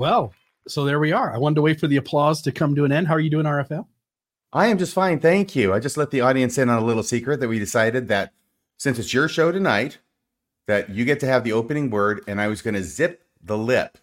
Well, so there we are. I wanted to wait for the applause to come to an end. How are you doing, RFM? I am just fine, thank you. I just let the audience in on a little secret that we decided that since it's your show tonight, that you get to have the opening word, and I was going to zip the lip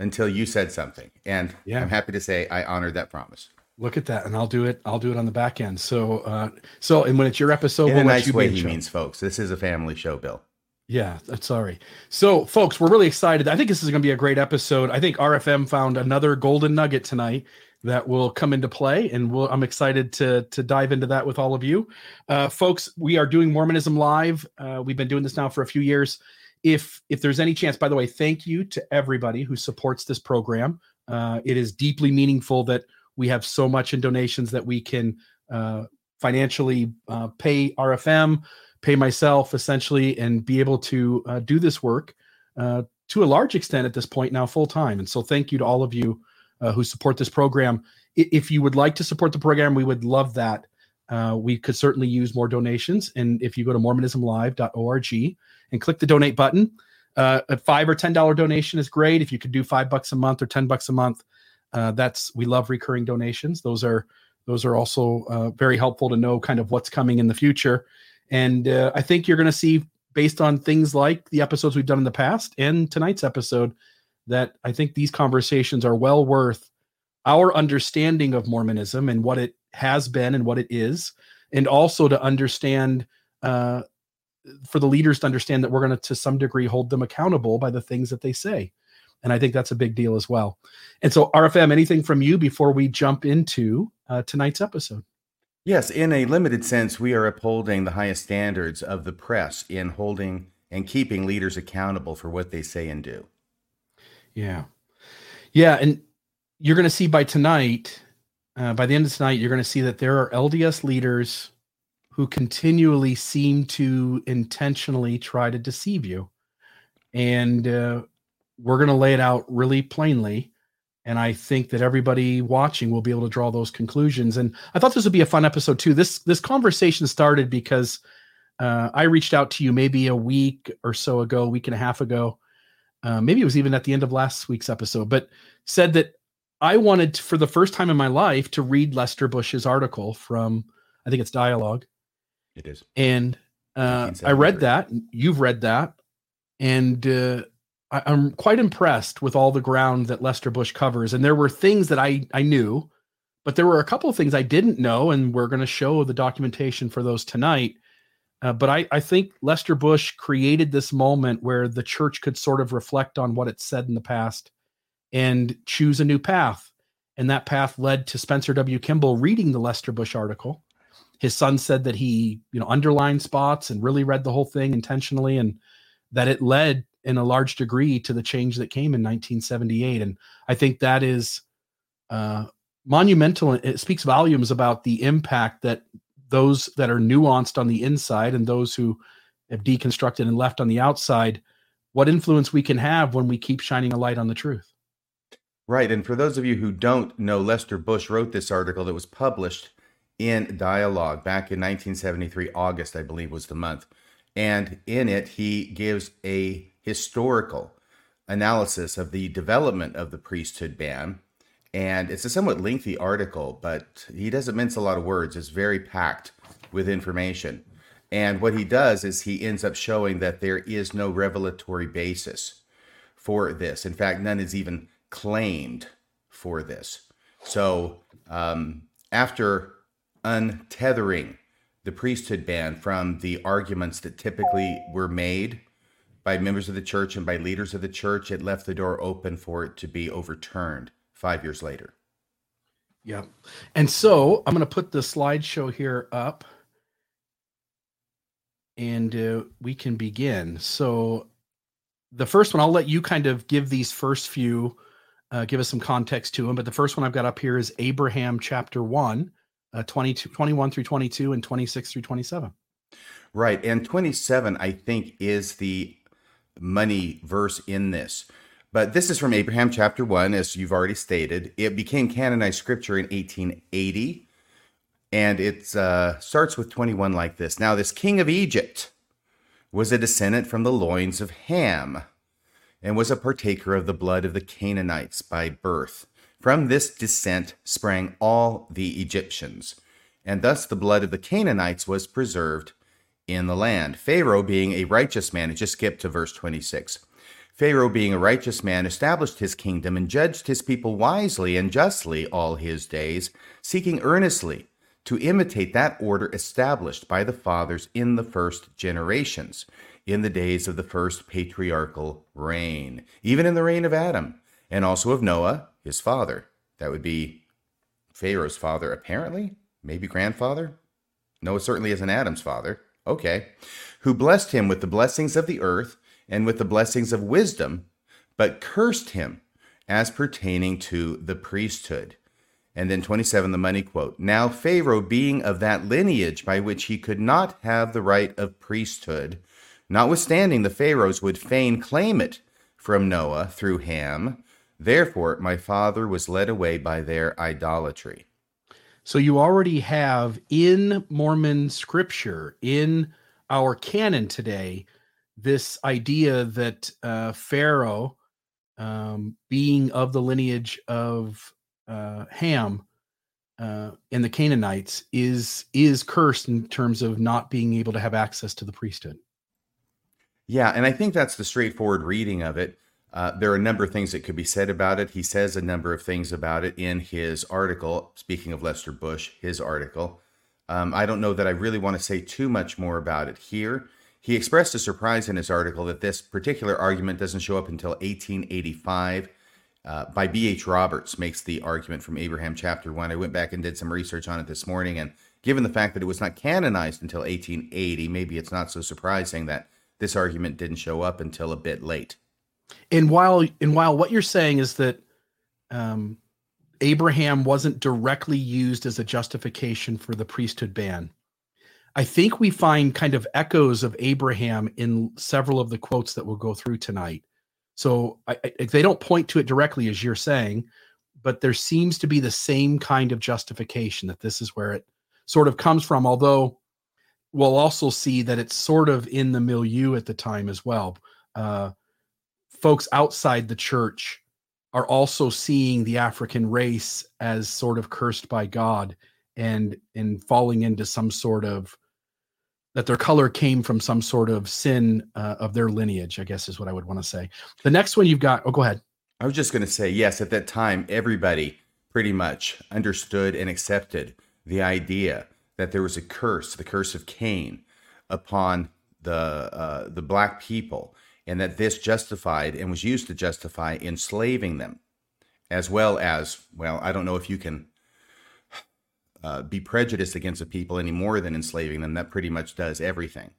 until you said something, and Yeah. I'm happy to say I honored that promise Look at that, and I'll do it. I'll do it on the back end. So, uh, so, and when it's your episode, in we'll a nice you way. He show. means, folks, this is a family show, Bill. Yeah, that's sorry. So, folks, we're really excited. I think this is going to be a great episode. I think RFM found another golden nugget tonight that will come into play, and we'll, I'm excited to to dive into that with all of you, uh, folks. We are doing Mormonism live. Uh, we've been doing this now for a few years. If if there's any chance, by the way, thank you to everybody who supports this program. Uh, it is deeply meaningful that we have so much in donations that we can uh, financially uh, pay RFM pay myself essentially and be able to uh, do this work uh, to a large extent at this point now full time. And so thank you to all of you uh, who support this program. If you would like to support the program, we would love that. Uh, we could certainly use more donations. And if you go to mormonismlive.org and click the donate button, uh, a five or ten dollar donation is great. If you could do five bucks a month or ten bucks a month, uh, that's we love recurring donations. Those are those are also very helpful to know kind of what's coming in the future. And uh, I think you're going to see, based on things like the episodes we've done in the past and tonight's episode, that I think these conversations are well worth our understanding of Mormonism and what it has been and what it is, and also to understand, uh, for the leaders to understand that we're going to, to some degree, hold them accountable by the things that they say. And I think that's a big deal as well. And so, RFM, anything from you before we jump into uh, tonight's episode? Yes, in a limited sense, we are upholding the highest standards of the press in holding and keeping leaders accountable for what they say and do. Yeah. Yeah. And you're going to see by tonight, uh, by the end of tonight, you're going to see that there are LDS leaders who continually seem to intentionally try to deceive you. And uh, we're going to lay it out really plainly. And I think that everybody watching will be able to draw those conclusions. And I thought this would be a fun episode too. This this conversation started because uh, I reached out to you maybe a week or so ago, a week and a half ago, uh, maybe it was even at the end of last week's episode, but said that I wanted to, for the first time in my life to read Lester Bush's article from, I think it's Dialogue. It is. And uh, I read that. You've read that. And uh, I, I'm quite impressed with all the ground that Lester Bush covers. And there were things that I, I knew, but there were a couple of things I didn't know. And we're going to show the documentation for those tonight. Uh, but I, I think Lester Bush created this moment where the church could sort of reflect on what it said in the past and choose a new path. And that path led to Spencer W. Kimball reading the Lester Bush article. His son said that he, you know, underlined spots and really read the whole thing intentionally, and that it led in a large degree to the change that came in 1978. And I think that is uh, monumental. It speaks volumes about the impact that those that are nuanced on the inside and those who have deconstructed and left on the outside, what influence we can have when we keep shining a light on the truth. Right. And for those of you who don't know, Lester Bush wrote this article that was published in Dialogue back in 1973, August, I believe was the month. And in it, he gives a historical analysis of the development of the priesthood ban. And it's a somewhat lengthy article, but he doesn't mince a lot of words. It's very packed with information. And what he does is he ends up showing that there is no revelatory basis for this. In fact, none is even claimed for this. So, um, after untethering the priesthood ban from the arguments that typically were made by members of the church and by leaders of the church, it left the door open for it to be overturned five years later. Yeah. And so I'm going to put the slideshow here up and uh, we can begin. So the first one, I'll let you kind of give these first few, uh, give us some context to them. But the first one I've got up here is Abraham chapter 1, uh, 22, 21 through 22 and 26 through 27. Right. And 27, I think, is the money verse in this. But this is from Abraham chapter 1, as you've already stated. It became canonized scripture in 1880. And it uh, starts with 21 like this Now, this king of Egypt was a descendant from the loins of Ham and was a partaker of the blood of the Canaanites by birth. From this descent sprang all the Egyptians, and thus the blood of the Canaanites was preserved in the land. Pharaoh, being a righteous man, it just skip to verse 26. Pharaoh, being a righteous man, established his kingdom and judged his people wisely and justly all his days, seeking earnestly to imitate that order established by the fathers in the first generations, in the days of the first patriarchal reign, even in the reign of Adam, and also of Noah, his father. That would be Pharaoh's father, apparently, maybe grandfather. Noah certainly isn't Adam's father. Okay. Who blessed him with the blessings of the earth and with the blessings of wisdom, but cursed him as pertaining to the priesthood. And then 27, the money quote. Now, Pharaoh, being of that lineage by which he could not have the right of priesthood, notwithstanding the Pharaohs would fain claim it from Noah through Ham, therefore my father was led away by their idolatry. So you already have in Mormon scripture, in our canon today, this idea that uh, Pharaoh, um, being of the lineage of uh, Ham uh, and the Canaanites, is is cursed in terms of not being able to have access to the priesthood. Yeah, and I think that's the straightforward reading of it. Uh, there are a number of things that could be said about it. He says a number of things about it in his article. Speaking of Lester Bush, his article. Um, I don't know that I really want to say too much more about it here. He expressed a surprise in his article that this particular argument doesn't show up until 1885. Uh, by B.H. Roberts makes the argument from Abraham chapter 1. I went back and did some research on it this morning, and given the fact that it was not canonized until 1880, maybe it's not so surprising that this argument didn't show up until a bit late. And while and while what you're saying is that um, Abraham wasn't directly used as a justification for the priesthood ban, I think we find kind of echoes of Abraham in several of the quotes that we'll go through tonight. So I, I, they don't point to it directly, as you're saying, but there seems to be the same kind of justification that this is where it sort of comes from. Although we'll also see that it's sort of in the milieu at the time as well. Uh, folks outside the church are also seeing the African race as sort of cursed by God and and falling into some sort of that their color came from some sort of sin uh, of their lineage, I guess is what I would want to say. The next one you've got, oh, go ahead. I was just going to say, yes, at that time, everybody pretty much understood and accepted the idea that there was a curse, the curse of Cain, upon the uh, the black people, and that this justified and was used to justify enslaving them, as well as well. I don't know if you can uh, be prejudiced against a people any more than enslaving them. That pretty much does everything.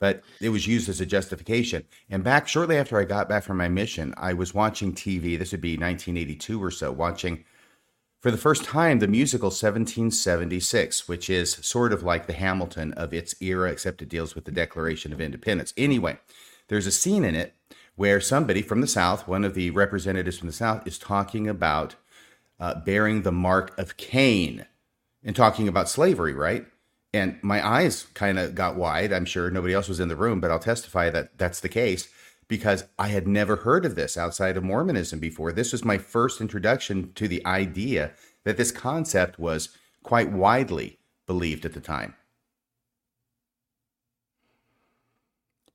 But it was used as a justification. And back shortly after I got back from my mission, I was watching TV. This would be 1982 or so, watching for the first time the musical 1776, which is sort of like the Hamilton of its era, except it deals with the Declaration of Independence. Anyway, there's a scene in it where somebody from the South, one of the representatives from the South, is talking about uh, bearing the mark of Cain and talking about slavery, right? And my eyes kind of got wide. I'm sure nobody else was in the room, but I'll testify that that's the case because I had never heard of this outside of Mormonism before. This was my first introduction to the idea that this concept was quite widely believed at the time.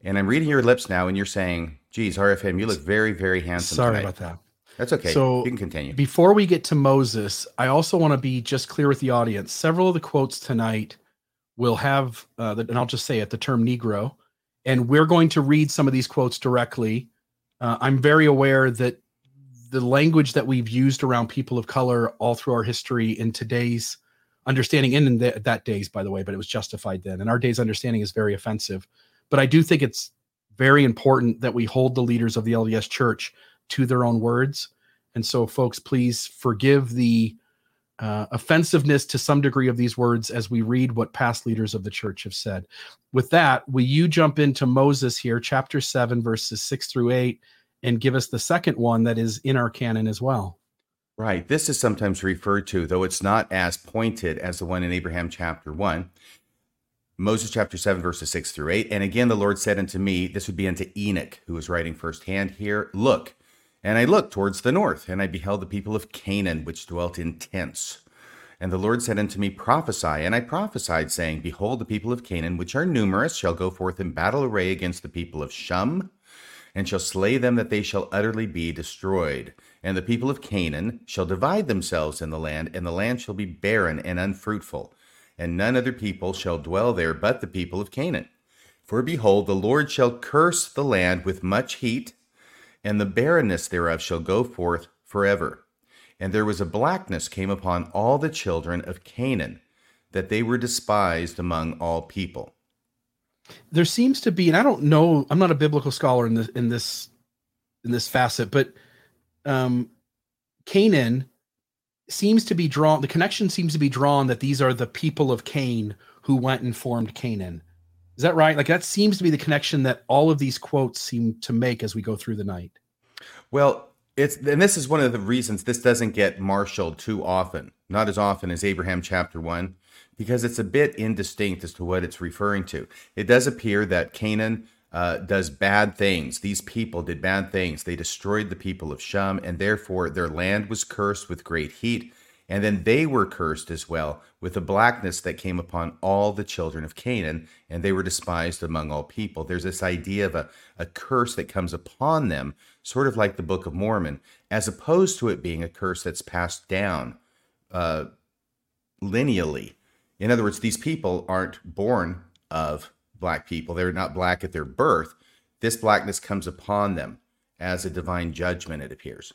And I'm reading your lips now, and you're saying, geez, RFM, you look very, very handsome. Sorry tonight. about that. That's okay. So you can continue. Before we get to Moses, I also want to be just clear with the audience. Several of the quotes tonight will have, uh, and I'll just say it, the term Negro And we're going to read some of these quotes directly. Uh, I'm very aware that the language that we've used around people of color all through our history in today's understanding, and in the, that days, by the way, but it was justified then. And our day's understanding is very offensive. But I do think it's very important that we hold the leaders of the LDS Church to their own words. And so, folks, please forgive the uh, offensiveness to some degree of these words as we read what past leaders of the church have said. With that, will you jump into Moses here, chapter 7, verses 6 through 8, and give us the second one that is in our canon as well? Right. This is sometimes referred to, though it's not as pointed as the one in Abraham chapter 1. Moses chapter 7, verses 6 through 8. And again, the Lord said unto me, This would be unto Enoch, who was writing firsthand here, Look, and I looked towards the north, and I beheld the people of Canaan, which dwelt in tents. And the Lord said unto me, Prophesy. And I prophesied, saying, Behold, the people of Canaan, which are numerous, shall go forth in battle array against the people of Shum, and shall slay them that they shall utterly be destroyed. And the people of Canaan shall divide themselves in the land, and the land shall be barren and unfruitful, and none other people shall dwell there but the people of Canaan. For behold, the Lord shall curse the land with much heat, and the barrenness thereof shall go forth forever. And there was a blackness came upon all the children of Canaan, that they were despised among all people. There seems to be, and I don't know, I'm not a biblical scholar in this in this in this facet, but um Canaan seems to be drawn the connection seems to be drawn that these are the people of Cain who went and formed Canaan. Is that right? Like that seems to be the connection that all of these quotes seem to make as we go through the night. Well, it's and this is one of the reasons this doesn't get marshaled too often, not as often as Abraham chapter 1, because it's a bit indistinct as to what it's referring to. It does appear that Canaan uh, does bad things. These people did bad things. They destroyed the people of Shum, and therefore their land was cursed with great heat. And then they were cursed as well with the blackness that came upon all the children of Canaan, and they were despised among all people. There's this idea of a, a curse that comes upon them, sort of like the Book of Mormon, as opposed to it being a curse that's passed down uh, lineally. In other words, these people aren't born of black people, they're not black at their birth. This blackness comes upon them as a divine judgment, it appears.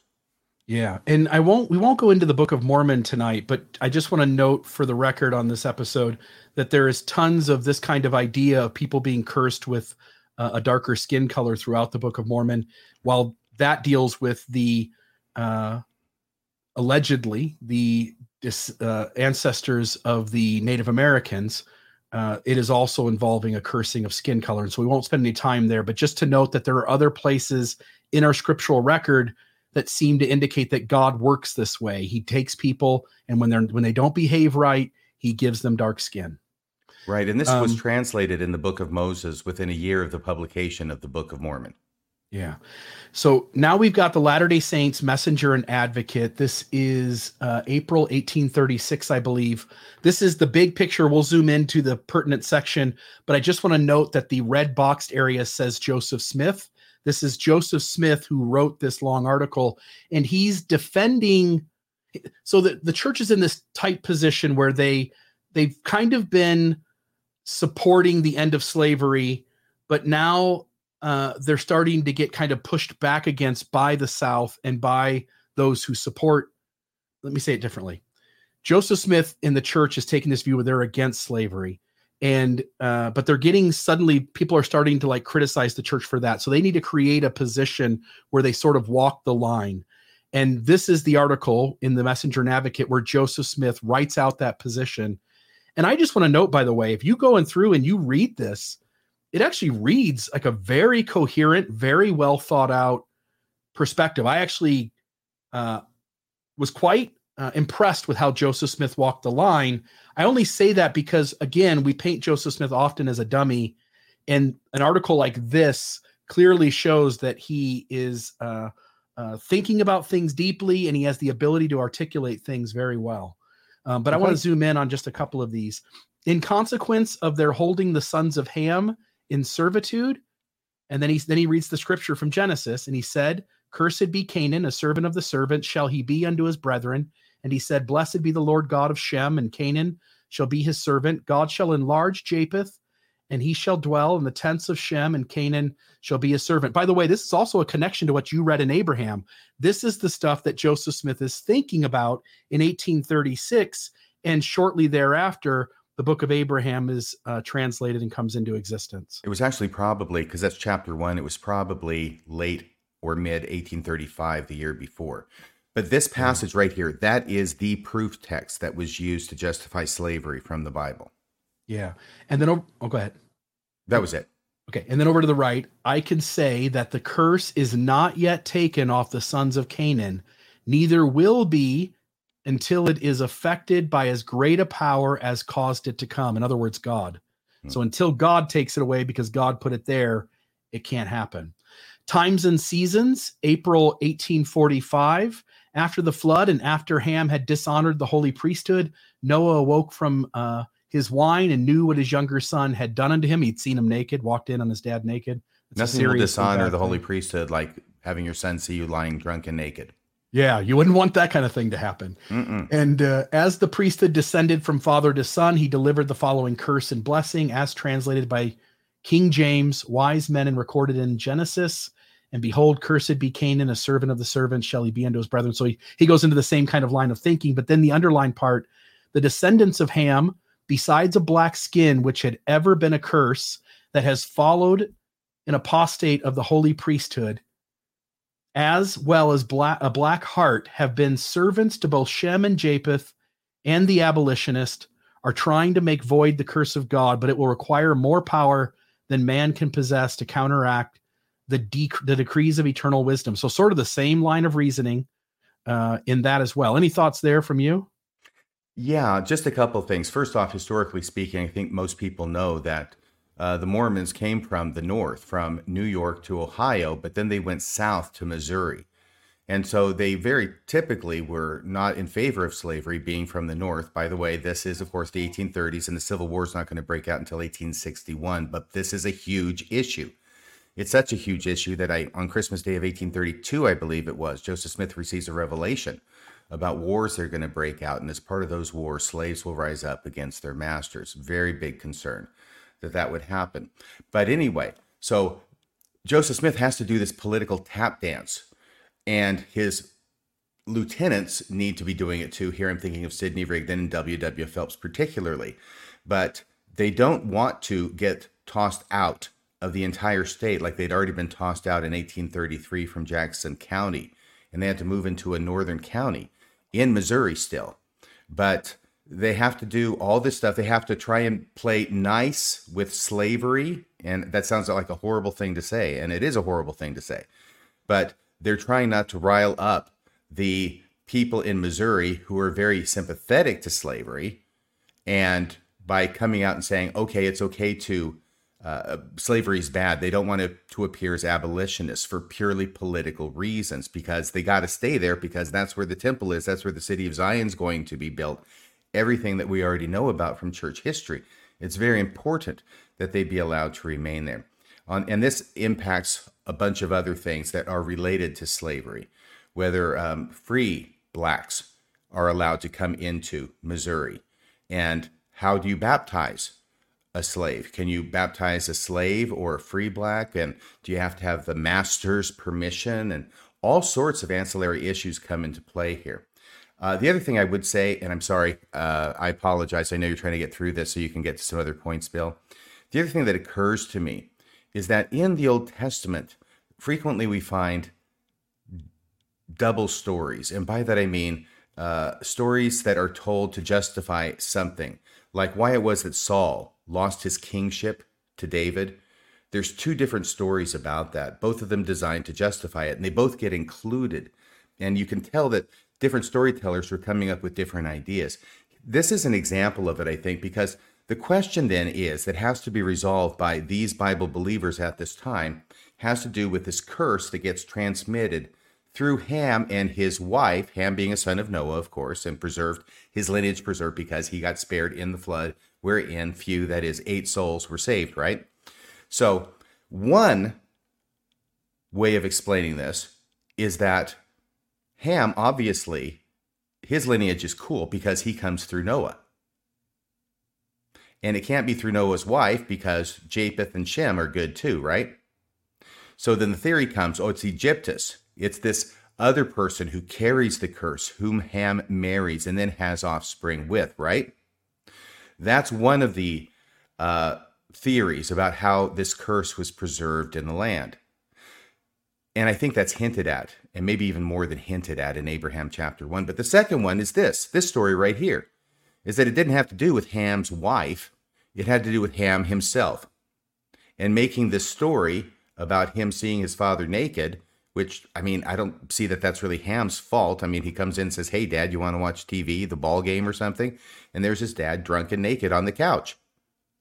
Yeah, and I won't we won't go into the Book of Mormon tonight, but I just want to note for the record on this episode that there is tons of this kind of idea of people being cursed with uh, a darker skin color throughout the Book of Mormon, while that deals with the uh, allegedly the uh, ancestors of the Native Americans. Uh, it is also involving a cursing of skin color, and so we won't spend any time there. But just to note that there are other places in our scriptural record that seem to indicate that God works this way. He takes people, and when they're when they don't behave right, He gives them dark skin. Right, and this um, was translated in the Book of Moses within a year of the publication of the Book of Mormon. Yeah. So now we've got the Latter day Saints messenger and advocate. This is uh, April 1836, I believe. This is the big picture. We'll zoom into the pertinent section, but I just want to note that the red boxed area says Joseph Smith. This is Joseph Smith who wrote this long article, and he's defending. So the, the church is in this tight position where they they've kind of been supporting the end of slavery, but now uh, they're starting to get kind of pushed back against by the South and by those who support. Let me say it differently. Joseph Smith in the church is taking this view where they're against slavery and uh, but they're getting suddenly people are starting to like criticize the church for that so they need to create a position where they sort of walk the line and this is the article in the messenger and advocate where joseph smith writes out that position and i just want to note by the way if you go in through and you read this it actually reads like a very coherent very well thought out perspective i actually uh, was quite uh, impressed with how Joseph Smith walked the line. I only say that because, again, we paint Joseph Smith often as a dummy, and an article like this clearly shows that he is uh, uh, thinking about things deeply and he has the ability to articulate things very well. Um, but okay. I want to zoom in on just a couple of these. In consequence of their holding the sons of Ham in servitude, and then he then he reads the scripture from Genesis, and he said, "Cursed be Canaan, a servant of the servant shall he be unto his brethren." And he said, Blessed be the Lord God of Shem, and Canaan shall be his servant. God shall enlarge Japheth and he shall dwell in the tents of Shem, and Canaan shall be his servant. By the way, this is also a connection to what you read in Abraham. This is the stuff that Joseph Smith is thinking about in 1836. And shortly thereafter, the book of Abraham is uh, translated and comes into existence. It was actually probably, because that's chapter one, it was probably late or mid 1835, the year before. But this passage right here, that is the proof text that was used to justify slavery from the Bible. Yeah. And then, oh, oh, go ahead. That was it. Okay. And then over to the right, I can say that the curse is not yet taken off the sons of Canaan, neither will be until it is affected by as great a power as caused it to come. In other words, God. Hmm. So until God takes it away because God put it there, it can't happen. Times and seasons, April 1845. After the flood and after Ham had dishonored the holy priesthood, Noah awoke from uh, his wine and knew what his younger son had done unto him. He'd seen him naked, walked in on his dad naked. It's Nothing will dishonor the holy priesthood like having your son see you lying drunk and naked. Yeah, you wouldn't want that kind of thing to happen. Mm-mm. And uh, as the priesthood descended from father to son, he delivered the following curse and blessing, as translated by King James, wise men, and recorded in Genesis. And behold, cursed be Canaan, a servant of the servants shall he be unto his brethren. So he, he goes into the same kind of line of thinking. But then the underlying part, the descendants of Ham, besides a black skin, which had ever been a curse that has followed an apostate of the holy priesthood, as well as black, a black heart, have been servants to both Shem and Japheth and the abolitionist, are trying to make void the curse of God, but it will require more power than man can possess to counteract the, de- the decrees of eternal wisdom. So, sort of the same line of reasoning uh, in that as well. Any thoughts there from you? Yeah, just a couple things. First off, historically speaking, I think most people know that uh, the Mormons came from the north, from New York to Ohio, but then they went south to Missouri. And so they very typically were not in favor of slavery being from the north. By the way, this is, of course, the 1830s, and the Civil War is not going to break out until 1861, but this is a huge issue. It's such a huge issue that I, on Christmas Day of 1832, I believe it was, Joseph Smith receives a revelation about wars that are going to break out. And as part of those wars, slaves will rise up against their masters. Very big concern that that would happen. But anyway, so Joseph Smith has to do this political tap dance, and his lieutenants need to be doing it too. Here I'm thinking of Sidney Rigdon and W.W. Phelps particularly, but they don't want to get tossed out of the entire state like they'd already been tossed out in 1833 from Jackson County, and they had to move into a northern county in Missouri still. But they have to do all this stuff. They have to try and play nice with slavery. And that sounds like a horrible thing to say. And it is a horrible thing to say. But they're trying not to rile up the people in Missouri who are very sympathetic to slavery. And by coming out and saying, okay, it's okay to uh, slavery is bad. They don't want to, to appear as abolitionists for purely political reasons because they got to stay there because that's where the temple is. That's where the city of Zion's going to be built. Everything that we already know about from church history. It's very important that they be allowed to remain there. On, and this impacts a bunch of other things that are related to slavery, whether um, free blacks are allowed to come into Missouri. And how do you baptize a slave? Can you baptize a slave or a free black? And do you have to have the master's permission? And all sorts of ancillary issues come into play here. Uh, the other thing I would say, and I'm sorry, uh, I apologize. I know you're trying to get through this so you can get to some other points, Bill. The other thing that occurs to me is that in the Old Testament, frequently we find double stories. And by that I mean uh, stories that are told to justify something, like why it was that Saul lost his kingship to David. There's two different stories about that, both of them designed to justify it, and they both get included. And you can tell that different storytellers were coming up with different ideas. This is an example of it, I think, because the question then is that has to be resolved by these Bible believers at this time has to do with this curse that gets transmitted through Ham and his wife, Ham being a son of Noah, of course, and preserved, his lineage preserved because he got spared in the flood wherein few, that is, eight souls were saved, right? So, one way of explaining this is that Ham, obviously, his lineage is cool because he comes through Noah. And it can't be through Noah's wife because Japheth and Shem are good too, right? So then the theory comes oh, it's Egyptus. It's this other person who carries the curse, whom Ham marries and then has offspring with, right? That's one of the uh, theories about how this curse was preserved in the land. And I think that's hinted at, and maybe even more than hinted at in Abraham chapter 1. But the second one is this this story right here is that it didn't have to do with Ham's wife, it had to do with Ham himself. And making this story about him seeing his father naked, which, I mean, I don't see that that's really Ham's fault. I mean, he comes in and says, Hey, dad, you want to watch TV, the ball game or something? And there's his dad drunk and naked on the couch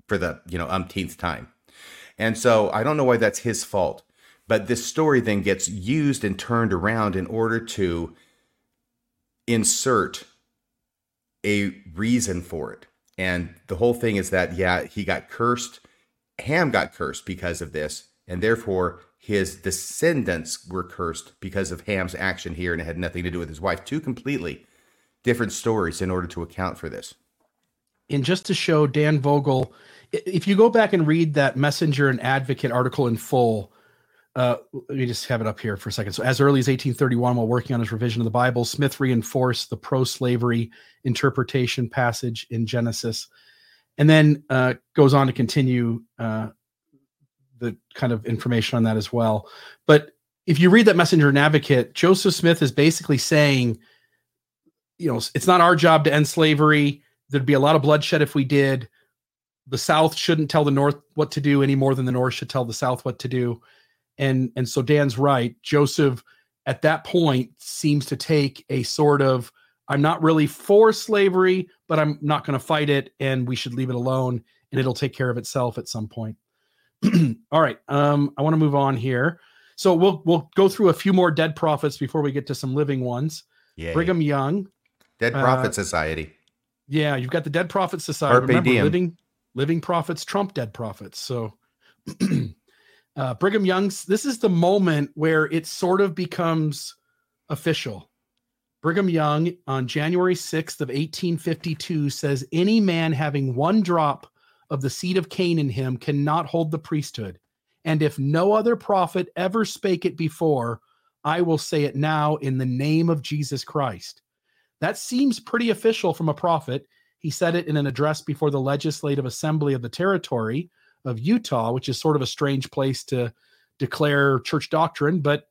for the, you know, umpteenth time. And so I don't know why that's his fault. But this story then gets used and turned around in order to insert a reason for it. And the whole thing is that, yeah, he got cursed. Ham got cursed because of this. And therefore, his descendants were cursed because of Ham's action here. And it had nothing to do with his wife. Two completely different stories in order to account for this. And just to show Dan Vogel, if you go back and read that Messenger and Advocate article in full, uh, let me just have it up here for a second. So, as early as 1831, while working on his revision of the Bible, Smith reinforced the pro slavery interpretation passage in Genesis, and then uh, goes on to continue uh, the kind of information on that as well. But if you read that Messenger and Advocate, Joseph Smith is basically saying, you know, it's not our job to end slavery. There'd be a lot of bloodshed if we did. The South shouldn't tell the North what to do any more than the North should tell the South what to do and and so dan's right. Joseph at that point seems to take a sort of i'm not really for slavery but i'm not going to fight it and we should leave it alone and it'll take care of itself at some point. All right um i want to move on here. So we'll we'll go through a few more dead prophets before we get to some living ones. Yay. brigham young dead prophet uh, society. Yeah you've got the dead prophet society. Carpe remember diem. living living prophets trump dead prophets so uh, Brigham Young's. This is the moment where it sort of becomes official. Brigham Young on January 6th of 1852 says any man having one drop of the seed of Cain in him cannot hold the priesthood. And if no other prophet ever spake it before, I will say it now in the name of Jesus Christ. That seems pretty official from a prophet. He said it in an address before the legislative assembly of the territory of Utah, which is sort of a strange place to declare church doctrine. But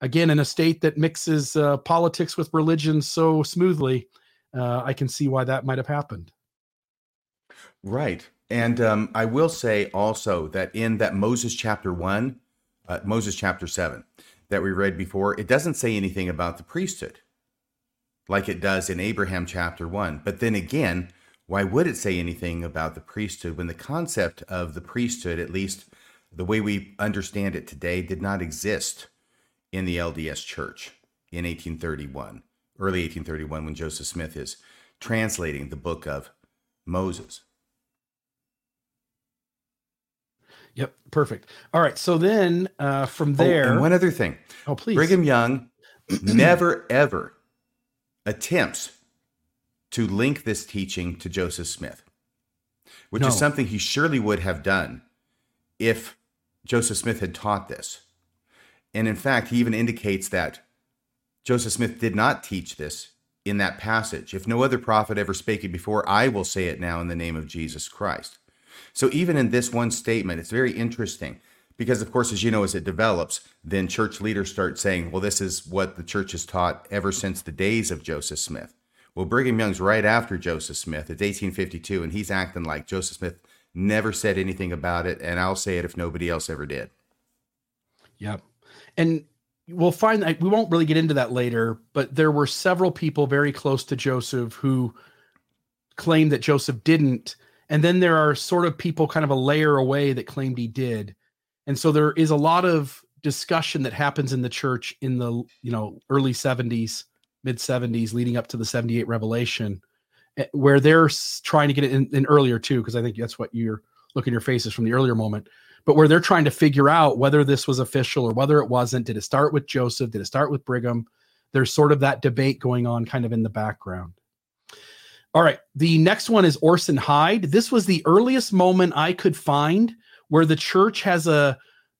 again, in a state that mixes uh, politics with religion so smoothly, uh, I can see why that might have happened. Right. And um, I will say also that in that Moses chapter one, uh, Moses chapter seven that we read before, it doesn't say anything about the priesthood like it does in Abraham chapter one. But then again, why would it say anything about the priesthood when the concept of the priesthood, at least the way we understand it today, did not exist in the LDS church in 1831, early 1831, when Joseph Smith is translating the book of Moses? Yep, perfect. All right, so then uh, from there, oh, and one other thing. Oh, please. Brigham Young never ever attempts to link this teaching to Joseph Smith, which no. is something he surely would have done if Joseph Smith had taught this. And in fact, he even indicates that Joseph Smith did not teach this in that passage. If no other prophet ever spake it before, I will say it now in the name of Jesus Christ. So even in this one statement, it's very interesting because, of course, as you know, as it develops, then church leaders start saying, well, this is what the church has taught ever since the days of Joseph Smith. Well, Brigham Young's right after Joseph Smith. It's 1852, and he's acting like Joseph Smith never said anything about it, and I'll say it if nobody else ever did. Yep. And we'll find that we won't really get into that later, but there were several people very close to Joseph who claimed that Joseph didn't. And then there are sort of people kind of a layer away that claimed he did. And so there is a lot of discussion that happens in the church in the you know early 70s mid 70s leading up to the 78 revelation eh, where they're trying to get it in, in earlier too because i think that's what you're looking your faces from the earlier moment but where they're trying to figure out whether this was official or whether it wasn't did it start with joseph did it start with brigham there's sort of that debate going on kind of in the background All right. The next one is Orson Hyde. This was the earliest moment I could find where the church has a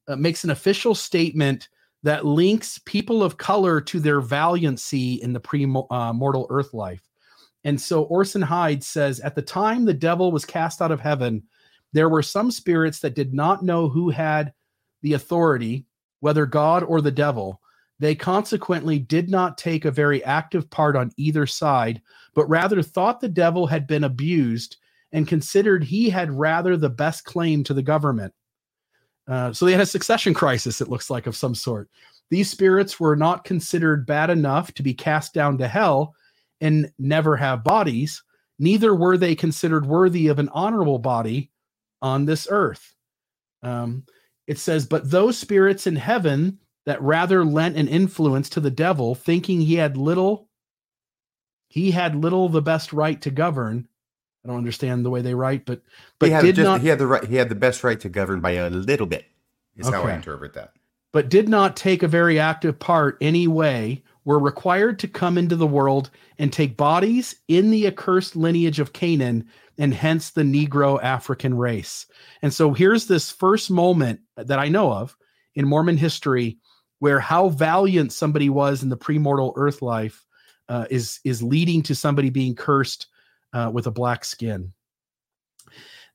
uh, makes an official statement that links people of color to their valiancy in the pre-mortal uh, earth life. And so Orson Hyde says, at the time the devil was cast out of heaven, there were some spirits that did not know who had the authority, whether God or the devil. They consequently did not take a very active part on either side, but rather thought the devil had been abused and considered he had rather the best claim to the government. Uh, so they had a succession crisis, it looks like, of some sort. These spirits were not considered bad enough to be cast down to hell and never have bodies, neither were they considered worthy of an honorable body on this earth. Um, it says, But those spirits in heaven that rather lent an influence to the devil, thinking he had little, he had little the best right to govern, I don't understand the way they write, but but he had did just, not he had the right he had the best right to govern by a little bit. Is how I interpret that. but did not take a very active part anyway. were required to come into the world and take bodies in the accursed lineage of Canaan and hence the Negro African race. And so here's this first moment that I know of in Mormon history where how valiant somebody was in the premortal earth life uh, is is leading to somebody being cursed uh, with a black skin.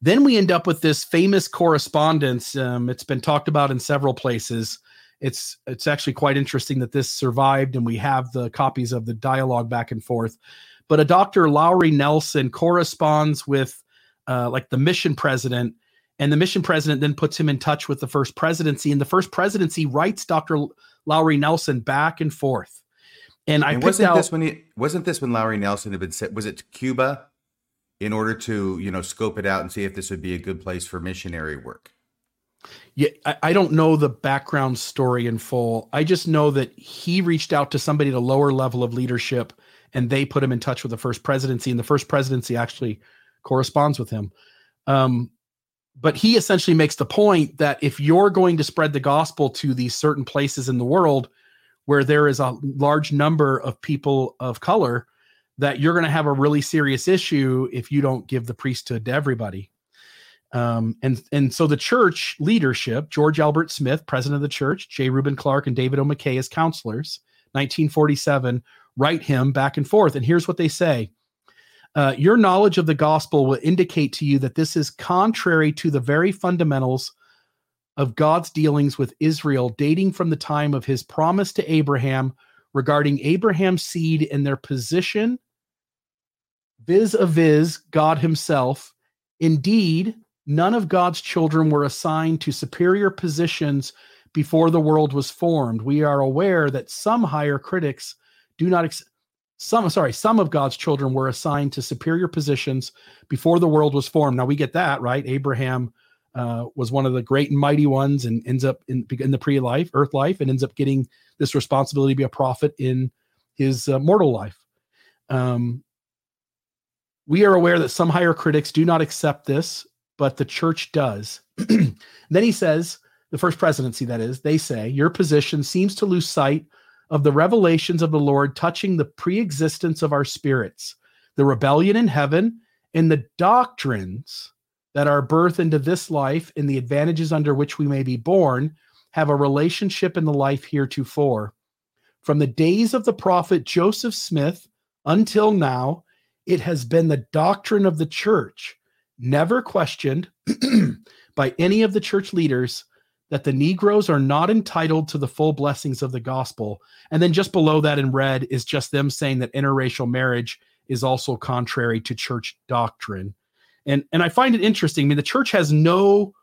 Then we end up with this famous correspondence. Um, it's been talked about in several places. It's it's actually quite interesting that this survived, and we have the copies of the dialogue back and forth. But a Dr. Lowry Nelson corresponds with uh, like the mission president, and the mission president then puts him in touch with the first presidency, and the first presidency writes Dr. Lowry Nelson back and forth. And I and picked wasn't out this when he wasn't this when Lowry Nelson had been sent was it to Cuba in order to, you know, scope it out and see if this would be a good place for missionary work? Yeah, I, I don't know the background story in full. I just know that he reached out to somebody at a lower level of leadership and they put him in touch with the first presidency, and the first presidency actually corresponds with him. Um, but he essentially makes the point that if you're going to spread the gospel to these certain places in the world where there is a large number of people of color, that you're going to have a really serious issue if you don't give the priesthood to everybody. Um, and and so the church leadership, George Albert Smith, president of the church, J. Reuben Clark, and David O. McKay as counselors, 1947, write him back and forth. And here's what they say. Uh, your knowledge of the gospel will indicate to you that this is contrary to the very fundamentals of God's dealings with Israel, dating from the time of his promise to Abraham regarding Abraham's seed and their position vis a vis God himself. Indeed, none of God's children were assigned to superior positions before the world was formed. We are aware that some higher critics do not ex- some sorry, some of God's children were assigned to superior positions before the world was formed. Now we get that, right? Abraham uh, was one of the great and mighty ones and ends up in, in the pre-life, earth life, and ends up getting this responsibility to be a prophet in his uh, mortal life. Um, we are aware that some higher critics do not accept this, but the church does. then he says, the first presidency, that is, they say, your position seems to lose sight of the revelations of the Lord touching the pre existence of our spirits, the rebellion in heaven, and the doctrines that our birth into this life and the advantages under which we may be born have a relationship in the life heretofore. From the days of the prophet Joseph Smith until now, it has been the doctrine of the church, never questioned by any of the church leaders, that the Negroes are not entitled to the full blessings of the gospel. And then just below that in red is just them saying that interracial marriage is also contrary to church doctrine. And, and I find it interesting. I mean, the church has no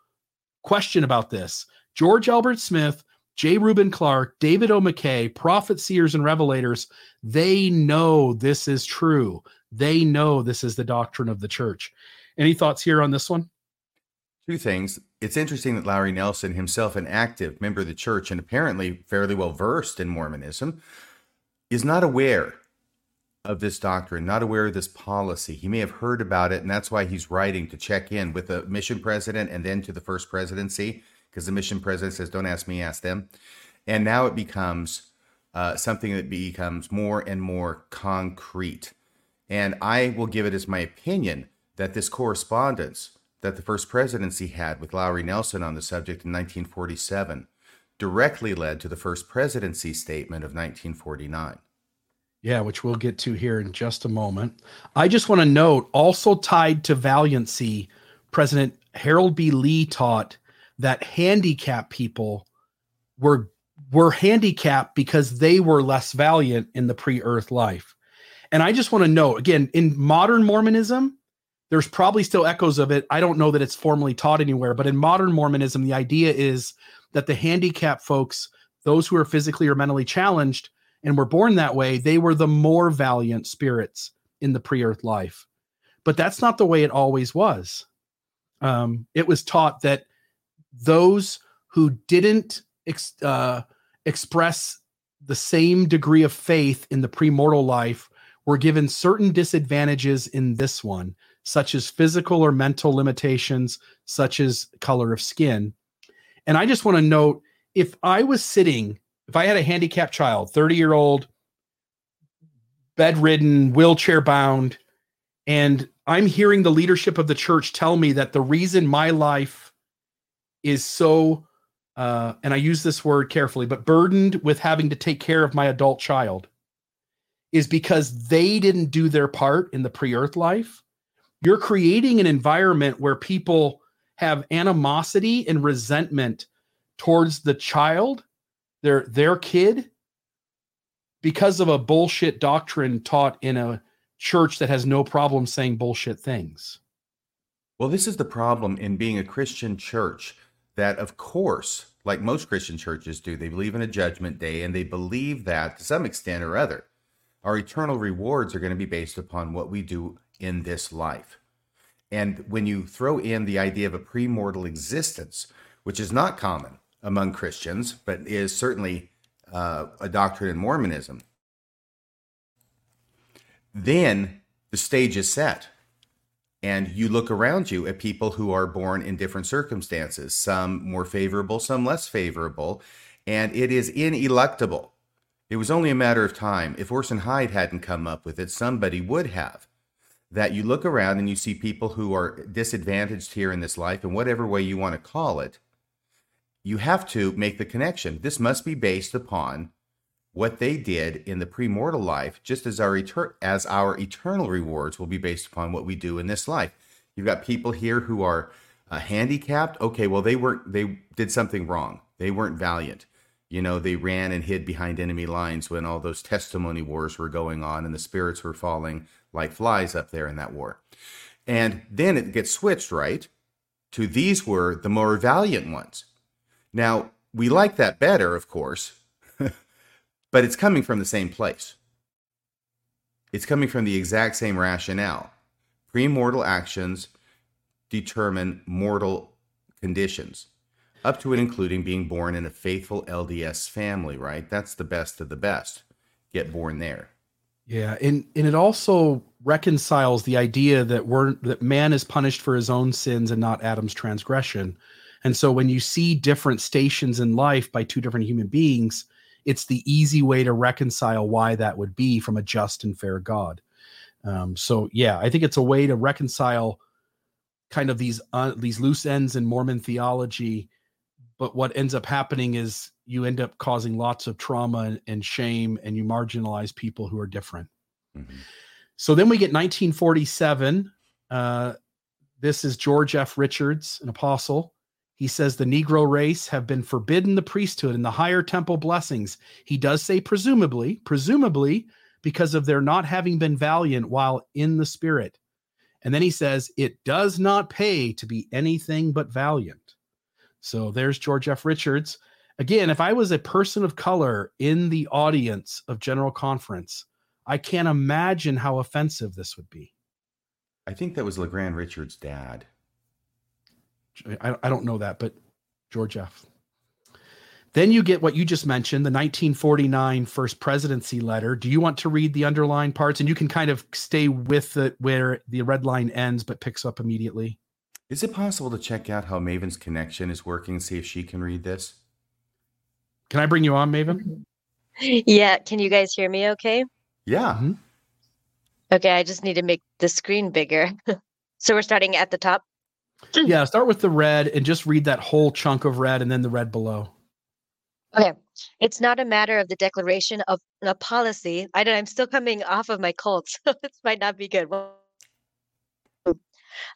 question about this. George Albert Smith, J. Reuben Clark, David O. McKay, prophet, seers, and revelators, they know this is true. They know this is the doctrine of the church. Any thoughts here on this one? Two things. It's interesting that Larry Nelson, himself an active member of the church and apparently fairly well versed in Mormonism, is not aware of this doctrine, not aware of this policy. He may have heard about it, and that's why he's writing to check in with the mission president and then to the first presidency, because the mission president says, Don't ask me, ask them. And now it becomes uh, something that becomes more and more concrete. And I will give it as my opinion that this correspondence that the first presidency had with Lowry Nelson on the subject in 1947 directly led to the first presidency statement of 1949. Yeah, which we'll get to here in just a moment. I just want to note also tied to valiancy, President Harold B. Lee taught that handicapped people were were handicapped because they were less valiant in the pre-earth life. And I just want to know again, in modern Mormonism, there's probably still echoes of it. I don't know that it's formally taught anywhere, but in modern Mormonism, the idea is that the handicapped folks, those who are physically or mentally challenged and were born that way, they were the more valiant spirits in the pre-earth life. But that's not the way it always was. Um, it was taught that those who didn't ex- uh, express the same degree of faith in the premortal life were given certain disadvantages in this one, such as physical or mental limitations, such as color of skin. And I just want to note if I was sitting, if I had a handicapped child, 30 year old, bedridden, wheelchair bound, and I'm hearing the leadership of the church tell me that the reason my life is so uh, and I use this word carefully, but burdened with having to take care of my adult child is because they didn't do their part in the pre earth life. You're creating an environment where people have animosity and resentment towards the child, their their kid, because of a bullshit doctrine taught in a church that has no problem saying bullshit things. Well, this is the problem in being a Christian church that, of course, like most Christian churches do, they believe in a judgment day and they believe that to some extent or other, our eternal rewards are going to be based upon what we do in this life. And when you throw in the idea of a premortal existence, which is not common among Christians, but is certainly uh, a doctrine in Mormonism, then the stage is set and you look around you at people who are born in different circumstances, some more favorable, some less favorable, and it is ineluctable. It was only a matter of time. If Orson Hyde hadn't come up with it, somebody would have. That you look around and you see people who are disadvantaged here in this life, in whatever way you want to call it, you have to make the connection. This must be based upon what they did in the premortal life, just as our etern- as our eternal rewards will be based upon what we do in this life. You've got people here who are uh, handicapped. Okay, well they weren't they did something wrong. They weren't valiant. You know, they ran and hid behind enemy lines when all those testimony wars were going on and the spirits were falling like flies up there in that war. And then it gets switched, right? To these were the more valiant ones. Now, we like that better, of course, but it's coming from the same place. It's coming from the exact same rationale. Premortal actions determine mortal conditions, up to and including being born in a faithful LDS family, right? That's the best of the best. Get born there. Yeah, and and it also reconciles the idea that we're that man is punished for his own sins and not Adam's transgression. And so when you see different stations in life by two different human beings, it's the easy way to reconcile why that would be from a just and fair God. Um, so yeah, I think it's a way to reconcile kind of these uh, these loose ends in Mormon theology. But what ends up happening is you end up causing lots of trauma and, and shame, and you marginalize people who are different. Mm-hmm. So then we get 1947. Uh, this is George F. Richards, an apostle. He says the Negro race have been forbidden the priesthood and the higher temple blessings. He does say presumably, presumably because of their not having been valiant while in the spirit. And then he says it does not pay to be anything but valiant. So there's George F. Richards. Again, if I was a person of color in the audience of General Conference, I can't imagine how offensive this would be. I think that was LeGrand Richards' dad. I, I don't know that, but George F. Then you get what you just mentioned, the 1949 first presidency letter. Do you want to read the underlined parts? And you can kind of stay with it where the red line ends but picks up immediately. Is it possible to check out how Maven's connection is working, see if she can read this? Can I bring you on, Maven? Yeah. Can you guys hear me okay? Yeah. Mm-hmm. Okay, I just need to make the screen bigger. so we're starting at the top. Yeah, start with the red and just read that whole chunk of red and then the red below. Okay. It's not a matter of the declaration of a policy. I don't, I'm still coming off of my cold, so this might not be good.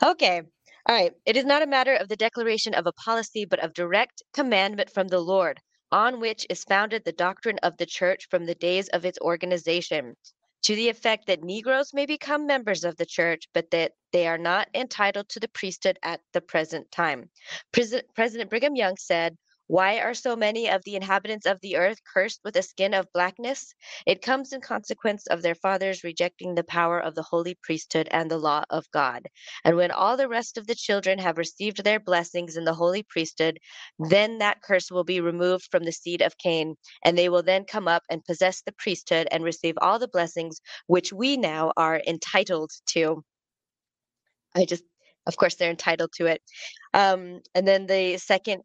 Okay. All right. It is not a matter of the declaration of a policy, but of direct commandment from the Lord, on which is founded the doctrine of the church from the days of its organization, to the effect that Negroes may become members of the church, but that they are not entitled to the priesthood at the present time. President, President Brigham Young said, why are so many of the inhabitants of the earth cursed with a skin of blackness? It comes in consequence of their fathers rejecting the power of the holy priesthood and the law of God. And when all the rest of the children have received their blessings in the holy priesthood, then that curse will be removed from the seed of Cain, and they will then come up and possess the priesthood and receive all the blessings which we now are entitled to. I just of course they're entitled to it um, and then the second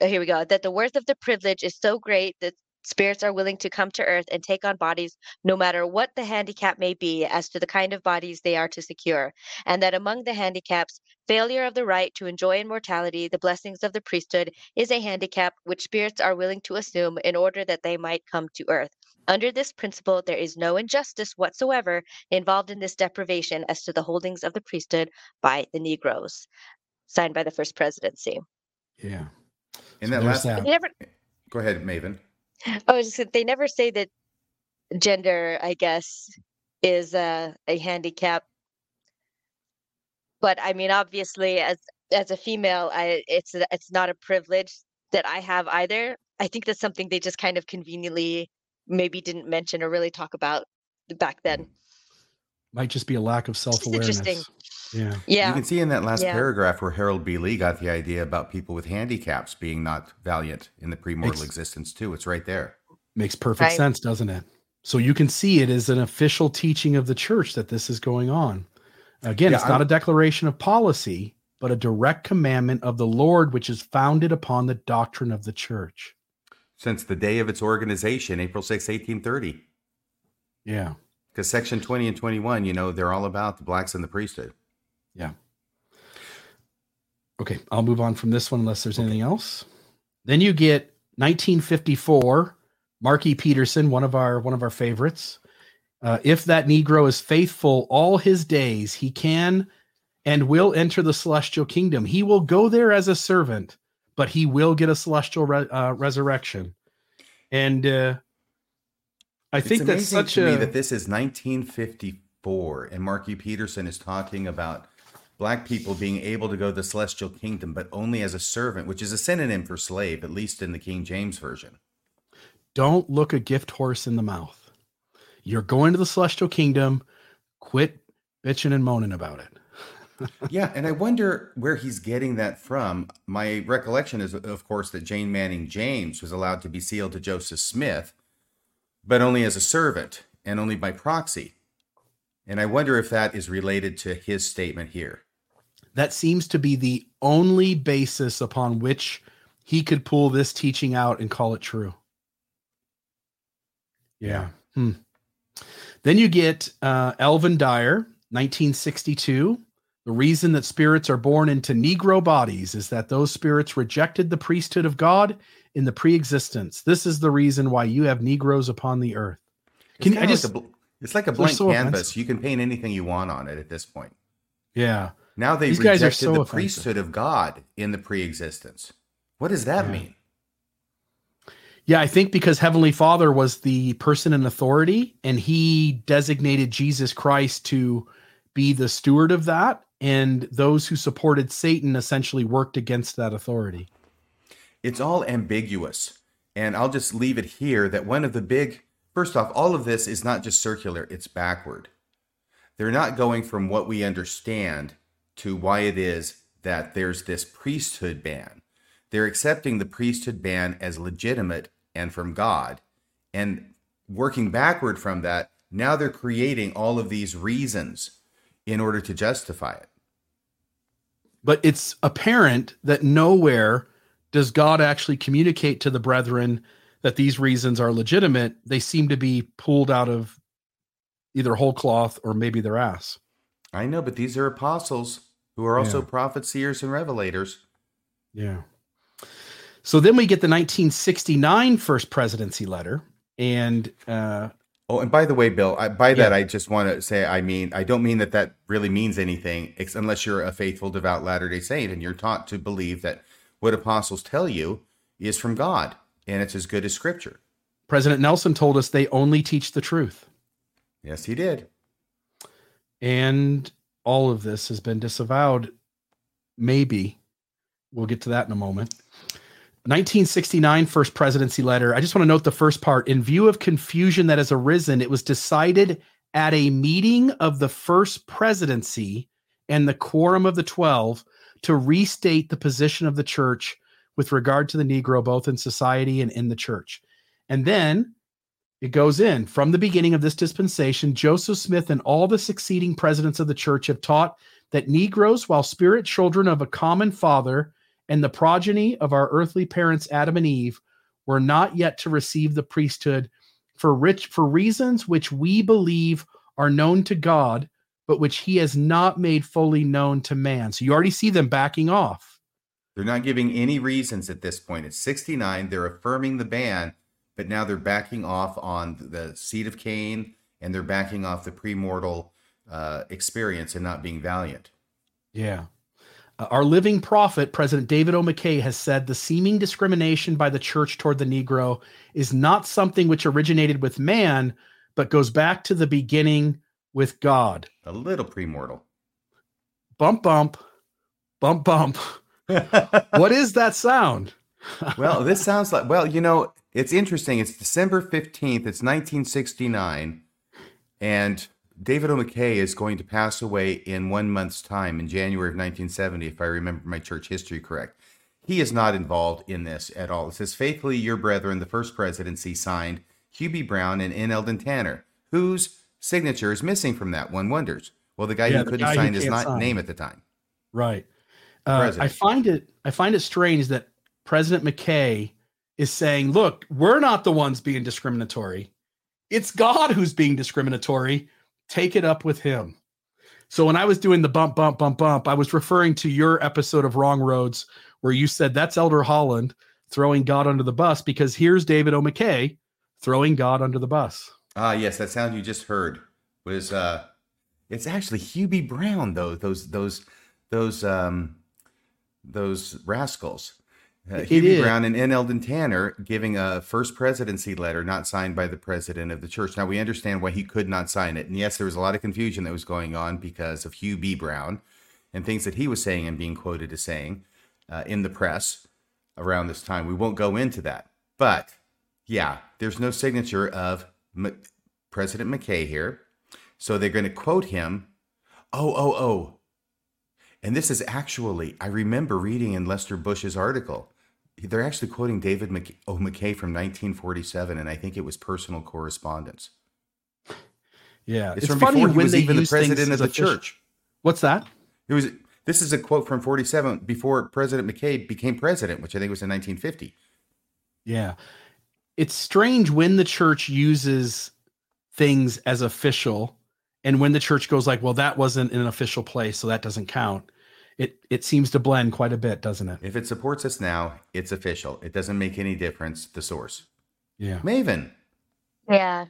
oh, here we go that the worth of the privilege is so great that spirits are willing to come to earth and take on bodies no matter what the handicap may be as to the kind of bodies they are to secure and that among the handicaps failure of the right to enjoy immortality the blessings of the priesthood is a handicap which spirits are willing to assume in order that they might come to earth. Under this principle there is no injustice whatsoever involved in this deprivation as to the holdings of the priesthood by the negroes. Signed by the first presidency. Yeah. In So that last, that. they never go ahead, Maven. Oh, I they never say that gender, I guess, is a, a handicap. But I mean, obviously, as as a female, I it's it's not a privilege that I have either. I think that's something they just kind of conveniently maybe didn't mention or really talk about back then. Might just be a lack of self awareness. interesting. Yeah. You can see in that last Yeah. paragraph where Harold B. Lee got the idea about people with handicaps being not valiant in the premortal Ex- existence too. It's right there. Makes perfect Right. sense, doesn't it? So you can see it is an official teaching of the church that this is going on. Again, Yeah, it's not I'm- a declaration of policy, but a direct commandment of the Lord, which is founded upon the doctrine of the church. Since the day of its organization, April 6, 1830. Yeah. Because section 20 and 21, you know, they're all about the blacks and the priesthood. Yeah. Okay, I'll move on from this one unless there's anything else. Then you get 1954, Marky Peterson, one of our one of our favorites. Uh, if that Negro is faithful all his days, he can and will enter the celestial kingdom. He will go there as a servant, but he will get a celestial re- uh, resurrection. And uh, I It's think that's such to a me that this is 1954 and Marky Peterson is talking about black people being able to go to the celestial kingdom, but only as a servant, which is a synonym for slave, at least in the King James version. don't look a gift horse in the mouth. You're going to the celestial kingdom. Quit bitching and moaning about it. yeah, and I wonder where he's getting that from. My recollection is, of course, that Jane Manning James was allowed to be sealed to Joseph Smith, but only as a servant and only by proxy. And I wonder if that is related to his statement here. That seems to be the only basis upon which he could pull this teaching out and call it true. Yeah. Hmm. Then you get uh, Alvin Dyer, 1962. The reason that spirits are born into Negro bodies is that those spirits rejected the priesthood of God in the pre-existence. This is the reason why you have Negroes upon the earth. It's Can kinda I like just? a it's like a blank so canvas. offensive. You can paint anything you want on it at this point. yeah. Now they've These rejected so the offensive. priesthood of God in the pre-existence. What does that Yeah. mean? Yeah, I think because Heavenly Father was the person in authority and he designated Jesus Christ to be the steward of that. And those who supported Satan essentially worked against that authority. It's all ambiguous. And I'll just leave it here that one of the big, first off, all of this is not just circular, it's backward. They're not going from what we understand to why it is that there's this priesthood ban. They're accepting the priesthood ban as legitimate and from God. And working backward from that, now they're creating all of these reasons in order to justify it. But it's apparent that nowhere does God actually communicate to the brethren that these reasons are legitimate. They seem to be pulled out of either whole cloth or maybe their ass. I know, but these are apostles who are also Yeah. prophets, seers, and revelators. Yeah. So then we get the 1969 first presidency letter, and uh, Oh, and by the way, Bill, I, by that Yeah. I just want to say, I mean, I don't mean that that really means anything, unless you're a faithful, devout Latter Day Saint and you're taught to believe that what apostles tell you is from God and it's as good as Scripture. President Nelson told us they only teach the truth. Yes, he did. And all of this has been disavowed. Maybe. We'll get to that in a moment. 1969 first presidency letter. I just want to note the first part. In view of confusion that has arisen, it was decided at a meeting of the first presidency and the quorum of the 12 to restate the position of the church with regard to the Negro, both in society and in the church. And then it goes in from the beginning of this dispensation, Joseph Smith and all the succeeding presidents of the church have taught that Negroes, while spirit children of a common father and the progeny of our earthly parents Adam and Eve, were not yet to receive the priesthood for rich for reasons which we believe are known to God, but which he has not made fully known to man. So you already see them backing off. They're not giving any reasons at this point. It's 69. They're affirming the ban, but now they're backing off on the seed of Cain and they're backing off the premortal uh, experience and not being valiant. Yeah. Uh, our living prophet, President David O. McKay, has said the seeming discrimination by the church toward the Negro is not something which originated with man, but goes back to the beginning with God. A little premortal. Bump, bump, bump, bump. what is that sound? well, this sounds like, well, you know, it's interesting. It's December 15th, it's 1969, and David O. McKay is going to pass away in one month's time in January of 1970, if I remember my church history correct. He is not involved in this at all. It says, faithfully, your brethren, the first presidency signed B. Brown and N. Eldon Tanner, whose signature is missing from that. One wonders. Well, the guy Yeah, who the couldn't guy sign his can't sign. name at the time. Right. Uh, I find it I find it strange that President McKay is saying, "Look, we're not the ones being discriminatory. It's God who's being discriminatory. Take it up with him." So when I was doing the bump bump bump bump, I was referring to your episode of Wrong Roads where you said that's Elder Holland throwing God under the bus because here's David O. McKay throwing God under the bus. Ah, yes, that sound you just heard was uh it's actually B. Brown though, those those those um those rascals. Uh, It Hugh B. is. Brown and N. Eldon Tanner giving a first presidency letter not signed by the president of the church. Now we understand why he could not sign it. And yes, there was a lot of confusion that was going on because of Hugh B. Brown and things that he was saying and being quoted as saying uh, in the press around this time. We won't go into that. But yeah, there's no signature of M- President McKay here. So they're going to quote him. Oh, oh, oh. And this is actually, I remember reading in Lester Bush's article, they're actually quoting David Mc- O. McKay from 1947, and I think it was personal correspondence. Yeah, It's, from before he was even the president of the official- church. What's that? It was. This is a quote from 47 before President McKay became president, which I think was in 1950. Yeah. It's strange when the church uses things as official and when the church goes like, well, that wasn't in an official place, so that doesn't count. It it seems to blend quite a bit, doesn't it? If it supports us now, it's official. It doesn't make any difference. The source. Yeah. Maven. Yeah.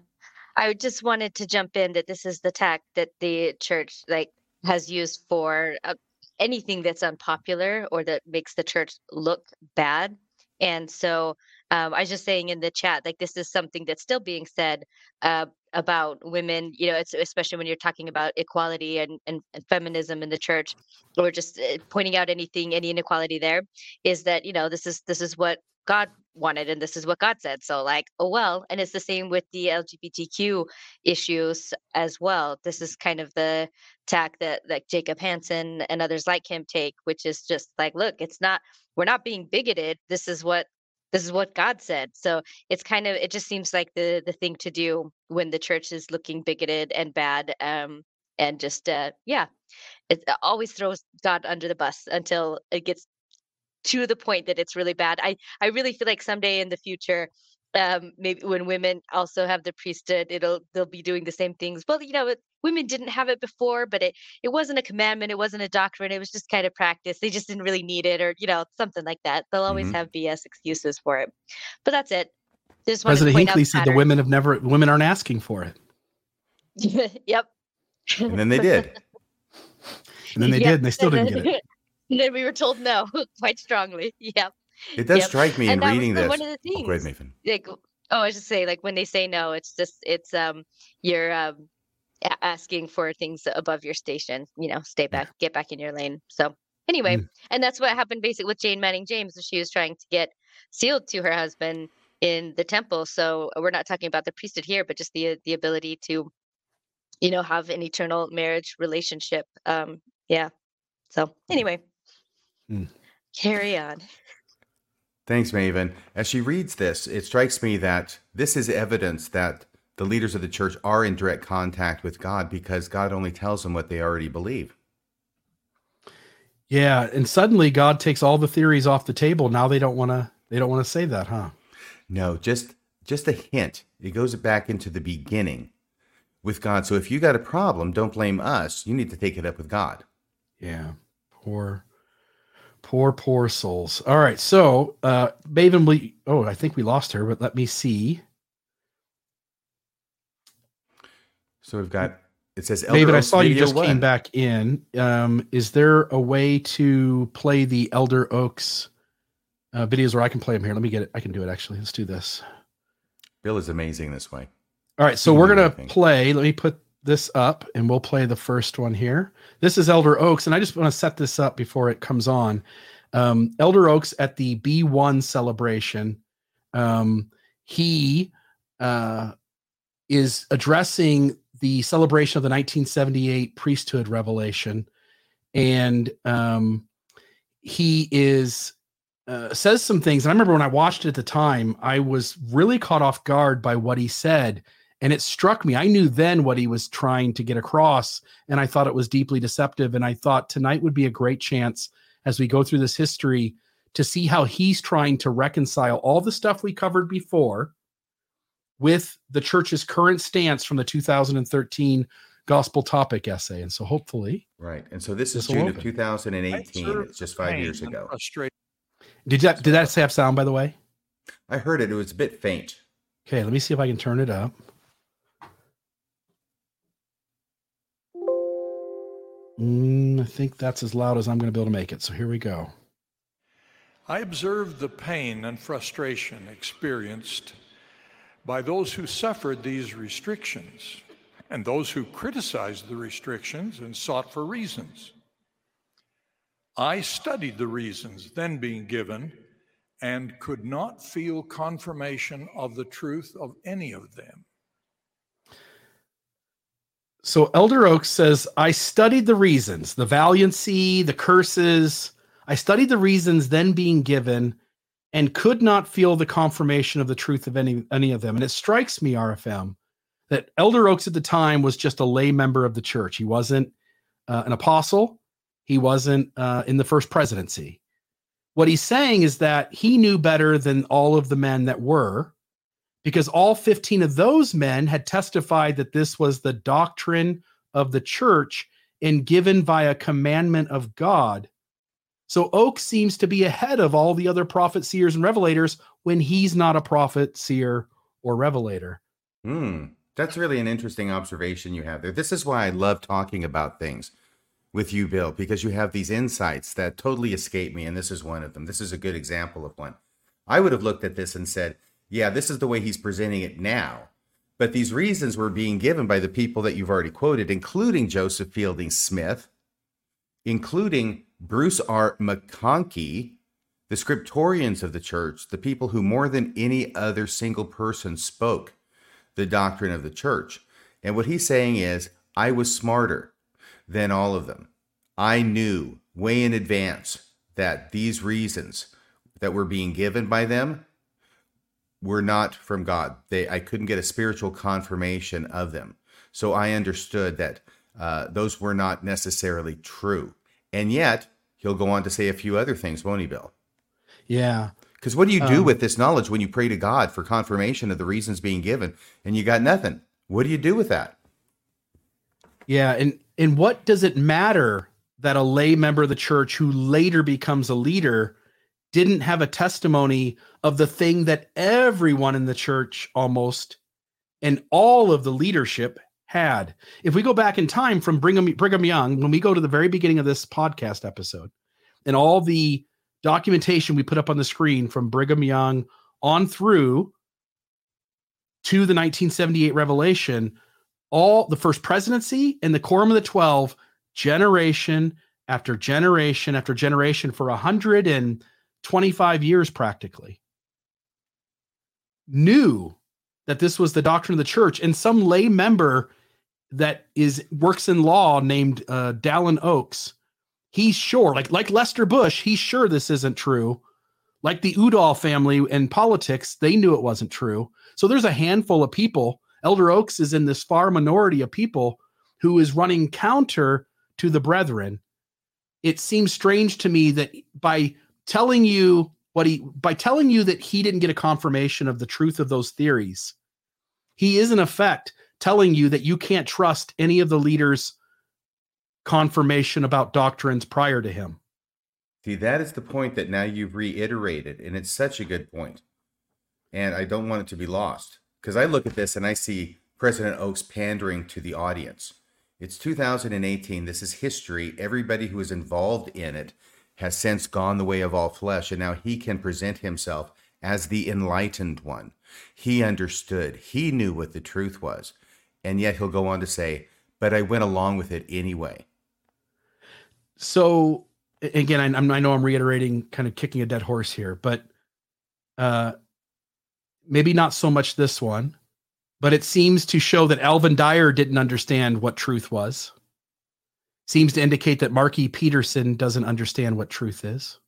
I just wanted to jump in that this is the tack that the church like has used for uh, anything that's unpopular or that makes the church look bad. And so um, I was just saying in the chat, like this is something that's still being said uh, about women, you know, especially when you're talking about equality and, and, and feminism in the church, or just uh, pointing out anything, any inequality there, is that you know this is this is what God wanted and this is what God said. So like, oh well, and it's the same with the LGBTQ issues as well. This is kind of the tack that like Jacob Hansen and others like him take, which is just like, look, it's not we're not being bigoted. This is what this is what God said. So it's kind of it just seems like the the thing to do when the church is looking bigoted and bad. Um and just uh yeah, it always throws God under the bus until it gets to the point that it's really bad. I I really feel like someday in the future, um maybe when women also have the priesthood it'll they'll be doing the same things well you know women didn't have it before but it it wasn't a commandment it wasn't a doctrine it was just kind of practice they just didn't really need it or you know something like that they'll always Mhm. have bs excuses for it but that's it just President Hinckley said the women have never women aren't asking for it. yep And then they did. And then they Yep. did and they still didn't get it. and then we were told no quite strongly yep It does Yep. strike me in and that reading the- this. one of the Oh, things go ahead, Nathan. like oh i was just say like when they say no it's just it's um you're um asking for things above your station you know stay back get back in your lane so anyway Mm. and that's what happened basically with jane manning james she was trying to get sealed to her husband in the temple so we're not talking about the priesthood here but just the the ability to you know have an eternal marriage relationship um yeah so anyway Mm. carry on Thanks, Maven. As she reads this, it strikes me that this is evidence that the leaders of the church are in direct contact with God because God only tells them what they already believe. Yeah, and suddenly God takes all the theories off the table. Now they don't want to they don't want to say that, huh? No, just just a hint. It goes back into the beginning with God. So if you got a problem, don't blame us. You need to take it up with God. Yeah. Poor poor poor souls. All right. So, uh Maven we oh, I think we lost her, but let me see. So we've got it says Elder David, I Oaks saw you just came back in. Um, is there a way to play the Elder Oaks uh, videos where I can play them here? Let me get it. I can do it actually. Let's do this. Bill is amazing this way. All right, so we're gonna play. Let me put this up, and we'll play the first one here. This is Elder Oaks, and I just want to set this up before it comes on. Um, Elder Oaks at the Be One celebration, um, he uh, is addressing the celebration of the 1978 priesthood revelation, and um, he is uh, says some things. And I remember when I watched it at the time, I was really caught off guard by what he said. And it struck me. I knew then what he was trying to get across, and I thought it was deeply deceptive. And I thought tonight would be a great chance as we go through this history to see how he's trying to reconcile all the stuff we covered before with the church's current stance from the 2013 gospel topic essay. And so hopefully, Right. And so this is This'll June of open. 2018. It's just five years ago. Frustrated. did that did that have sound by the way? I heard it. It was a bit faint. Okay, let me see if I can turn it up. Mm, I think that's as loud as I'm going to be able to make it. So here we go. I observed the pain and frustration experienced by those who suffered these restrictions and those who criticized the restrictions and sought for reasons. I studied the reasons then being given and could not feel confirmation of the truth of any of them. So Elder Oaks says, I studied the reasons, the valiancy, the curses. I studied the reasons then being given and could not feel the confirmation of the truth of any any of them. And it strikes me, RFM, that Elder Oaks at the time was just a lay member of the church. He wasn't uh, an apostle. He wasn't uh, in the first presidency. What he's saying is that he knew better than all of the men that were, because all 15 of those men had testified that this was the doctrine of the church and given via commandment of God. So Oak seems to be ahead of all the other prophet, seers, and revelators when he's not a prophet, seer, or revelator. Hmm. That's really an interesting observation you have there. This is why I love talking about things with you, Bill, because you have these insights that totally escape me. And this is one of them. This is a good example of one. I would have looked at this and said, yeah, this is the way he's presenting it now. But these reasons were being given by the people that you've already quoted, including Joseph Fielding Smith, including Bruce R. McConkie, the scriptorians of the church, the people who more than any other single person spoke the doctrine of the church. And what he's saying is, I was smarter than all of them. I knew way in advance that these reasons that were being given by them were not from God. They I couldn't get a spiritual confirmation of them. So I understood that uh, those were not necessarily true. And yet, he'll go on to say a few other things, won't he, Bill? Yeah. Because what do you do Um, with this knowledge when you pray to God for confirmation of the reasons being given and you got nothing? What do you do with that? Yeah, and and what does it matter that a lay member of the church who later becomes a leader didn't have a testimony of the thing that everyone in the church almost and all of the leadership had? If we go back in time from Brigham Brigham Young, when we go to the very beginning of this podcast episode, and all the documentation we put up on the screen from Brigham Young on through to the 1978 revelation, all the first presidency and the quorum of the 12 generation after generation after generation for 125 years practically knew that this was the doctrine of the church and some lay member that is works in law named uh, Dallin Oaks he's sure like like Lester Bush he's sure this isn't true like the Udall family in politics they knew it wasn't true so there's a handful of people Elder Oaks is in this far minority of people who is running counter to the brethren. It seems strange to me that by telling you what he by telling you that he didn't get a confirmation of the truth of those theories, he is in effect telling you that you can't trust any of the leaders' confirmation about doctrines prior to him. See, that is the point that now you've reiterated, and it's such a good point. And I don't want it to be lost because I look at this and I see President Oaks pandering to the audience. It's 2018. This is history. Everybody who is involved in it has since gone the way of all flesh, and now he can present himself as the enlightened one. He understood, he knew what the truth was. And yet he'll go on to say, But I went along with it anyway. So again, I, I know I'm reiterating, kind of kicking a dead horse here, but uh, maybe not so much this one, but it seems to show that Alvin Dyer didn't understand what truth was. Seems to indicate that Marky Peterson doesn't understand what truth is.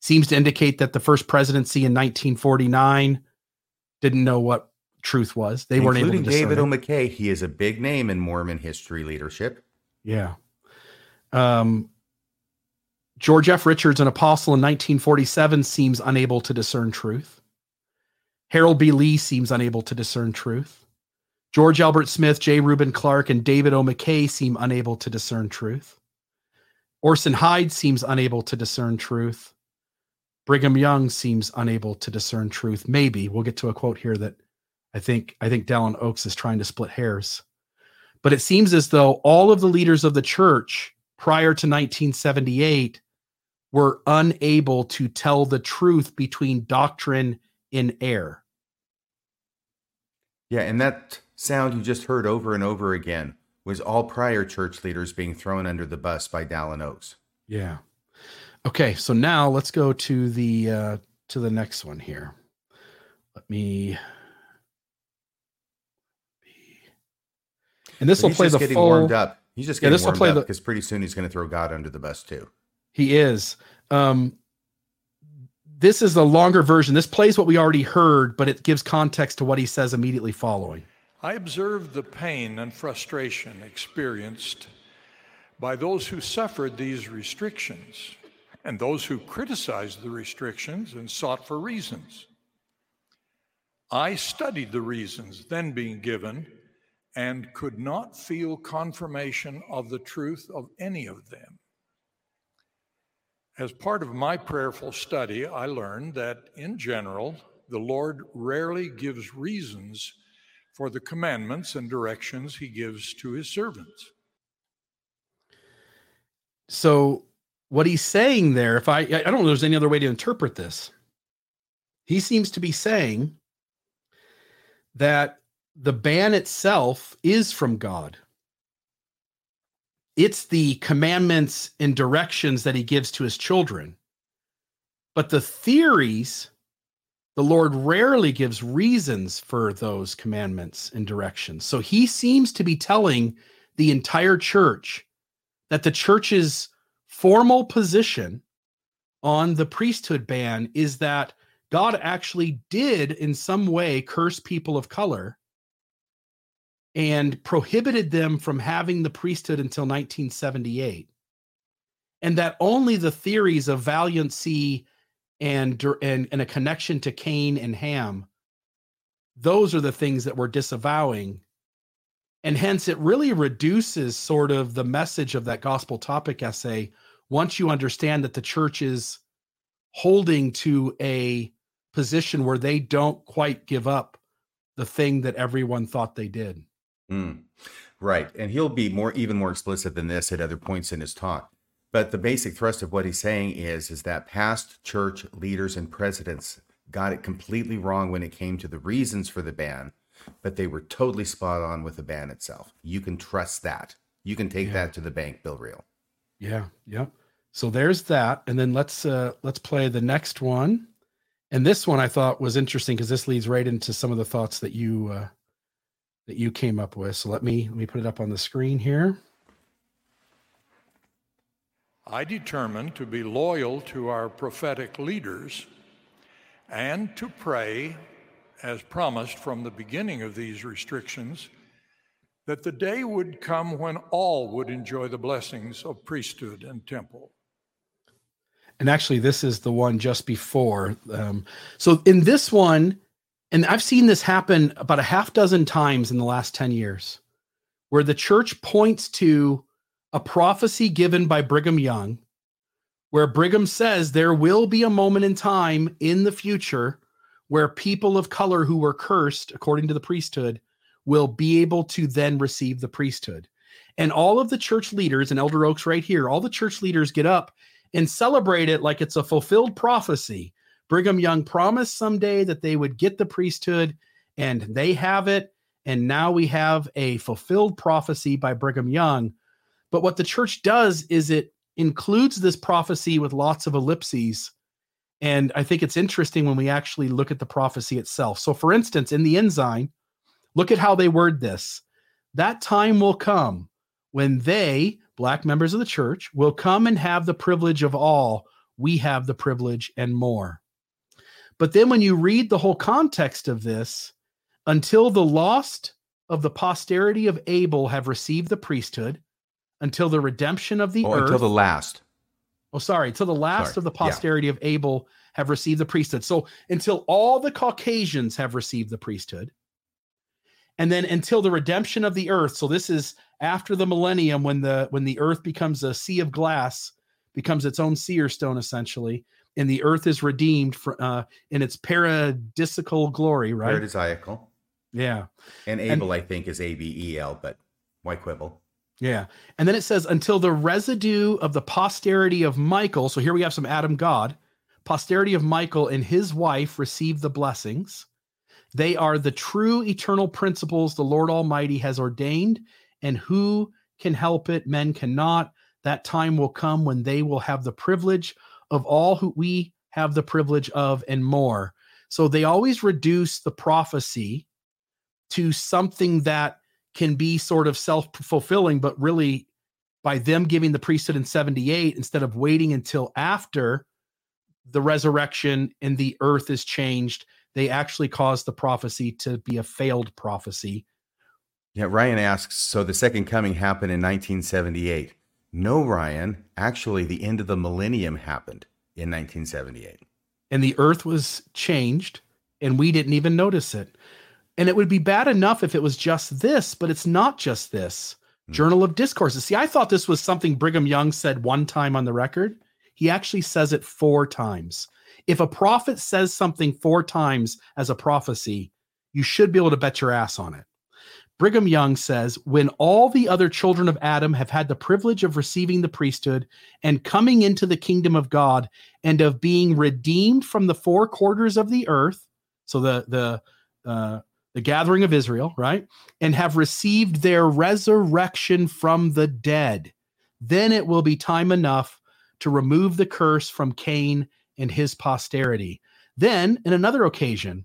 Seems to indicate that the first presidency in 1949 didn't know what truth was. They weren't able to Including David. O. McKay. He is a big name in Mormon history leadership. Yeah. Um, George F. Richards, an apostle in 1947, seems unable to discern truth. Harold B. Lee seems unable to discern truth. George Albert Smith, J. Reuben Clark, and David O. McKay seem unable to discern truth. Orson Hyde seems unable to discern truth. Brigham Young seems unable to discern truth. Maybe we'll get to a quote here that I think I think Dallin Oaks is trying to split hairs. But it seems as though all of the leaders of the church prior to 1978 were unable to tell the truth between doctrine and error. Yeah, and that sound you just heard over and over again was all prior church leaders being thrown under the bus by Dallin Oaks. Yeah. Okay, so now let's go to the uh to the next one here. Let me and this But will he's play just the getting full warmed up. He's just Yeah, getting this will warmed play up because pretty soon he's going to throw God under the bus too. He is. Um, this is the longer version. This plays what we already heard, but it gives context to what he says immediately following. I observed the pain and frustration experienced by those who suffered these restrictions and those who criticized the restrictions and sought for reasons. I studied the reasons then being given and could not feel confirmation of the truth of any of them. As part of my prayerful study, I learned that in general, the Lord rarely gives reasons for the commandments and directions he gives to his servants. So, what he's saying there, if I, I don't know, if there's any other way to interpret this. He seems to be saying that the ban itself is from God. It's the commandments and directions that he gives to his children. But the theories, the Lord rarely gives reasons for those commandments and directions. So he seems to be telling the entire church that the church's formal position on the priesthood ban is that God actually did, in some way, curse people of color and prohibited them from having the priesthood until 1978. And that only the theories of valiancy and and and a connection to Cain and Ham. Those are the things that we're disavowing. And hence it really reduces sort of the message of that gospel topic essay once you understand that the church is holding to a position where they don't quite give up the thing that everyone thought they did. Mm, right. And he'll be more even more explicit than this at other points in his talk. But the basic thrust of what he's saying is is that past church leaders and presidents got it completely wrong when it came to the reasons for the ban, but they were totally spot on with the ban itself. You can trust that. You can take yeah. that to the bank, Bill Reel. Yeah, yeah. So there's that, and then let's uh let's play the next one. And this one I thought was interesting because this leads right into some of the thoughts that you uh that you came up with. So let me let me put it up on the screen here. I determined to be loyal to our prophetic leaders and to pray, as promised from the beginning of these restrictions, that the day would come when all would enjoy the blessings of priesthood and temple. And actually, this is the one just before. Um, so, in this one, and I've seen this happen about a half dozen times in the last 10 years, where the church points to a prophecy given by Brigham Young, where Brigham says there will be a moment in time in the future where people of color who were cursed, according to the priesthood, will be able to then receive the priesthood. And all of the church leaders, and Elder Oaks right here, all the church leaders get up and celebrate it like it's a fulfilled prophecy. Brigham Young promised someday that they would get the priesthood, and they have it. And now we have a fulfilled prophecy by Brigham Young but what the church does is it includes this prophecy with lots of ellipses. And I think it's interesting when we actually look at the prophecy itself. So, for instance, in the ensign, look at how they word this. That time will come when they, black members of the church, will come and have the privilege of all. We have the privilege and more. But then when you read the whole context of this, until the lost of the posterity of Abel have received the priesthood, until the redemption of the oh, earth. Until the last. Oh, sorry, until the last sorry. of the posterity yeah. of Abel have received the priesthood. So until all the Caucasians have received the priesthood. And then until the redemption of the earth. So this is after the millennium when the when the earth becomes a sea of glass, becomes its own seer stone essentially, and the earth is redeemed for, uh, in its paradisical glory, right? Paradisiacal. Yeah. And Abel, and, I think, is A B E L, but why quibble? Yeah. And then it says, until the residue of the posterity of Michael. So here we have some Adam God, posterity of Michael and his wife receive the blessings. They are the true eternal principles the Lord Almighty has ordained, and who can help it? Men cannot. That time will come when they will have the privilege of all who we have the privilege of and more. So they always reduce the prophecy to something that can be sort of self fulfilling, but really by them giving the priesthood in 78 instead of waiting until after the resurrection and the earth is changed, they actually caused the prophecy to be a failed prophecy. Yeah, Ryan asks So the second coming happened in 1978. No, Ryan. Actually, the end of the millennium happened in 1978. And the earth was changed, and we didn't even notice it. And it would be bad enough if it was just this, but it's not just this. Mm. Journal of Discourses. See, I thought this was something Brigham Young said one time on the record. He actually says it four times. If a prophet says something four times as a prophecy, you should be able to bet your ass on it. Brigham Young says, when all the other children of Adam have had the privilege of receiving the priesthood and coming into the kingdom of God and of being redeemed from the four quarters of the earth, so the the uh, the gathering of Israel, right? And have received their resurrection from the dead. Then it will be time enough to remove the curse from Cain and his posterity. Then, in another occasion,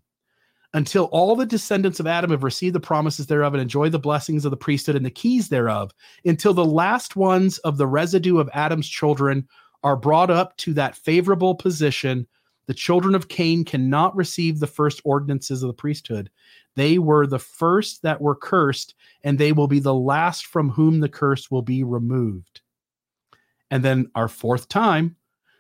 until all the descendants of Adam have received the promises thereof and enjoy the blessings of the priesthood and the keys thereof, until the last ones of the residue of Adam's children are brought up to that favorable position, the children of Cain cannot receive the first ordinances of the priesthood. They were the first that were cursed, and they will be the last from whom the curse will be removed. And then our fourth time,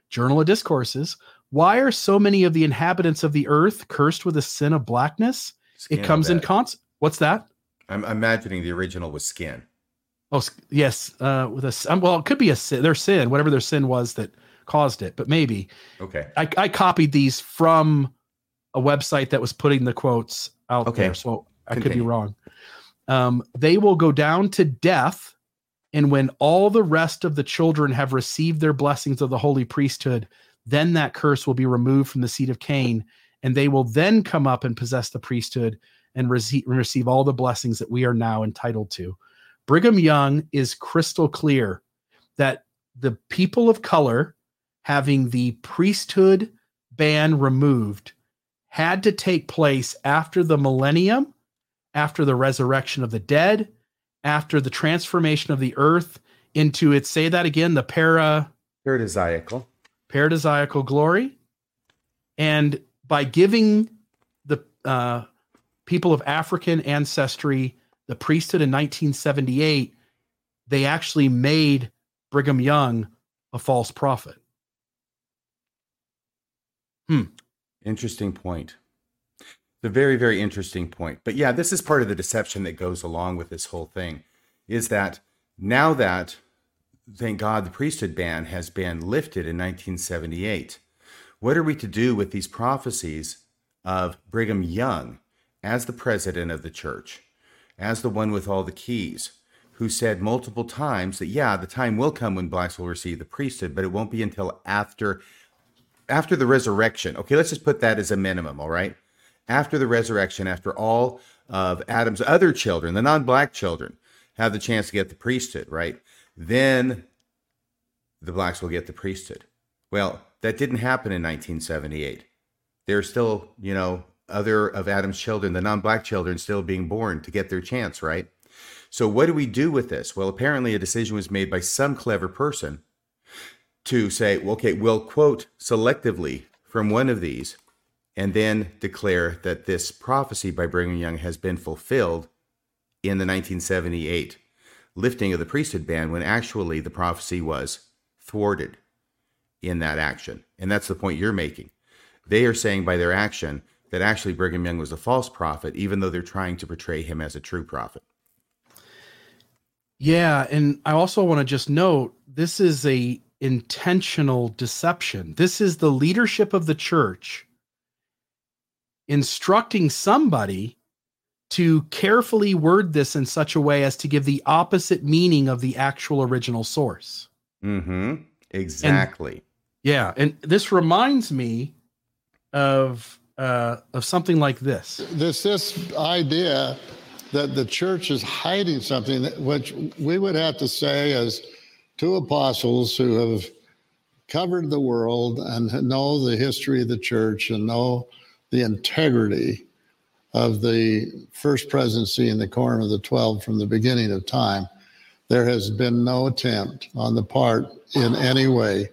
Journal of Discourses, Why are so many of the inhabitants of the earth cursed with a sin of blackness? Skin, it comes in cons. What's that? I'm imagining the original was skin. Oh yes, uh, with a um, well, it could be a sin, their sin, whatever their sin was that caused it, but maybe Okay. I, I copied these from a website that was putting the quotes out Okay. there, so I could be wrong. Um, they will go down to death, and when all the rest of the children have received their blessings of the holy priesthood, then that curse will be removed from the seed of Cain, and they will then come up and possess the priesthood and receive, receive all the blessings that we are now entitled to. Brigham Young is crystal clear that the people of color having the priesthood ban removed had to take place after the millennium, after the resurrection of the dead, after the transformation of the earth into its say that again the para Paradisiacal. Paradisiacal glory and by giving the uh, people of african ancestry the priesthood in 1978 they actually made brigham young a false prophet Hmm. Interesting point. A very, very interesting point. But yeah, this is part of the deception that goes along with this whole thing is that now that, thank God, the priesthood ban has been lifted in 1978, what are we to do with these prophecies of Brigham Young as the president of the church, as the one with all the keys, who said multiple times that, yeah, the time will come when blacks will receive the priesthood, but it won't be until after after the resurrection, okay, let's just put that as a minimum, all right? After the resurrection, after all of Adam's other children, the non black children, have the chance to get the priesthood, right? Then the blacks will get the priesthood. Well, that didn't happen in 1978. There are still, you know, other of Adam's children, the non black children, still being born to get their chance, right? So, what do we do with this? Well, apparently, a decision was made by some clever person to say, well, okay, we'll quote selectively from one of these and then declare that this prophecy by Brigham Young has been fulfilled in the 1978 lifting of the priesthood ban when actually the prophecy was thwarted in that action. And that's the point you're making. They are saying by their action that actually Brigham Young was a false prophet, even though they're trying to portray him as a true prophet. Yeah, and I also want to just note this is a intentional deception. This is the leadership of the church instructing somebody to carefully word this in such a way as to give the opposite meaning of the actual original source. Mm-hmm. Exactly. Yeah, and this reminds me of uh of something like this. this this idea that the church is hiding something that, which we would have to say as two apostles who have covered the world and know the history of the church and know the integrity of the first presidency and the quorum of the 12 from the beginning of time there has been no attempt on the part in any way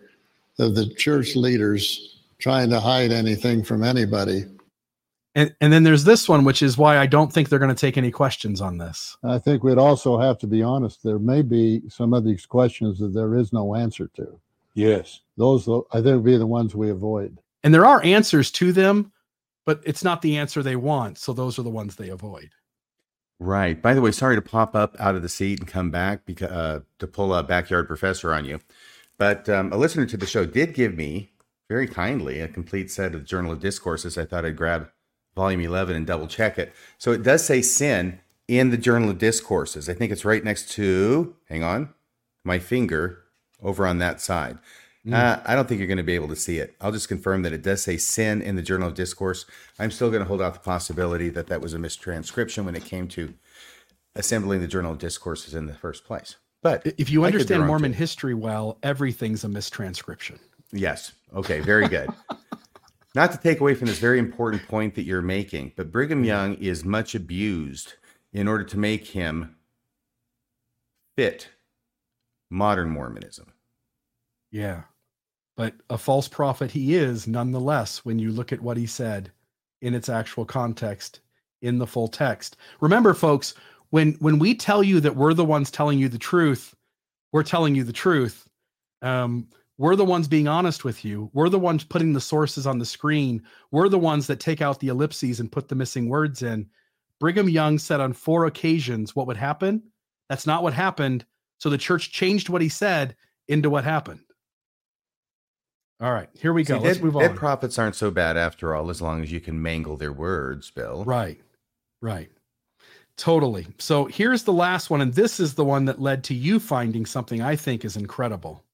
of the church leaders trying to hide anything from anybody And and then there's this one which is why I don't think they're going to take any questions on this. I think we'd also have to be honest. There may be some of these questions that there is no answer to. Yes. Those, I think, would be the ones we avoid. And there are answers to them, but it's not the answer they want, so those are the ones they avoid. Right. By the way, sorry to pop up out of the seat and come back because uh, to pull a backyard professor on you, but um, a listener to the show did give me very kindly a complete set of Journal of Discourses. I thought I'd grab volume eleven and double check it. So it does say sin in the Journal of Discourses. I think it's right next to. Hang on, my finger over on that side. Uh, I don't think you're going to be able to see it. I'll just confirm that it does say sin in the Journal of Discourse. I'm still going to hold out the possibility that that was a mistranscription when it came to assembling the Journal of Discourses in the first place. But If you I could be understand Mormon too. history well, everything's a mistranscription. Yes. Okay. Very good. Not to take away from this very important point that you're making, but Brigham Young is much abused in order to make him fit modern Mormonism. Yeah. But a false prophet he is nonetheless when you look at what he said in its actual context in the full text. Remember folks, when when we tell you that we're the ones telling you the truth, we're telling you the truth. Um We're the ones being honest with you. We're the ones putting the sources on the screen. We're the ones that take out the ellipses and put the missing words in. Brigham Young said on four occasions what would happen. That's not what happened. So the church changed what he said into what happened. All right, here we go. See, Let's dead, move dead on. prophets aren't so bad after all, as long as you can mangle their words, Bill. Right, right. Totally. So here's the last one, and this is the one that led to you finding something I think is incredible.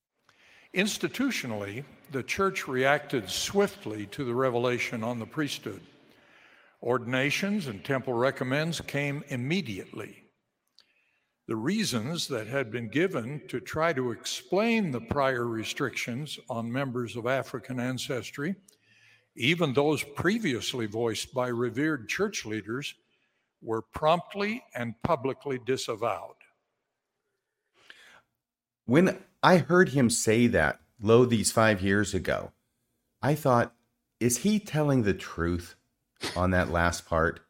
Institutionally, the church reacted swiftly to the revelation on the priesthood. Ordinations and temple recommends came immediately. The reasons that had been given to try to explain the prior restrictions on members of African ancestry, even those previously voiced by revered church leaders, were promptly and publicly disavowed. When I heard him say that, lo, these five years ago, I thought, is he telling the truth on that last part?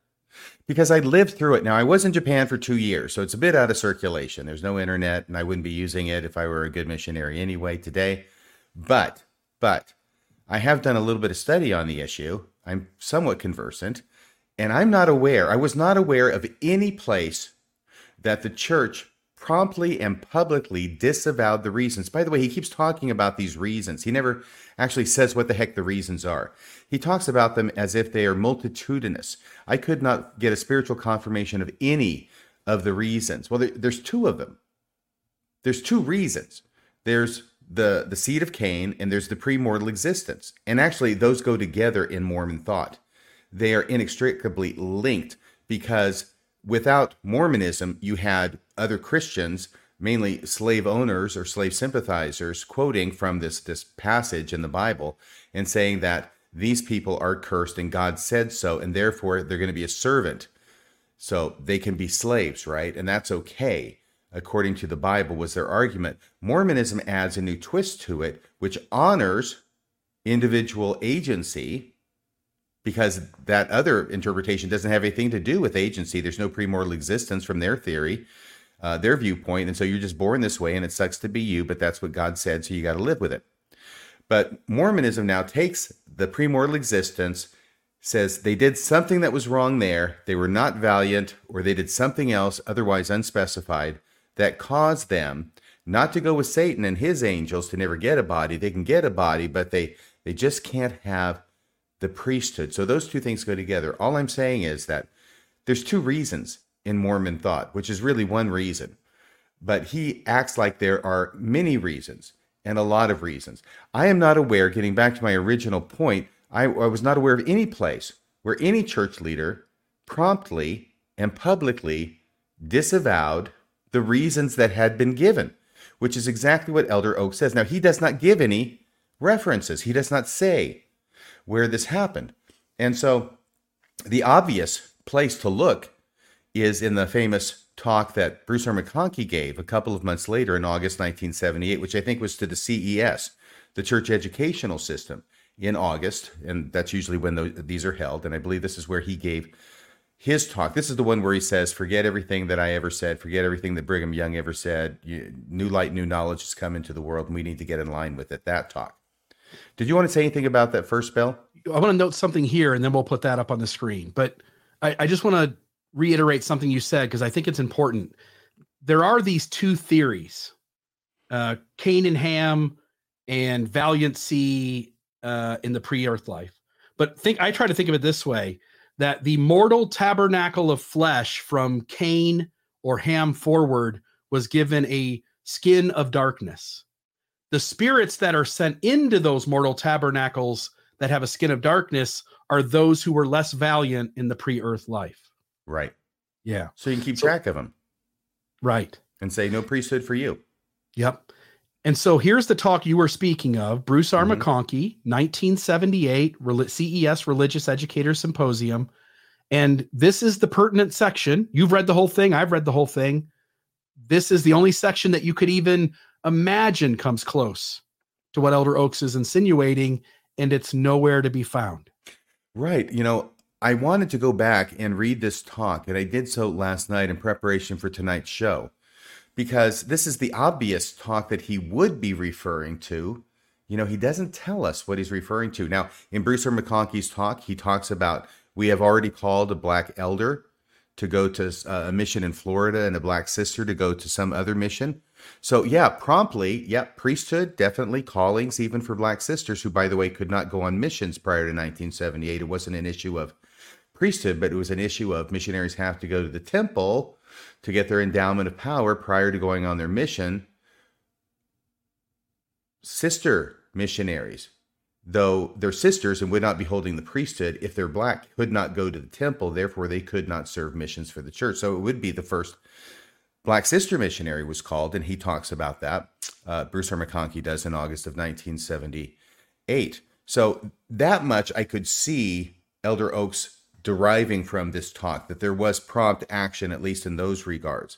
Because I lived through it. Now, I was in Japan for two years, so it's a bit out of circulation. There's no internet, and I wouldn't be using it if I were a good missionary anyway today. But, but, I have done a little bit of study on the issue. I'm somewhat conversant, and I'm not aware, I was not aware of any place that the church promptly and publicly disavowed the reasons. By the way, he keeps talking about these reasons. He never actually says what the heck the reasons are. He talks about them as if they are multitudinous. I could not get a spiritual confirmation of any of the reasons. Well, there, there's two of them. There's two reasons. There's the the seed of Cain and there's the premortal existence. And actually those go together in Mormon thought. They are inextricably linked because without Mormonism, you had other Christians, mainly slave owners or slave sympathizers, quoting from this, this passage in the Bible and saying that these people are cursed and God said so, and therefore they're going to be a servant. So they can be slaves, right? And that's okay, according to the Bible, was their argument. Mormonism adds a new twist to it, which honors individual agency because that other interpretation doesn't have anything to do with agency. There's no premortal existence from their theory, uh, their viewpoint. And so you're just born this way and it sucks to be you, but that's what God said. So you got to live with it. But Mormonism now takes the premortal existence, says they did something that was wrong there. They were not valiant, or they did something else, otherwise unspecified, that caused them not to go with Satan and his angels to never get a body. They can get a body, but they, they just can't have the priesthood. So those two things go together. All I'm saying is that there's two reasons in Mormon thought, which is really one reason. But he acts like there are many reasons and a lot of reasons. I am not aware, getting back to my original point, I, I was not aware of any place where any church leader promptly and publicly disavowed the reasons that had been given, which is exactly what Elder Oak says. Now, he does not give any references, he does not say where this happened. And so the obvious place to look is in the famous talk that Bruce R. McConkie gave a couple of months later in August 1978, which I think was to the CES, the Church Educational System, in August. And that's usually when these are held. And I believe this is where he gave his talk. This is the one where he says, Forget everything that I ever said, forget everything that Brigham Young ever said. New light, new knowledge has come into the world, and we need to get in line with it. That talk. Did you want to say anything about that first spell? I want to note something here, and then we'll put that up on the screen. But I, I just want to reiterate something you said because I think it's important. There are these two theories, uh, Cain and Ham, and valiancy uh, in the pre-earth life. But think I try to think of it this way: that the mortal tabernacle of flesh from Cain or Ham forward was given a skin of darkness. The spirits that are sent into those mortal tabernacles that have a skin of darkness are those who were less valiant in the pre-earth life. Right. Yeah. So you can keep So- track of them Right. and say, No priesthood for you. Yep. And so here's the talk you were speaking of Bruce R. Mhm. McConkie, 1978 CES Religious Educator Symposium. And this is the pertinent section. You've read the whole thing. I've read the whole thing. This is the only section that you could even imagine comes close to what Elder Oaks is insinuating, and it's nowhere to be found. Right. You know, I wanted to go back and read this talk, and I did so last night in preparation for tonight's show, because this is the obvious talk that he would be referring to You know, he doesn't tell us what he's referring to. Now, in Bruce R. McConkie's talk, he talks about we have already called a black elder to go to uh, a mission in Florida and a black sister to go to some other mission. So, yeah, promptly, yeah, priesthood, definitely callings, even for black sisters, who, by the way, could not go on missions prior to 1978. It wasn't an issue of priesthood, but it was an issue of missionaries have to go to the temple to get their endowment of power prior to going on their mission. Sister missionaries, though they're sisters and would not be holding the priesthood, if they're black, could not go to the temple. Therefore, they could not serve missions for the church. So it would be the first black sister missionary was called, and he talks about that. Uh, Bruce R. McConkie does in August of 1978. So that much I could see Elder Oaks deriving from this talk that there was prompt action, at least in those regards.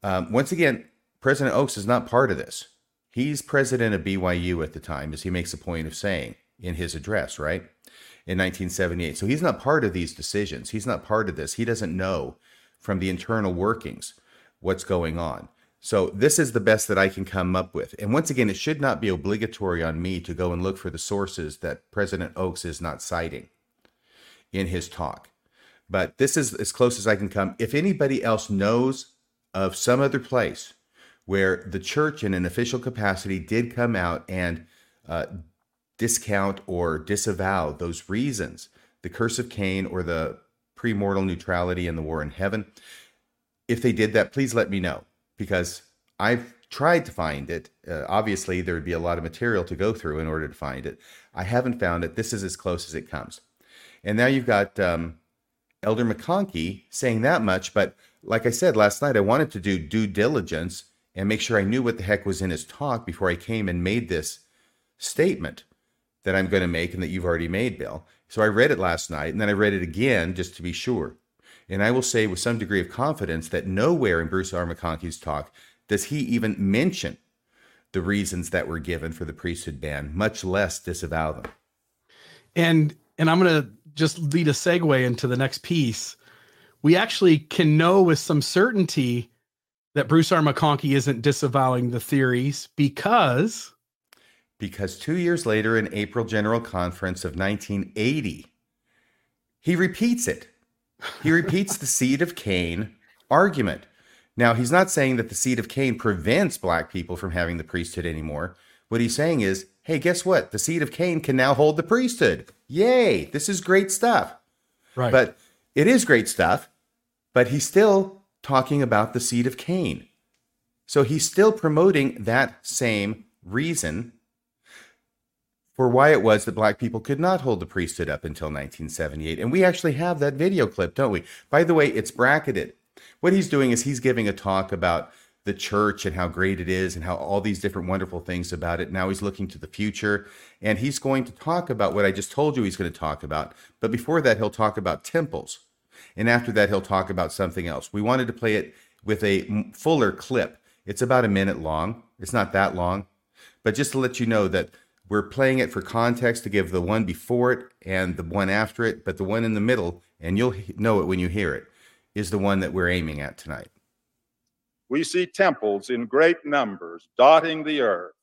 Um, once again, President Oaks is not part of this. He's president of BYU at the time, as he makes a point of saying in his address, right? In 1978. So he's not part of these decisions. He's not part of this. He doesn't know from the internal workings what's going on. So this is the best that I can come up with. And once again, it should not be obligatory on me to go and look for the sources that President Oaks is not citing in his talk. But this is as close as I can come. If anybody else knows of some other place where the church, in an official capacity, did come out and uh, discount or disavow those reasons the curse of Cain or the premortal neutrality and the war in heaven. If they did that, please let me know because I've tried to find it. Uh, obviously, there would be a lot of material to go through in order to find it. I haven't found it. This is as close as it comes. And now you've got um, Elder McConkie saying that much. But like I said last night, I wanted to do due diligence and make sure I knew what the heck was in his talk before I came and made this statement that I'm going to make and that you've already made, Bill. So I read it last night and then I read it again just to be sure. And I will say with some degree of confidence that nowhere in Bruce R. McConkie's talk does he even mention the reasons that were given for the priesthood ban, much less disavow them. And and I'm going to just lead a segue into the next piece. We actually can know with some certainty that Bruce R. McConkie isn't disavowing the theories because because 2 years later in April General Conference of 1980 he repeats it. He repeats the seed of Cain argument. Now, he's not saying that the seed of Cain prevents black people from having the priesthood anymore. What he's saying is, hey, guess what? The seed of Cain can now hold the priesthood. Yay, this is great stuff. Right. But it is great stuff, but he's still talking about the seed of Cain. So he's still promoting that same reason for why it was that black people could not hold the priesthood up until 1978. And we actually have that video clip, don't we? By the way, it's bracketed. What he's doing is he's giving a talk about the church and how great it is and how all these different wonderful things about it. Now he's looking to the future and he's going to talk about what I just told you he's going to talk about. But before that, he'll talk about temples. And after that, he'll talk about something else. We wanted to play it with a fuller clip. It's about a minute long. It's not that long. But just to let you know that we're playing it for context to give the one before it and the one after it, but the one in the middle, and you'll know it when you hear it, is the one that we're aiming at tonight. We see temples in great numbers dotting the earth,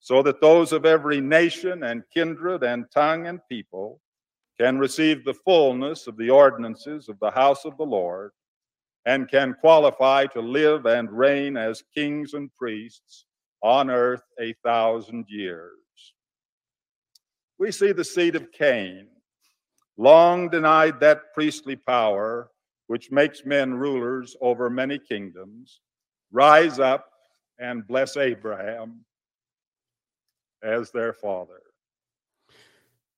so that those of every nation and kindred and tongue and people can receive the fullness of the ordinances of the house of the Lord, and can qualify to live and reign as kings and priests on earth a thousand years. We see the seed of Cain, long denied that priestly power which makes men rulers over many kingdoms, rise up and bless Abraham as their father.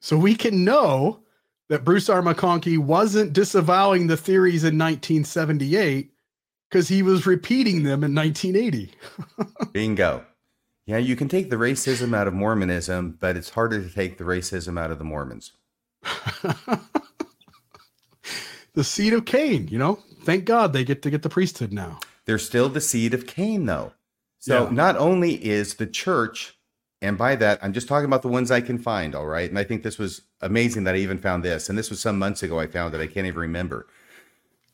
So we can know that Bruce R. McConkie wasn't disavowing the theories in 1978 because he was repeating them in 1980. Bingo. Yeah, you can take the racism out of Mormonism, but it's harder to take the racism out of the Mormons. the seed of Cain, you know, thank God they get to get the priesthood now. They're still the seed of Cain, though. So yeah. not only is the church and by that, I'm just talking about the ones I can find, all right? And I think this was amazing that I even found this. And this was some months ago I found it. I can't even remember.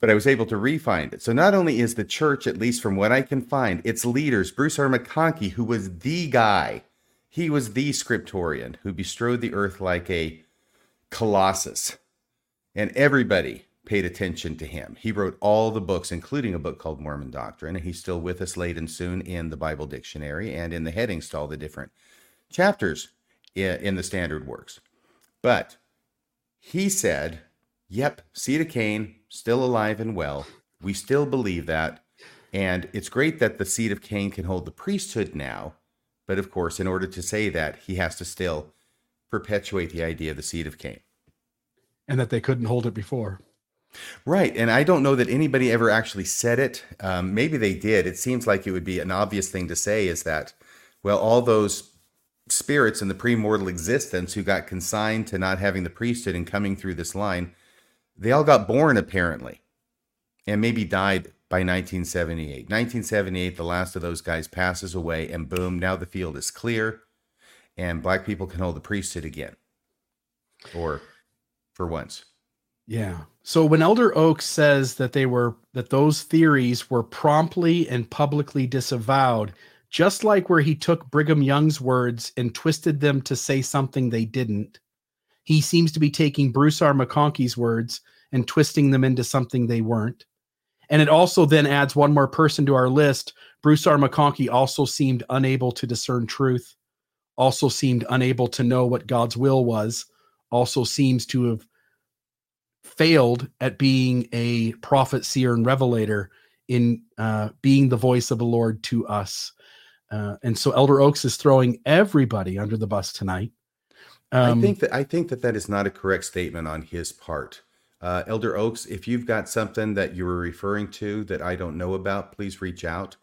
But I was able to refind it. So not only is the church, at least from what I can find, its leaders, Bruce R. McConkie, who was the guy, He was the scriptorian who bestrode the earth like a colossus, and everybody paid attention to him. He wrote all the books, including a book called Mormon Doctrine, and he's still with us late and soon in the Bible Dictionary and in the headings to all the different chapters in the standard works. But he said, Yep, seed of Cain, still alive and well. We still believe that. And it's great that the seed of Cain can hold the priesthood now. But of course, in order to say that, he has to still perpetuate the idea of the seed of Cain. And that they couldn't hold it before. Right. And I don't know that anybody ever actually said it. Um, maybe they did. It seems like it would be an obvious thing to say is that, well, all those spirits in the premortal existence who got consigned to not having the priesthood and coming through this line, they all got born apparently and maybe died by 1978. 1978, the last of those guys passes away, and boom, now the field is clear and black people can hold the priesthood again. Or for once. Yeah. So when Elder Oaks says that they were that those theories were promptly and publicly disavowed, just like where he took Brigham Young's words and twisted them to say something they didn't, he seems to be taking Bruce R. McConkie's words and twisting them into something they weren't. And it also then adds one more person to our list. Bruce R. McConkie also seemed unable to discern truth, also seemed unable to know what God's will was, also seems to have failed at being a prophet, seer, and revelator in uh, being the voice of the Lord to us. Uh, and so Elder Oaks is throwing everybody under the bus tonight. Um, I think that I think that that is not a correct statement on his part. Uh, Elder Oaks, if you've got something that you were referring to that I don't know about, please reach out.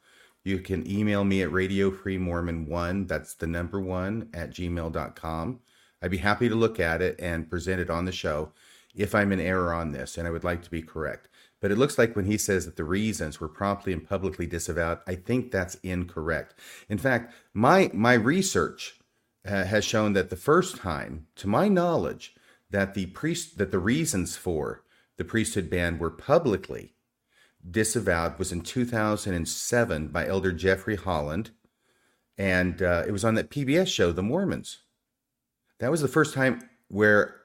You can email me at radiofreemormon1, that's the number one, at gmail.com. I'd be happy to look at it and present it on the show if I'm in error on this, and I would like to be correct. But it looks like when he says that the reasons were promptly and publicly disavowed, I think that's incorrect. In fact, my my research uh, has shown that the first time, to my knowledge, that the priest that the reasons for the priesthood ban were publicly disavowed was in 2007 by Elder Jeffrey Holland, and uh, it was on that PBS show, The Mormons. That was the first time where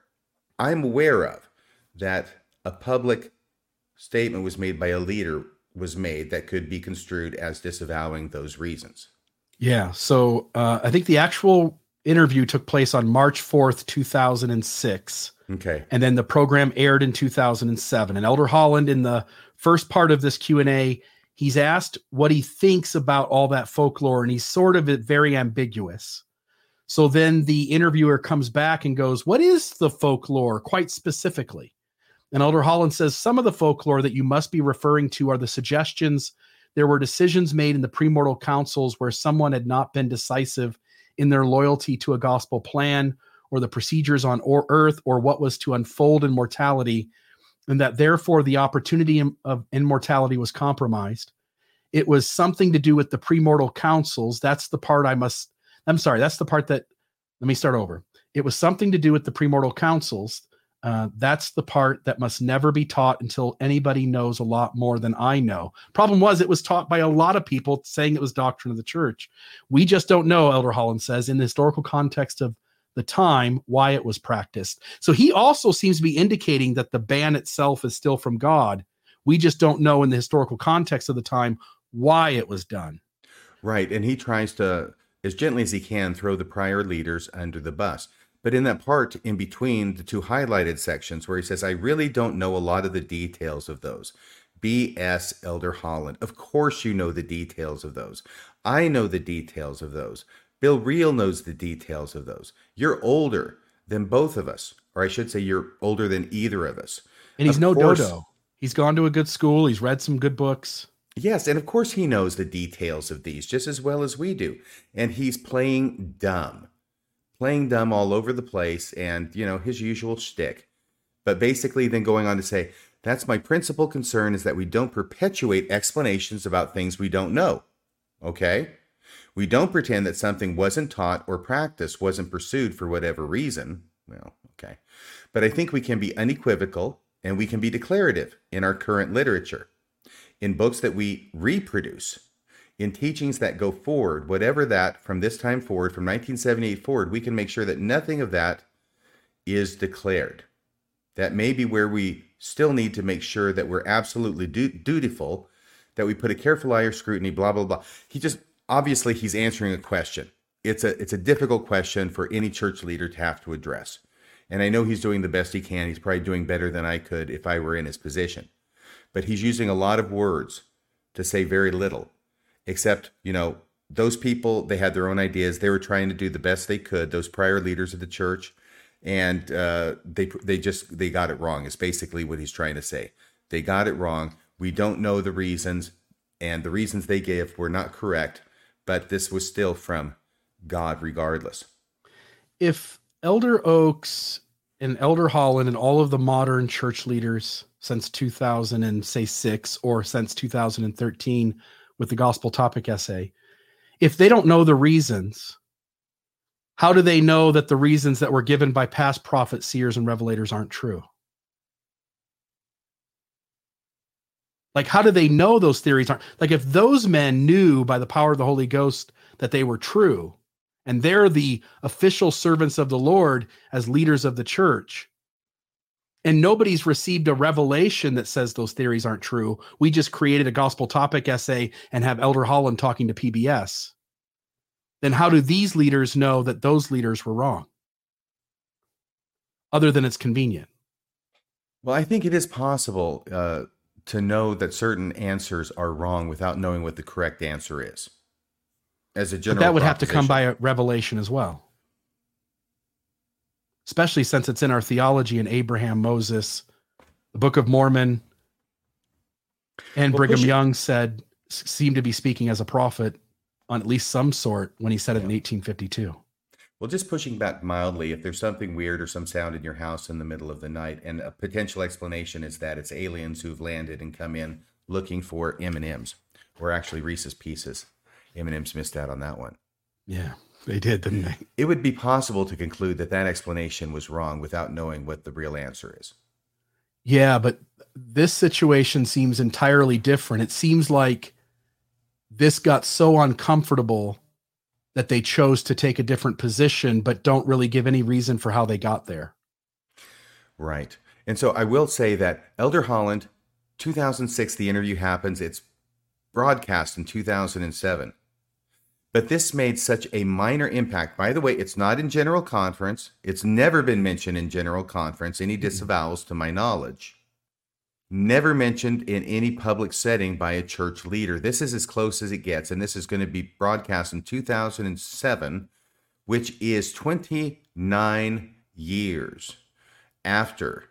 I'm aware of that a public statement was made by a leader was made that could be construed as disavowing those reasons. Yeah. So uh, I think the actual interview took place on March 4th, 2006. Okay. And then the program aired in 2007. And Elder Holland, in the first part of this Q&A, he's asked what he thinks about all that folklore, and he's sort of very ambiguous. So then the interviewer comes back and goes, What is the folklore quite specifically? And Elder Holland says, Some of the folklore that you must be referring to are the suggestions. There were decisions made in the premortal councils where someone had not been decisive in their loyalty to a gospel plan or the procedures on or earth or what was to unfold in mortality, and that therefore the opportunity of immortality was compromised. It was something to do with the premortal councils. That's the part I must I'm sorry, that's the part that, let me start over. It was something to do with the premortal councils. Uh, that's the part that must never be taught until anybody knows a lot more than I know. Problem was, it was taught by a lot of people saying it was doctrine of the church. We just don't know, Elder Holland says, in the historical context of the time, why it was practiced. So he also seems to be indicating that the ban itself is still from God. We just don't know in the historical context of the time why it was done. Right. And he tries to as gently as he can throw the prior leaders under the bus. But in that part in between the two highlighted sections where he says, I really don't know a lot of the details of those. B.S. Elder Holland. Of course, you know the details of those. I know the details of those. Bill Reel knows the details of those. You're older than both of us, or I should say, you're older than either of us. And he's of no course, dodo. He's gone to a good school. He's read some good books. Yes, and of course he knows the details of these just as well as we do. And he's playing dumb, playing dumb all over the place and, you know, his usual shtick. But basically, then going on to say, that's my principal concern is that we don't perpetuate explanations about things we don't know. Okay? We don't pretend that something wasn't taught or practiced, wasn't pursued for whatever reason. Well, okay. But I think we can be unequivocal and we can be declarative in our current literature in books that we reproduce, in teachings that go forward, whatever that from this time forward, from 1978 forward, we can make sure that nothing of that is declared. That may be where we still need to make sure that we're absolutely du- dutiful, that we put a careful eye or scrutiny, blah, blah, blah. He just obviously he's answering a question. It's a it's a difficult question for any church leader to have to address. And I know he's doing the best he can. He's probably doing better than I could if I were in his position. But he's using a lot of words to say very little except you know those people they had their own ideas. They were trying to do the best they could those prior leaders of the church. And uh, they they just they got it wrong is basically what he's trying to say. They got it wrong. We don't know the reasons and the reasons they gave were not correct but this was still from god regardless. If elder oaks and elder holland and all of the modern church leaders since 2000 and say 6 or since 2013 with the gospel topic essay, if they don't know the reasons, how do they know that the reasons that were given by past prophets, seers, and revelators aren't true? Like, how do they know those theories aren't? Like, if those men knew by the power of the Holy Ghost that they were true, and they're the official servants of the Lord as leaders of the church, and nobody's received a revelation that says those theories aren't true. We just created a gospel topic essay and have Elder Holland talking to PBS. Then how do these leaders know that those leaders were wrong? Other than it's convenient. Well, I think it is possible uh, to know that certain answers are wrong without knowing what the correct answer is. As a general, but that would have to come by a revelation as well especially since it's in our theology in Abraham, Moses, the Book of Mormon, and well, Brigham Young said seemed to be speaking as a prophet on at least some sort when he said it in 1852. Well, just pushing back mildly, if there's something weird or some sound in your house in the middle of the night, and a potential explanation is that it's aliens who've landed and come in looking for M and M's, or actually Reese's Pieces. M and M's missed out on that one. Yeah. They did, didn't they? It would be possible to conclude that that explanation was wrong without knowing what the real answer is. Yeah, but this situation seems entirely different. It seems like this got so uncomfortable that they chose to take a different position, but don't really give any reason for how they got there. Right. And so I will say that Elder Holland, 2006, the interview happens. It's broadcast in 2007. But this made such a minor impact. By the way, it's not in general conference. It's never been mentioned in general conference, any mm-hmm. disavowals to my knowledge. Never mentioned in any public setting by a church leader. This is as close as it gets. And this is going to be broadcast in 2007, which is 29 years after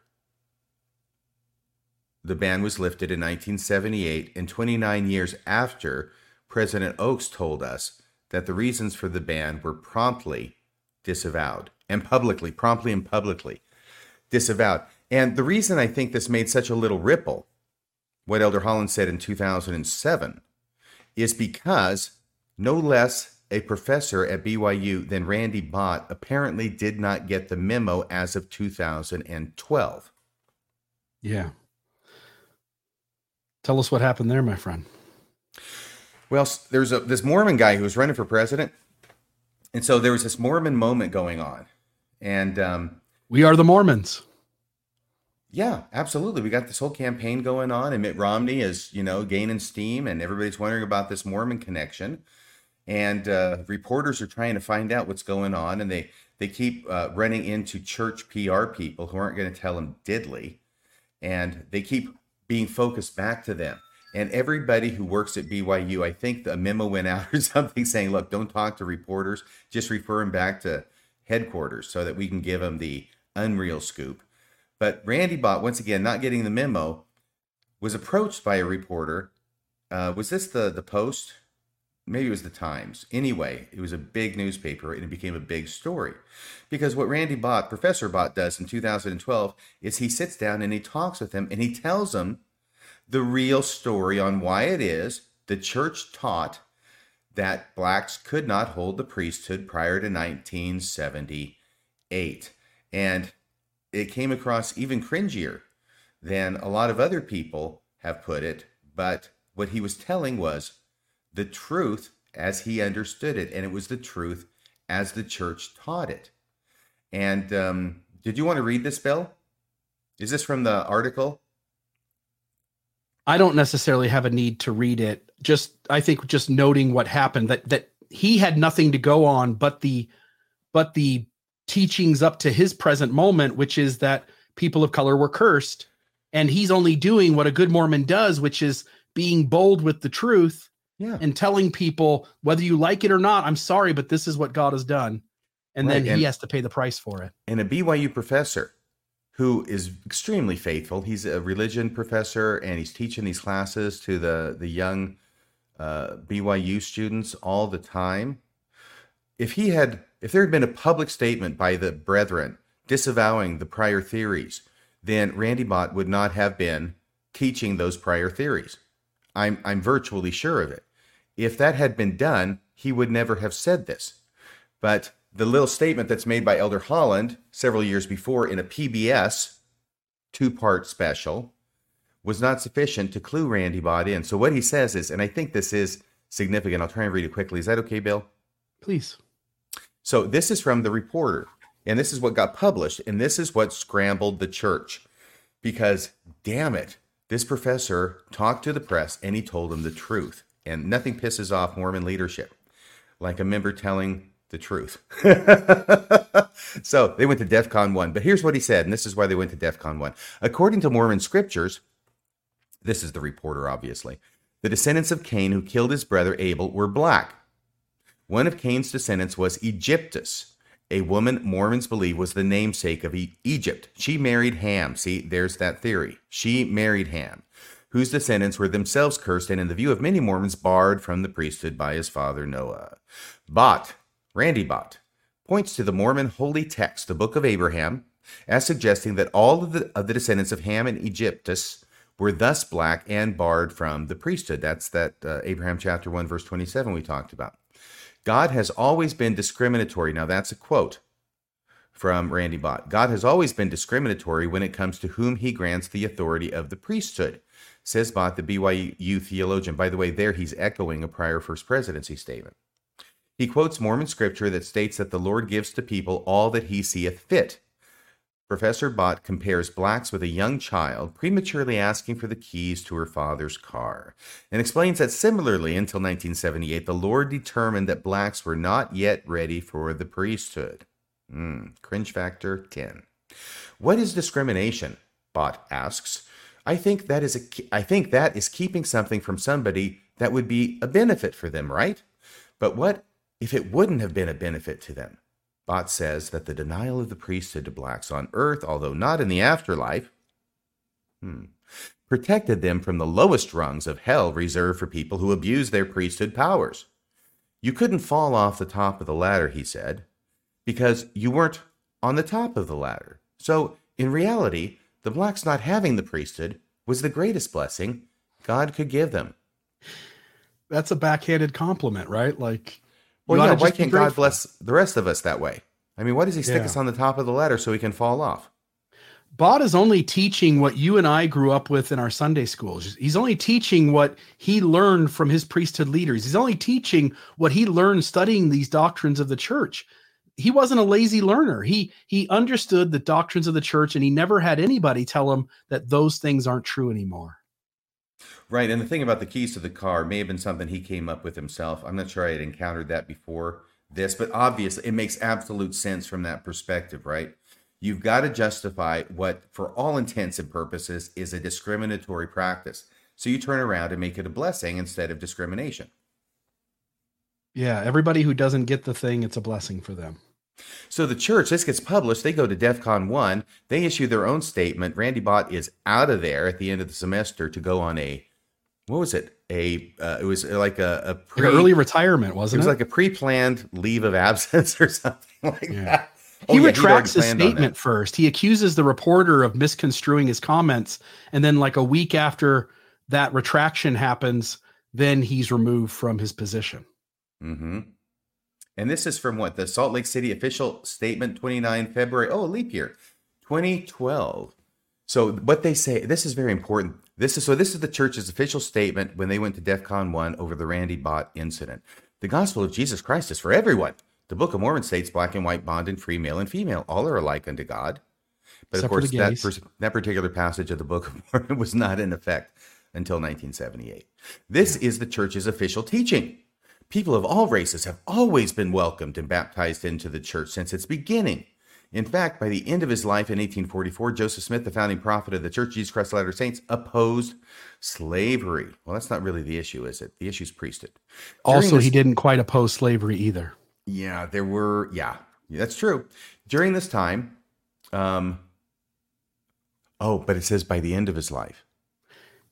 the ban was lifted in 1978 and 29 years after President Oaks told us that the reasons for the ban were promptly disavowed and publicly, promptly and publicly disavowed. And the reason I think this made such a little ripple, what Elder Holland said in 2007, is because no less a professor at BYU than Randy Bott apparently did not get the memo as of 2012. Yeah. Tell us what happened there, my friend. Well, there's a this Mormon guy who was running for president, and so there was this Mormon moment going on, and um, we are the Mormons. Yeah, absolutely. We got this whole campaign going on, and Mitt Romney is, you know, gaining steam, and everybody's wondering about this Mormon connection. And uh, reporters are trying to find out what's going on, and they they keep uh, running into church PR people who aren't going to tell them diddly, and they keep being focused back to them. And everybody who works at BYU, I think the memo went out or something saying, look, don't talk to reporters, just refer them back to headquarters so that we can give them the unreal scoop. But Randy Bott, once again, not getting the memo, was approached by a reporter. Uh, was this the the Post? Maybe it was the Times. Anyway, it was a big newspaper and it became a big story. Because what Randy Bott, Professor Bott, does in 2012 is he sits down and he talks with him and he tells him the real story on why it is the church taught that blacks could not hold the priesthood prior to 1978. And it came across even cringier than a lot of other people have put it. But what he was telling was the truth as he understood it, and it was the truth as the church taught it. And um, did you want to read this, Bill? Is this from the article? I don't necessarily have a need to read it. Just I think just noting what happened that that he had nothing to go on but the but the teachings up to his present moment, which is that people of color were cursed. And he's only doing what a good Mormon does, which is being bold with the truth Yeah. and telling people whether you like it or not, I'm sorry, but this is what God has done. And Right, then and- he has to pay the price for it. and a BYU professor who is extremely faithful. He's a religion professor and he's teaching these classes to the the young uh, BYU students all the time. If he had, if there had been a public statement by the brethren disavowing the prior theories, then Randy Bott would not have been teaching those prior theories. I'm I'm virtually sure of it. If that had been done, he would never have said this. But the little statement that's made by Elder Holland several years before in a PBS two part special was not sufficient to clue Randy Bott in. So what he says is, and I think this is significant, I'll try and read it quickly. Is that okay, Bill? Please. So this is from the reporter, and this is what got published, and this is what scrambled the church. Because damn it, this professor talked to the press and he told them the truth. And nothing pisses off Mormon leadership like a member telling the truth. so they went to DEF CON 1. But here's what he said, and this is why they went to DEF CON 1. According to Mormon scriptures, this is the reporter, obviously, the descendants of Cain who killed his brother Abel were black. One of Cain's descendants was Egyptus, a woman Mormons believe was the namesake of e- Egypt. She married Ham. See, there's that theory. She married Ham, whose descendants were themselves cursed and, in the view of many Mormons, barred from the priesthood by his father Noah. Bott, Randy Bott, points to the Mormon holy text, the Book of Abraham, as suggesting that all of the, of the descendants of Ham and Egyptus were thus black and barred from the priesthood. That's that uh, Abraham chapter 1, verse 27 we talked about. God has always been discriminatory. Now, that's a quote from Randy Bott. God has always been discriminatory when it comes to whom he grants the authority of the priesthood, says Bott, the BYU theologian. By the way, there he's echoing a prior First Presidency statement. He quotes Mormon scripture that states that the Lord gives to people all that he seeth fit. Professor Bott compares blacks with a young child prematurely asking for the keys to her father's car and explains that similarly until 1978 the Lord determined that blacks were not yet ready for the priesthood. Hmm, cringe factor 10. What is discrimination? Bott asks. I think that is a I think that is keeping something from somebody that would be a benefit for them, right? But what if it wouldn't have been a benefit to them? Bott says that the denial of the priesthood to blacks on earth, although not in the afterlife, hmm, protected them from the lowest rungs of hell reserved for people who abuse their priesthood powers. You couldn't fall off the top of the ladder, he said, because you weren't on the top of the ladder. So, in reality, the blacks not having the priesthood was the greatest blessing God could give them. That's a backhanded compliment, right? Like, Well, you yeah, why can't God bless the rest of us that way? I mean, why does he stick Yeah. us on the top of the ladder so we can fall off? Bott is only teaching what you and I grew up with in our Sunday schools. He's only teaching what he learned from his priesthood leaders. He's only teaching what he learned studying these doctrines of the church. He wasn't a lazy learner. He he understood the doctrines of the church and he never had anybody tell him that those things aren't true anymore. Right. And the thing about the keys to the car may have been something he came up with himself. I'm not sure I had encountered that before this, but obviously it makes absolute sense from that perspective, right? You've got to justify what, for all intents and purposes, is a discriminatory practice. So you turn around and make it a blessing instead of discrimination. Yeah, everybody who doesn't get the thing, it's a blessing for them. So the church, this gets published. They go to DEF CON 1. They issue their own statement. Randy Bott is out of there at the end of the semester to go on a, what was it? A, uh, it was like a, a pre, an early retirement, wasn't was it? Was like a pre-planned leave of absence or something like Yeah. that. he Oh, he'd already retracts his planned on that. statement first. He accuses the reporter of misconstruing his comments, and then, like a week after that retraction happens, then he's removed from his position. Mm-hmm. And this is from what? The Salt Lake City official statement, 29 February. Oh, leap year, 2012. So what they say, this is very important. This is so. This is the church's official statement when they went to DEFCON one over the Randy Bott incident. The gospel of Jesus Christ is for everyone. The Book of Mormon states black and white, bond and free, male and female, all are alike unto God. But Except of course, that pers- that particular passage of the Book of Mormon was not in effect until 1978. This is the church's official teaching. People of all races have always been welcomed and baptized into the church since its beginning. In fact, by the end of his life in 1844, Joseph Smith, the founding prophet of the Church of Jesus Christ of Latter-day Saints, opposed slavery. Well, that's not really the issue, is it? The issue is priesthood. During Also, this- he didn't quite oppose slavery either. yeah, there were. Yeah, that's true. During this time, um, oh, but it says by the end of his life.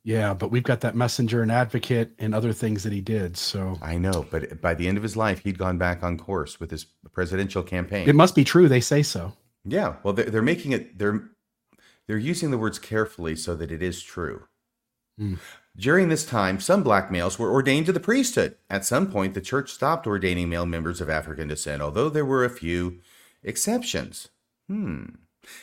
Yeah, but we've got that messenger and advocate and other things that he did. So I know, but by the end of his life, he'd gone back on course with his presidential campaign. it must be true. They say so. yeah, well, they're, they're making it. They're they're using the words carefully so that it is true. Hmm. During this time, some black males were ordained to the priesthood. At some point, the church stopped ordaining male members of African descent, although there were a few exceptions. Hmm.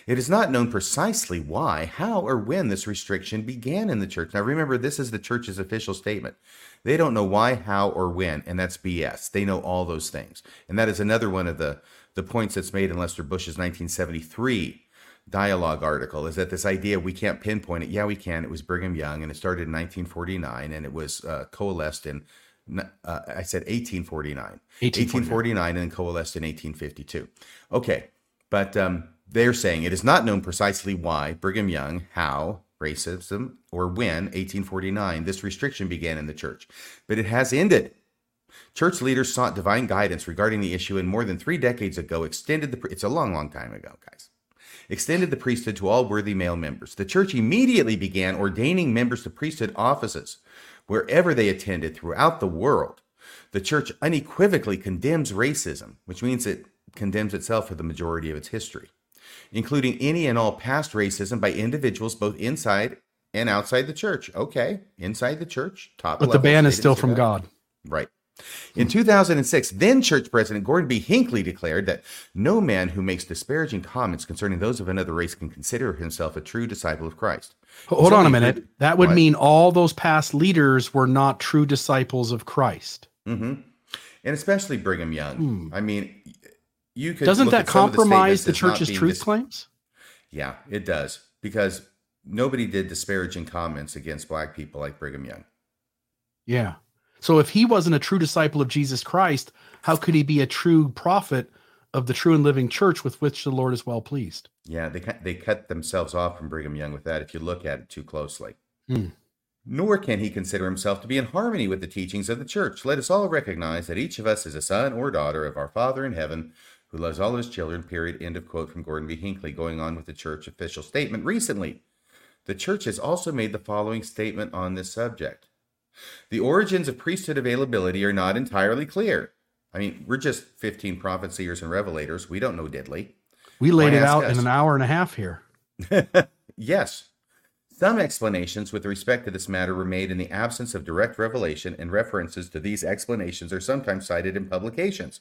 It is not known precisely why, how, or when this restriction began in the church. Now, remember, this is the church's official statement. They don't know why, how, or when, and that's BS. They know all those things. And that is another one of the, the points that's made in Lester Bush's 1973 dialogue article is that this idea we can't pinpoint it. Yeah, we can. It was Brigham Young, and it started in 1949, and it was uh, coalesced in, uh, I said 1849. 1849 and coalesced in 1852. Okay, but um, they're saying it is not known precisely why Brigham Young, how, racism, or when 1849 this restriction began in the church, but it has ended. Church leaders sought divine guidance regarding the issue, and more than three decades ago, extended the. It's a long, long time ago, guys. Extended the priesthood to all worthy male members. The church immediately began ordaining members to priesthood offices wherever they attended throughout the world. The church unequivocally condemns racism, which means it condemns itself for the majority of its history, including any and all past racism by individuals both inside and outside the church. Okay, inside the church, top. But the ban is still from city. God. Right. In 2006, then church president Gordon B. Hinckley declared that no man who makes disparaging comments concerning those of another race can consider himself a true disciple of Christ. Hold on a minute. That would What? mean all those past leaders were not true disciples of Christ. hmm And especially Brigham Young. I mean, you could. Doesn't that of the compromise the church's truth dis- claims? Yeah, it does because nobody did disparaging comments against black people like Brigham Young. Yeah. So if he wasn't a true disciple of Jesus Christ, how could he be a true prophet of the true and living church with which the Lord is well pleased? Yeah, they cut, they cut themselves off from Brigham Young with that if you look at it too closely. Hmm. Nor can he consider himself to be in harmony with the teachings of the church. Let us all recognize that each of us is a son or daughter of our Father in heaven who loves all of his children, period. End of quote from Gordon B. Hinckley, going on with the church official statement recently. The church has also made the following statement on this subject. The origins of priesthood availability are not entirely clear. I mean, we're just 15 prophet seers and revelators. We don't know diddly. We laid Why it out us? in an hour and a half here. Yes. Some explanations with respect to this matter were made in the absence of direct revelation, and references to these explanations are sometimes cited in publications.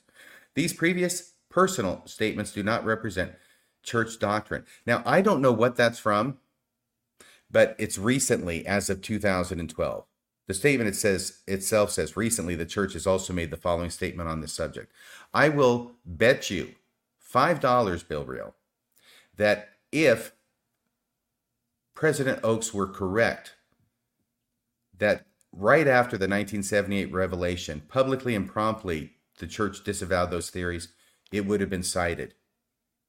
These previous personal statements do not represent church doctrine. Now, I don't know what that's from, but it's recently, as of 2012. The statement it says itself says recently the church has also made the following statement on this subject. I will bet you five dollars, Bill Reel, that if President Oaks were correct that right after the 1978 revelation, publicly and promptly, the church disavowed those theories, it would have been cited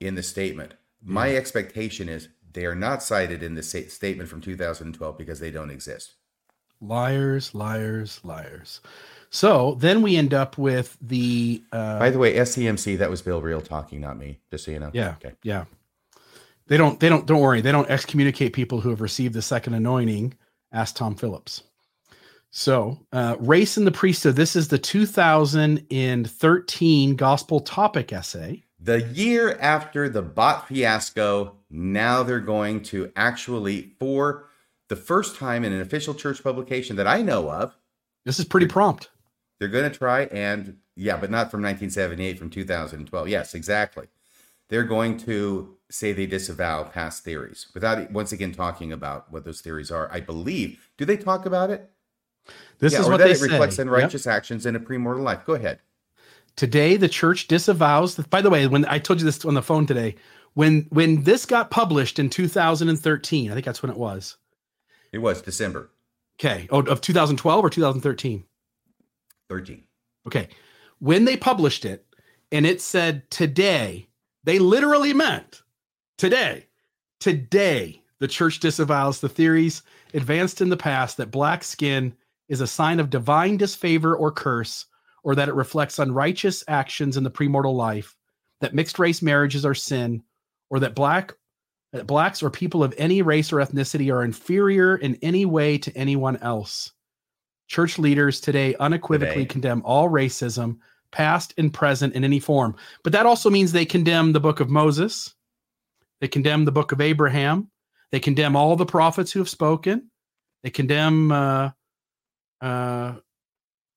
in the statement. My expectation is they are not cited in the statement from 2012 because they don't exist. Liars, liars, liars. So then we end up with the uh, By the way, SCMC, that was Bill Reel talking, not me, just so you know. Yeah. Okay. Yeah. They don't they don't don't worry. They don't excommunicate people who have received the second anointing. Ask Tom Phillips. So, uh, race and the priesthood. This is the 2013 gospel topic essay. The year after the Bott fiasco, now they're going to actually, for the first time in an official church publication that I know of, This is pretty prompt. they're going to try and, yeah, but not from 1978, from 2012. Yes, exactly. they're going to say they disavow past theories without once again talking about what those theories are. I believe. Do they talk about it? This Yeah, is what that they it reflects say. Yep. unrighteous actions in a premortal life. Go ahead. Today, the church disavows. By the way, when I told you this on the phone today, when when this got published in 2013, I think that's when it was. It was December Okay, oh, of 2012 or 2013. 13. Okay, when they published it, and it said today, they literally meant today. Today, the church disavows the theories advanced in the past that black skin is a sign of divine disfavor or curse, or that it reflects unrighteous actions in the premortal life, that mixed race marriages are sin, or that black that blacks or people of any race or ethnicity are inferior in any way to anyone else. Church leaders today unequivocally Today. condemn all racism, past and present in any form. But that also means they condemn the book of Moses, they condemn the book of Abraham, they condemn all the prophets who have spoken, they condemn uh uh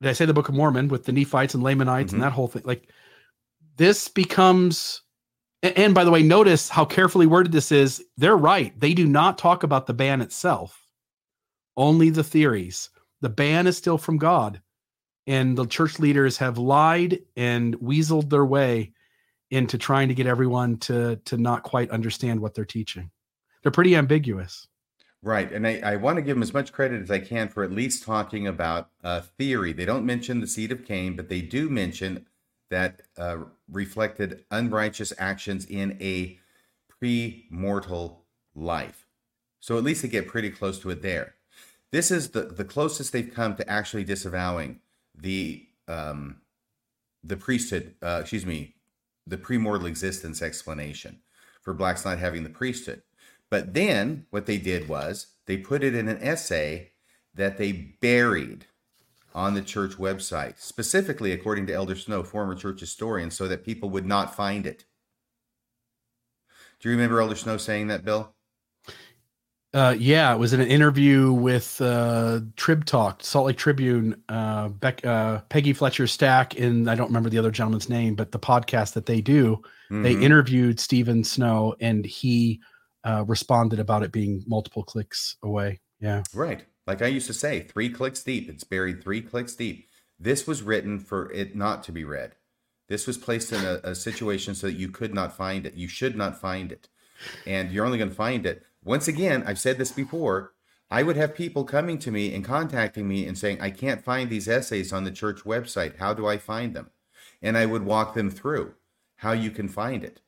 did I say the Book of Mormon with the Nephites and Lamanites Mhm. and that whole thing? Like this becomes and by the way, notice how carefully worded this is. They're right. They do not talk about the ban itself, only the theories. The ban is still from God. And the church leaders have lied and weaseled their way into trying to get everyone to, to not quite understand what they're teaching. They're pretty ambiguous. Right. And I, I want to give them as much credit as I can for at least talking about uh, theory. They don't mention the seed of Cain, but they do mention that uh, reflected unrighteous actions in a pre-mortal life. So at least they get pretty close to it there. This is the, the closest they've come to actually disavowing the um, the priesthood, uh, excuse me, the premortal existence explanation for blacks not having the priesthood. But then what they did was they put it in an essay that they buried on the church website, specifically according to Elder Snow, former church historian, so that people would not find it. Do you remember Elder Snow saying that, Bill? Uh, yeah, it was in an interview with uh, Trib Talk, Salt Lake Tribune, uh, Beck, uh, Peggy Fletcher Stack, and I don't remember the other gentleman's name, but the podcast that they do, they Mhm. interviewed Steven Snow, and he uh, responded about it being multiple clicks away. Yeah, Right. Like I used to say, three clicks deep. It's buried three clicks deep. This was written for it not to be read. This was placed in a, a situation so that you could not find it. You should not find it. And you're only going to find it. Once again, I've said this before. I would have people coming to me and contacting me and saying, I can't find these essays on the church website. How do I find them? And I would walk them through how you can find it.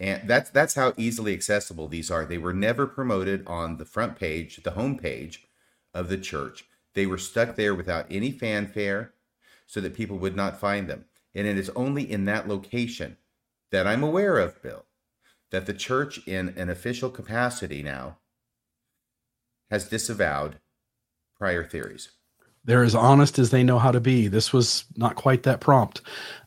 And that's that's how easily accessible these are. They were never promoted on the front page, the home page of the church. They were stuck there without any fanfare so that people would not find them. And it is only in that location that I'm aware of, Bill, that the church in an official capacity now has disavowed prior theories. They're as honest as they know how to be. This was not quite that prompt.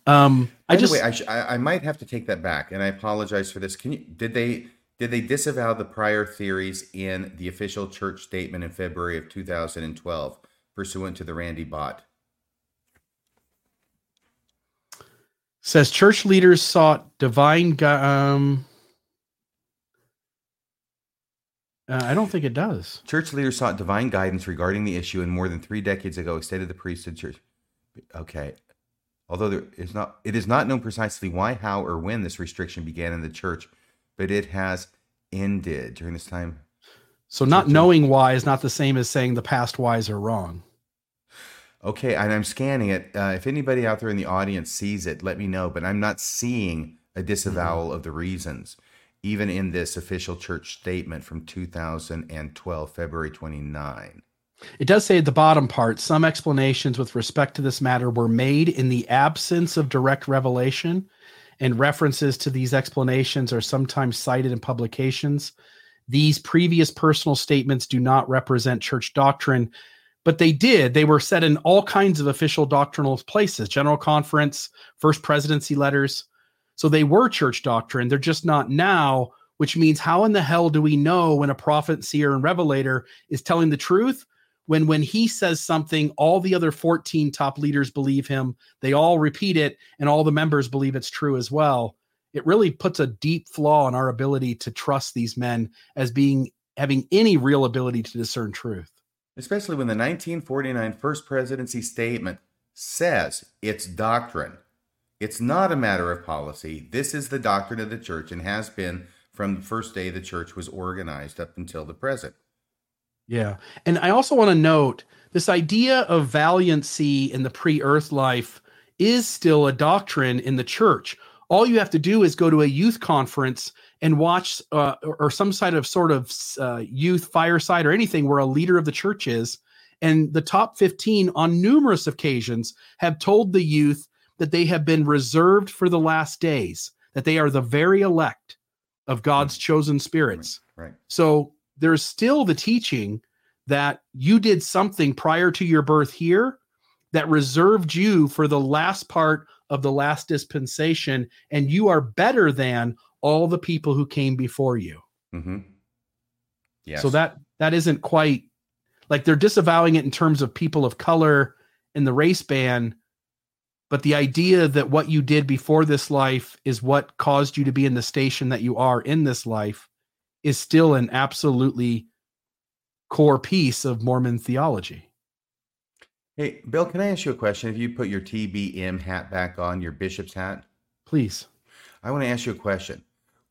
Um, I just way, I, sh- I I might have to take that back, and I apologize for this. Can you did they did they disavow the prior theories in the official church statement in February of 2012, pursuant to the Randy Bott? says church leaders sought divine. gu- Um, uh, I don't think it does. Church leaders sought divine guidance regarding the issue, and more than three decades ago, extended the priesthood church. Okay, although there is not, it is not known precisely why, how, or when this restriction began in the church, but it has ended during this time. So not Church- knowing why is not the same as saying the past whys are wrong. Okay, and I'm scanning it. Uh, if anybody out there in the audience sees it, let me know. But I'm not seeing a disavowal of the reasons, even in this official church statement from 2012, February 29. It does say at the bottom part, some explanations with respect to this matter were made in the absence of direct revelation, and references to these explanations are sometimes cited in publications. These previous personal statements do not represent church doctrine, but they did. They were said in all kinds of official doctrinal places, General Conference, First Presidency letters. So they were church doctrine. They're just not now, which means how in the hell do we know when a prophet, seer, and revelator is telling the truth? When when he says something, all the other 14 top leaders believe him. They all repeat it, and all the members believe it's true as well. it really puts a deep flaw in our ability to trust these men as being having any real ability to discern truth. Especially when the 1949 First Presidency Statement says it's doctrine. It's not a matter of policy. This is the doctrine of the church and has been from the first day the church was organized up until the present. Yeah. And I also want to note this idea of valiancy in the pre earth life is still a doctrine in the church. All you have to do is go to a youth conference and watch, uh, or some side of sort of uh, youth fireside or anything where a leader of the church is. And the top 15 on numerous occasions have told the youth that they have been reserved for the last days, that they are the very elect of God's chosen spirits. Right. right. So there's still the teaching that you did something prior to your birth here that reserved you for the last part of the last dispensation, and you are better than all the people who came before you. Mm-hmm. Yes. So that that isn't quite like they're disavowing it in terms of people of color in the race ban, but the idea that what you did before this life is what caused you to be in the station that you are in this life is still an absolutely core piece of Mormon theology. Hey, Bill, can I ask you a question? If you put your TBM hat back on, your bishop's hat, please. I want to ask you a question.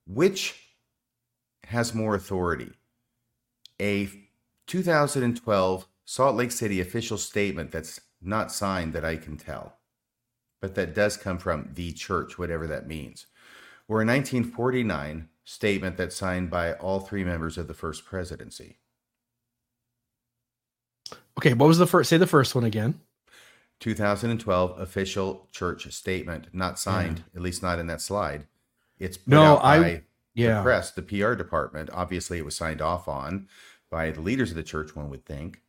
Which has more authority? A 2012 Salt Lake City official statement that's not signed that I can tell, but that does come from the church, whatever that means, or a 1949 statement that's signed by all three members of the first presidency. Okay, what was the first? Say the first one again. 2012 official church statement, not signed, yeah. at least not in that slide. It's no, I, yeah. the press, the PR department. Obviously, it was signed off on by the leaders of the church, one would think.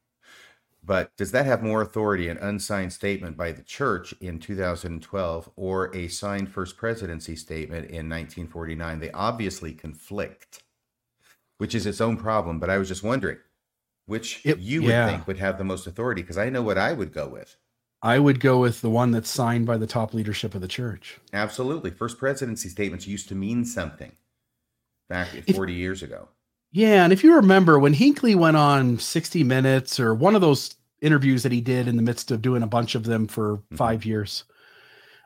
But does that have more authority, an unsigned statement by the church in 2012 or a signed first presidency statement in 1949? They obviously conflict, which is its own problem. But I was just wondering which it, you would yeah. think would have the most authority because I know what I would go with. I would go with the one that's signed by the top leadership of the church. Absolutely. First presidency statements used to mean something back 40 if, years ago. Yeah, and if you remember when Hinckley went on 60 Minutes or one of those interviews that he did in the midst of doing a bunch of them for mm-hmm. five years,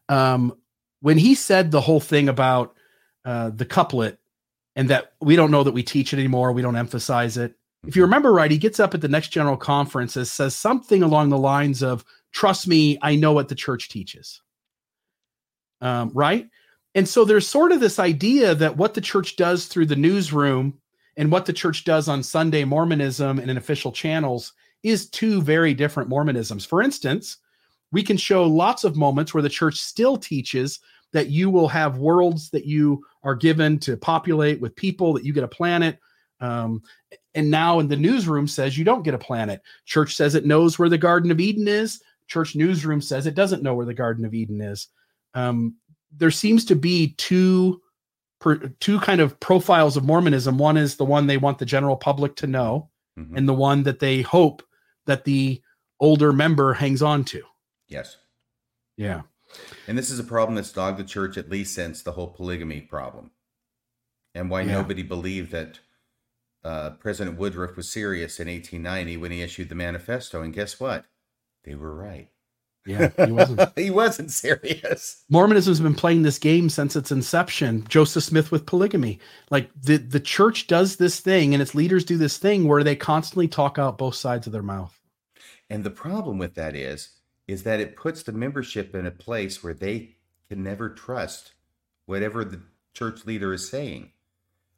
um, when he said the whole thing about uh, the couplet and that we don't know that we teach it anymore, we don't emphasize it. Mm-hmm. If you mm-hmm. remember right, he gets up at the next general conference and says something along the lines of, "Trust me, I know what the church teaches." Um, right, and so there's sort of this idea that what the church does through the newsroom and what the church does on Sunday Mormonism and in official channels is two very different Mormonisms. For instance, we can show lots of moments where the church still teaches that you will have worlds that you are given to populate with people, that you get a planet. Um, and now in the newsroom says you don't get a planet. Church says it knows where the Garden of Eden is. Church newsroom says it doesn't know where the Garden of Eden is. Um, there seems to be two per, two kind of profiles of Mormonism. One is the one they want the general public to know, mm-hmm. and the one that they hope that the older member hangs on to. Yes. Yeah. And this is a problem that's dogged the church at least since the whole polygamy problem, and why yeah. nobody believed that uh, President Woodruff was serious in 1890 when he issued the manifesto. And guess what? They were right. Yeah, he wasn't. he wasn't serious. Mormonism has been playing this game since its inception. Joseph Smith with polygamy. Like the the church does this thing, and its leaders do this thing where they constantly talk out both sides of their mouth. And the problem with that is, is that it puts the membership in a place where they can never trust whatever the church leader is saying.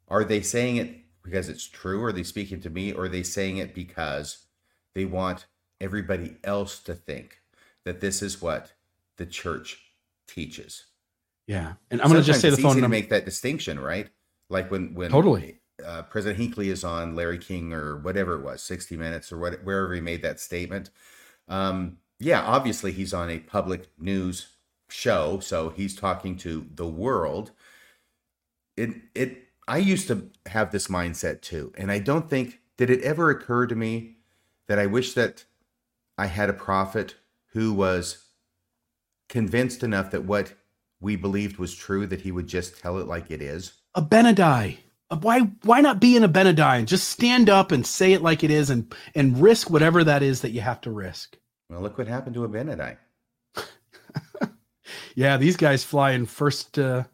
Are they saying it because it's true? Are they speaking to me? Or are they saying it because they want everybody else to think that this is what the church teaches. Yeah, and I'm going to just say the phone number. to make that distinction, right? Like when when totally uh, President Hinckley is on Larry King or whatever it was, 60 Minutes or what, wherever he made that statement. Um, yeah, obviously he's on a public news show, so he's talking to the world. It it I used to have this mindset too, and I don't think did it ever occur to me that I wish that I had a prophet who was convinced enough that what we believed was true that he would just tell it like it is? Abinadi. Uh, Why why not be in Abinadi and just stand up and say it like it is and and risk whatever that is that you have to risk? Well, look what happened to Abinadi. Yeah, these guys fly in first uh,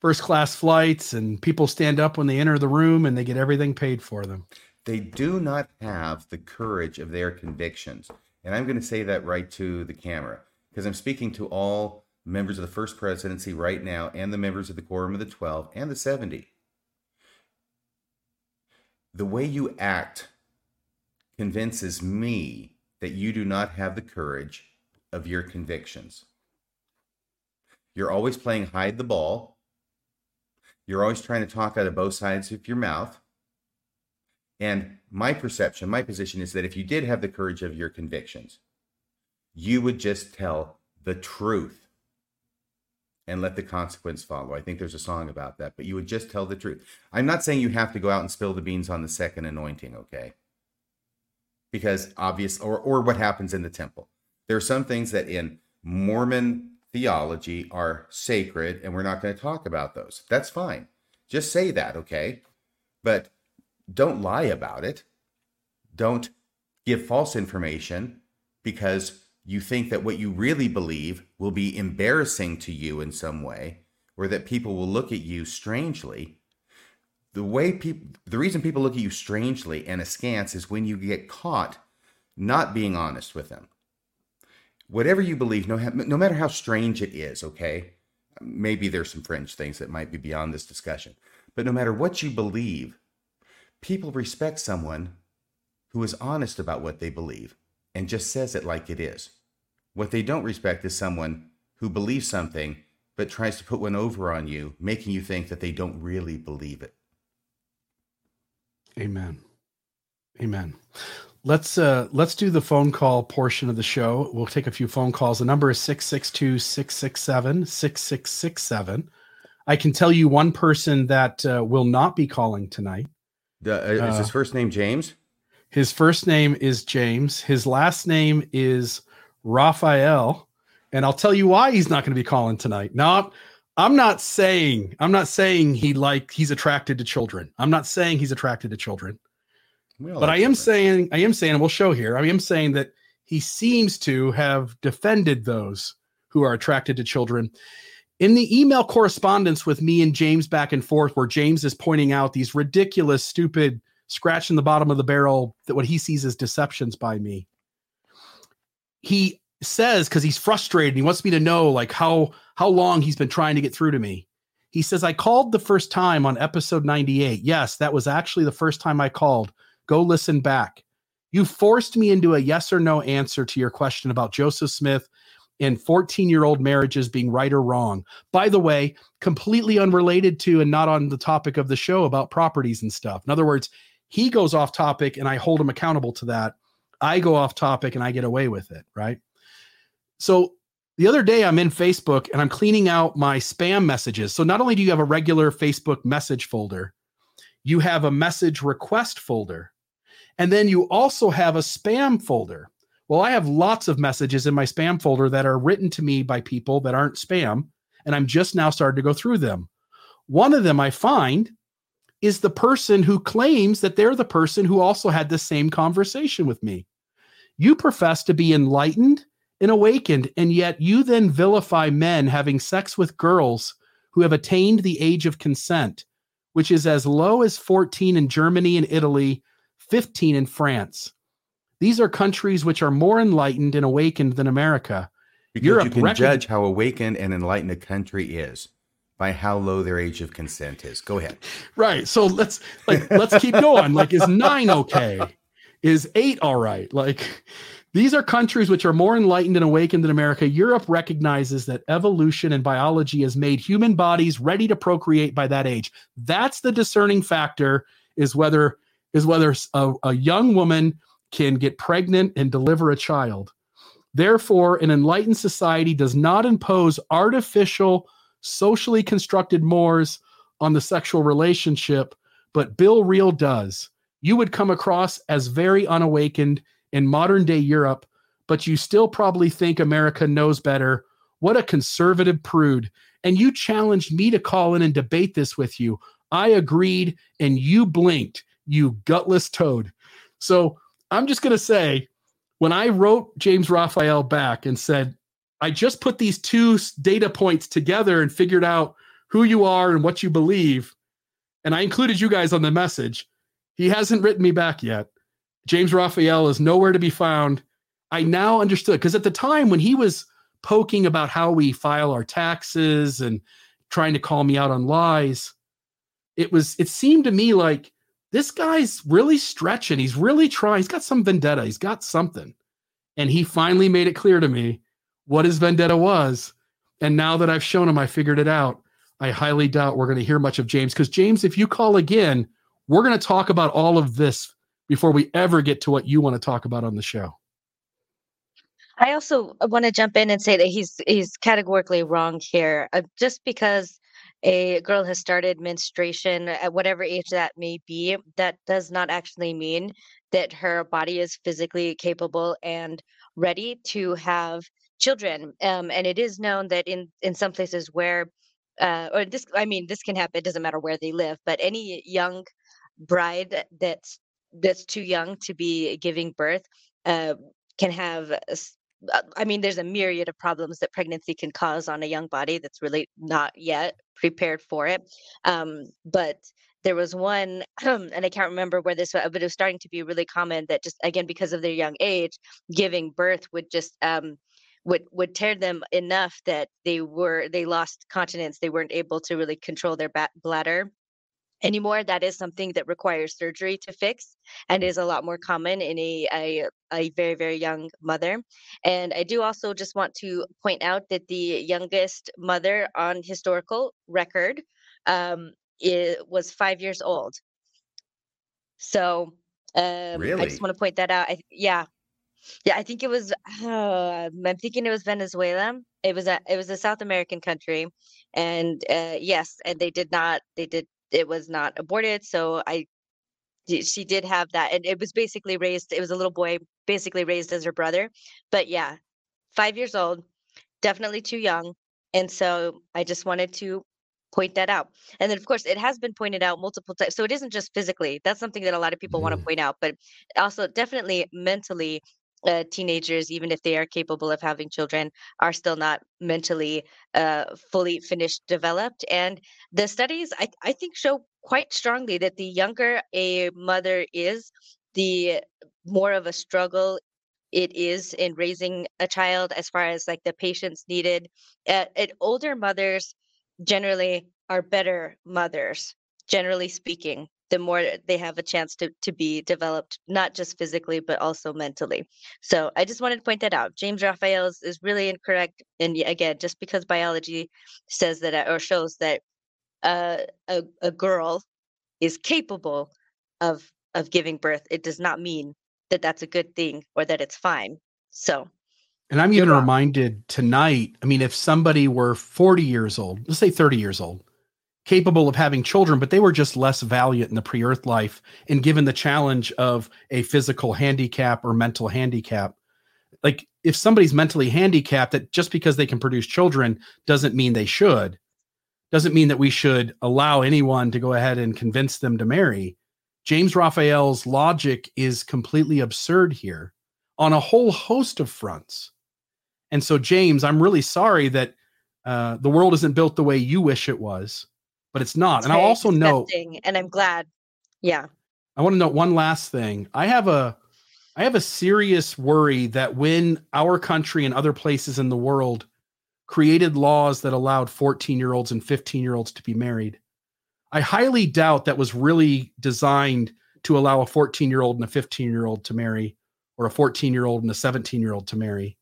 first class flights, and people stand up when they enter the room, and they get everything paid for them. They do not have the courage of their convictions. And I'm going to say that right to the camera because I'm speaking to all members of the first presidency right now and the members of the Quorum of the 12 and the 70. The way you act convinces me that you do not have the courage of your convictions. You're always playing hide the ball. You're always trying to talk out of both sides of your mouth. And my perception, my position is that if you did have the courage of your convictions, you would just tell the truth and let the consequence follow. I think there's a song about that, but you would just tell the truth. I'm not saying you have to go out and spill the beans on the second anointing, okay? Because obvious or or what happens in the temple. There are some things that in Mormon theology are sacred and we're not going to talk about those. That's fine. Just say that, okay? But don't lie about it. Don't give false information because you think that what you really believe will be embarrassing to you in some way or that people will look at you strangely. The way people the reason people look at you strangely and askance is when you get caught not being honest with them. Whatever you believe, no, no matter how strange it is, okay? Maybe there's some fringe things that might be beyond this discussion. But no matter what you believe, people respect someone who is honest about what they believe and just says it like it is. What they don't respect is someone who believes something but tries to put one over on you, making you think that they don't really believe it. Amen. Amen. Let's uh let's do the phone call portion of the show. We'll take a few phone calls. The number is 662-667-6667. I can tell you one person that uh, will not be calling tonight. The, uh, is his first name James? His first name is James. His last name is Raphael. And I'll tell you why he's not going to be calling tonight. Now, I'm not saying I'm not saying he like he's attracted to children. I'm not saying he's attracted to children. But I am saying I am saying we'll show here. I am saying that he seems to have defended those who are attracted to children. In the email correspondence with me and James back and forth, where James is pointing out these ridiculous, stupid, scratching the bottom of the barrel that what he sees as deceptions by me. He says because he's frustrated, he wants me to know like how how long he's been trying to get through to me. He says, I called the first time on episode 98. Yes, that was actually the first time I called. Go listen back. You forced me into a yes or no answer to your question about Joseph Smith and 14 year old marriages being right or wrong. By the way, completely unrelated to and not on the topic of the show about properties and stuff. In other words, he goes off topic and I hold him accountable to that. I go off topic and I get away with it, right? So the other day I'm in Facebook and I'm cleaning out my spam messages. So not only do you have a regular Facebook message folder, you have a message request folder. And then you also have a spam folder. Well, I have lots of messages in my spam folder that are written to me by people that aren't spam, and I'm just now starting to go through them. One of them I find is the person who claims that they're the person who also had the same conversation with me. You profess to be enlightened and awakened, and yet you then vilify men having sex with girls who have attained the age of consent, which is as low as 14 in Germany and Italy, 15 in France. These are countries which are more enlightened and awakened than America. Because Europe you can recon- judge how awakened and enlightened a country is by how low their age of consent is. Go ahead. Right. So let's like let's keep going. Like is 9 okay? Is 8 all right? Like these are countries which are more enlightened and awakened than America. Europe recognizes that evolution and biology has made human bodies ready to procreate by that age. That's the discerning factor is whether is whether a, a young woman can get pregnant and deliver a child. Therefore, an enlightened society does not impose artificial, socially constructed mores on the sexual relationship, but Bill Reel does. You would come across as very unawakened in modern day Europe, but you still probably think America knows better. What a conservative prude. and you challenged me to call in and debate this with you. I agreed, and you blinked, you gutless toad. So I'm just going to say, when I wrote James Raphael back and said, I just put these two data points together and figured out who you are and what you believe, and I included you guys on the message. He hasn't written me back yet. James Raphael is nowhere to be found. I now understood because at the time when he was poking about how we file our taxes and trying to call me out on lies, it was it seemed to me like this guy's really stretching. He's really trying. He's got some vendetta. He's got something. And he finally made it clear to me what his vendetta was. And now that I've shown him, I figured it out. I highly doubt we're going to hear much of James because, James, if you call again, we're going to talk about all of this before we ever get to what you want to talk about on the show. I also want to jump in and say that he's he's categorically wrong here. Uh, just because a girl has started menstruation at whatever age that may be, that does not actually mean that her body is physically capable and ready to have children. Um, and it is known that in in some places where, uh, or this, I mean, this can happen. It doesn't matter where they live, but any young bride that's that's too young to be giving birth uh, can have uh, I mean, there's a myriad of problems that pregnancy can cause on a young body that's really not yet prepared for it. Um, but there was one, and I can't remember where this was, but it was starting to be really common that just again because of their young age, giving birth would just um, would would tear them enough that they were they lost continence. They weren't able to really control their bladder anymore that is something that requires surgery to fix and is a lot more common in a, a, a very very young mother. And i do also just want to point out that the youngest mother on historical record um, it was five years old. So um, really? i just want to point that out. I, yeah. Yeah i think it was uh, i'm thinking it was venezuela. It was a it was a south american country. And uh, yes and they did not they did it was not aborted. So I, she did have that, and it was basically raised. It was a little boy, basically raised as her brother. But yeah, five years old, definitely too young. And so I just wanted to point that out. And then, of course, it has been pointed out multiple times. So it isn't just physically. That's something that a lot of people want to point out, but also definitely mentally uh, teenagers, even if they are capable of having children, are still not mentally uh, fully finished developed. And the studies, I, I think, show quite strongly that the younger a mother is, the more of a struggle it is in raising a child as far as like the patience needed. Uh, at older mothers generally are better mothers, generally speaking the more they have a chance to to be developed not just physically but also mentally. So i just wanted to point that out. James raphael is, really incorrect and again just because biology says that or shows that uh, a, a girl is capable of of giving birth it does not mean that that's a good thing or that it's fine. So and i'm even reminded tonight i mean if somebody were 40 years old let's say 30 years old capable of having children, but they were just less valiant in the pre earth life. And given the challenge of a physical handicap or mental handicap, like if somebody's mentally handicapped, that just because they can produce children doesn't mean they should, doesn't mean that we should allow anyone to go ahead and convince them to marry. James Raphael's logic is completely absurd here on a whole host of fronts. And so, James, I'm really sorry that uh, the world isn't built the way you wish it was but it's not. It's and I also know, and I'm glad. Yeah. I want to note one last thing. I have a, I have a serious worry that when our country and other places in the world created laws that allowed 14 year olds and 15 year olds to be married, I highly doubt that was really designed to allow a 14 year old and a 15 year old to marry or a 14 year old and a 17 year old to marry.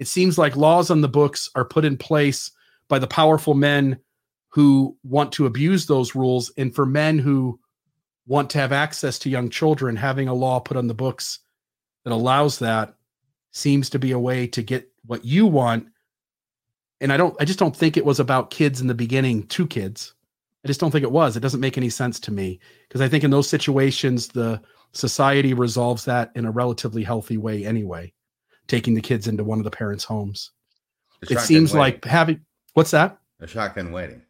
It seems like laws on the books are put in place by the powerful men who want to abuse those rules and for men who want to have access to young children having a law put on the books that allows that seems to be a way to get what you want. And i don't i just don't think it was about kids in the beginning two kids. I just don't think it was. It doesn't make any sense to me because i think in those situations the society resolves that in a relatively healthy way anyway taking the kids into one of the parents homes. It seems like having what's that? A shotgun wedding.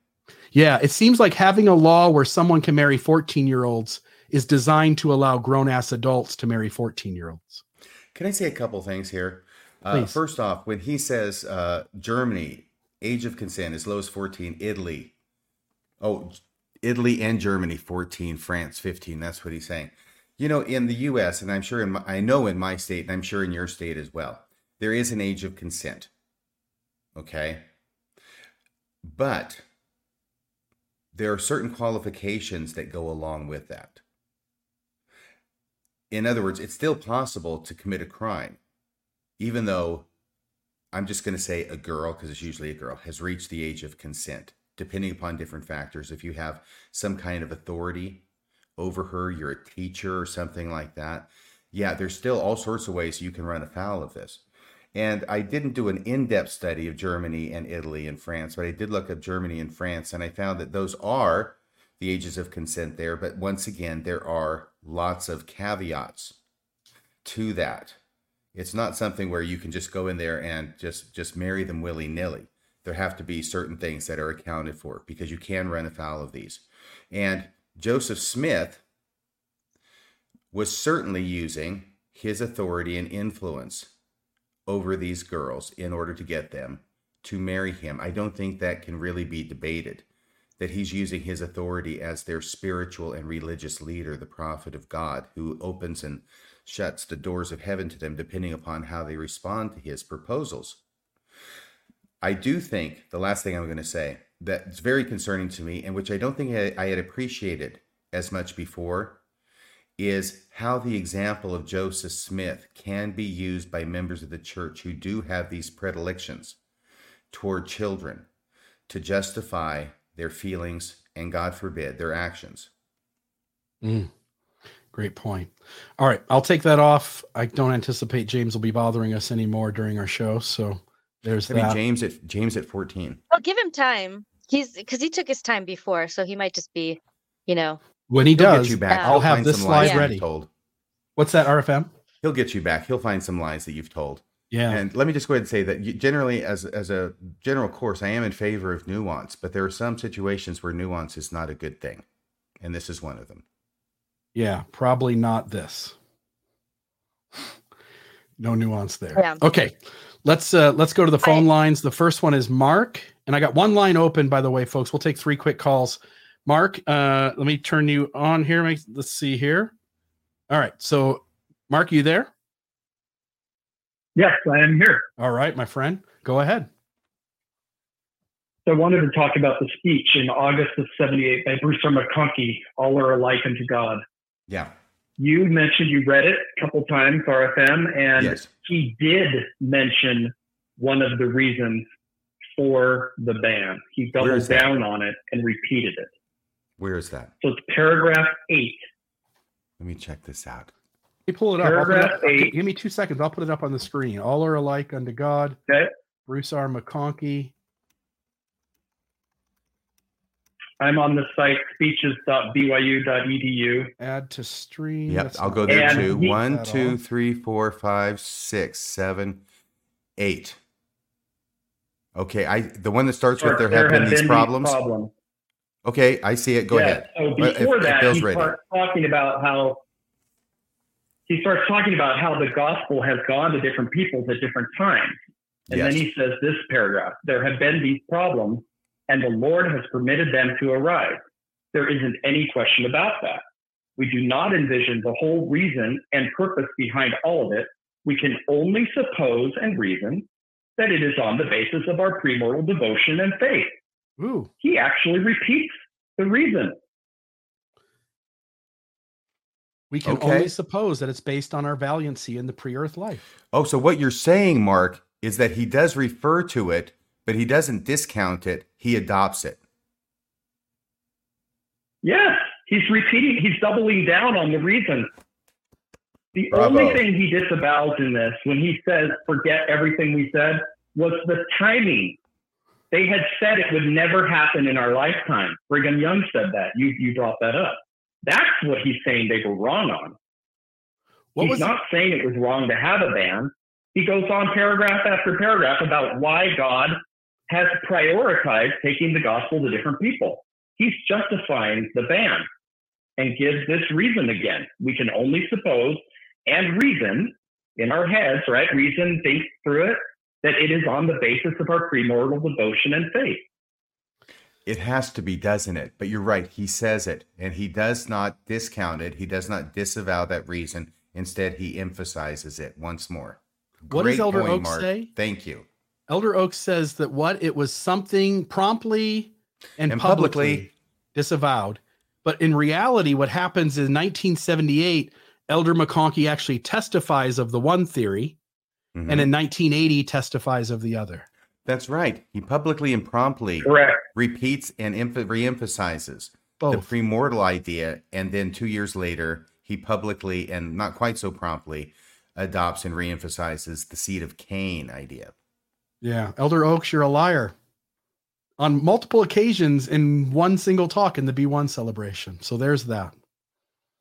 Yeah, it seems like having a law where someone can marry 14 year olds is designed to allow grown ass adults to marry 14 year olds. Can I say a couple things here? Uh, first off, when he says uh, Germany, age of consent as low as 14, Italy, oh, Italy and Germany, 14, France, 15. That's what he's saying. You know, in the US, and I'm sure in my, I know in my state, and I'm sure in your state as well, there is an age of consent. Okay. But there are certain qualifications that go along with that. In other words, it's still possible to commit a crime, even though I'm just going to say a girl, because it's usually a girl, has reached the age of consent, depending upon different factors. If you have some kind of authority over her, you're a teacher or something like that. Yeah, there's still all sorts of ways you can run afoul of this. And I didn't do an in depth study of Germany and Italy and France, but I did look up Germany and France, and I found that those are the ages of consent there. But once again, there are lots of caveats to that. It's not something where you can just go in there and just just marry them willy nilly. There have to be certain things that are accounted for because you can run afoul of these. And Joseph Smith was certainly using his authority and influence over these girls in order to get them to marry him. I don't think that can really be debated. That he's using his authority as their spiritual and religious leader, the prophet of God, who opens and shuts the doors of heaven to them depending upon how they respond to his proposals. I do think the last thing I'm going to say that's very concerning to me, and which I don't think I, I had appreciated as much before, is how the example of Joseph Smith can be used by members of the church who do have these predilections toward children to justify their feelings and, God forbid, their actions. Mm, great point. All right, I'll take that off. I don't anticipate James will be bothering us anymore during our show. So there's I that. James at James at 14. I'll give him time. He's because he took his time before, so he might just be, you know. When he He'll does, get you back. Yeah. I'll have this some slide lies ready. told. What's that, RFM? He'll get you back. He'll find some lies that you've told. Yeah. And let me just go ahead and say that you, generally, as as a general course, I am in favor of nuance, but there are some situations where nuance is not a good thing, and this is one of them. Yeah, probably not this. No nuance there. Yeah. Okay. Let's uh let's go to the I- phone lines. The first one is Mark, and I got one line open by the way, folks. We'll take three quick calls. Mark, uh let me turn you on here. Let's see here. All right. So, Mark, you there? Yes, I am here. All right, my friend. Go ahead. So I wanted to talk about the speech in August of 78 by Bruce R. McConkie, All Are Alike Unto God. Yeah. You mentioned you read it a couple times, RFM, and Yes. he did mention one of the reasons for the ban. He Where doubled is that? down on it and repeated it. Where is that? So it's paragraph eight. Let me check this out. Let me pull it up. I'll put it Paragraph up. eight. Give me two seconds. I'll put it up on the screen. All are alike unto God. Okay. Bruce R. McConkie. I'm on the site speeches.byu.edu. Add to stream. Yep, That's I'll go there And too. he- One, two, all. three, four, five, six, seven, eight. Okay, I the one that starts with there have been these problems. problems. Okay, I see it. Go Yeah, ahead. So before if that, Bill's he ready. starts talking about how he starts talking about how the gospel has gone to different peoples at different times. And Yes. then he says this paragraph there have been these problems, and the Lord has permitted them to arise. There isn't any question about that. We do not envision the whole reason and purpose behind all of it. We can only suppose and reason that it is on the basis of our premortal devotion and faith. Ooh. He actually repeats the reason. We can Okay. only suppose that it's based on our valiancy in the pre-earth life. Oh, so what you're saying, Mark, is that he does refer to it, but he doesn't discount it. He adopts it. Yes, he's repeating, he's doubling down on the reason. The Bravo. only thing he disavows in this, when he says, forget everything we said, was the timing. They had said it would never happen in our lifetime. Brigham Young said that. You, you brought that up. That's what he's saying they were wrong on. What he's not saying it was wrong to have a ban. He goes on paragraph after paragraph about why God has prioritized taking the gospel to different people. He's justifying the ban and gives this reason again. We can only suppose and reason in our heads, right? Reason, think through it, that it is on the basis of our premortal devotion and faith. It has to be, doesn't it? But you're right. He says it, and he does not discount it. He does not disavow that reason. Instead, he emphasizes it once more. What does Elder Oaks say? Thank you. Elder Oaks says that what it was something promptly and, And publicly, publicly- disavowed, but in reality, what happens in 1978, Elder McConkie actually testifies of the one theory, Mhm. and in 1980 testifies of the other. That's right. He publicly and promptly Correct. repeats and emph- reemphasizes Both. the premortal idea, and then two years later, he publicly and not quite so promptly adopts and reemphasizes the seed of Cain idea. Yeah, Elder Oaks, you're a liar. On multiple occasions in one single talk in the Be One celebration. So there's that.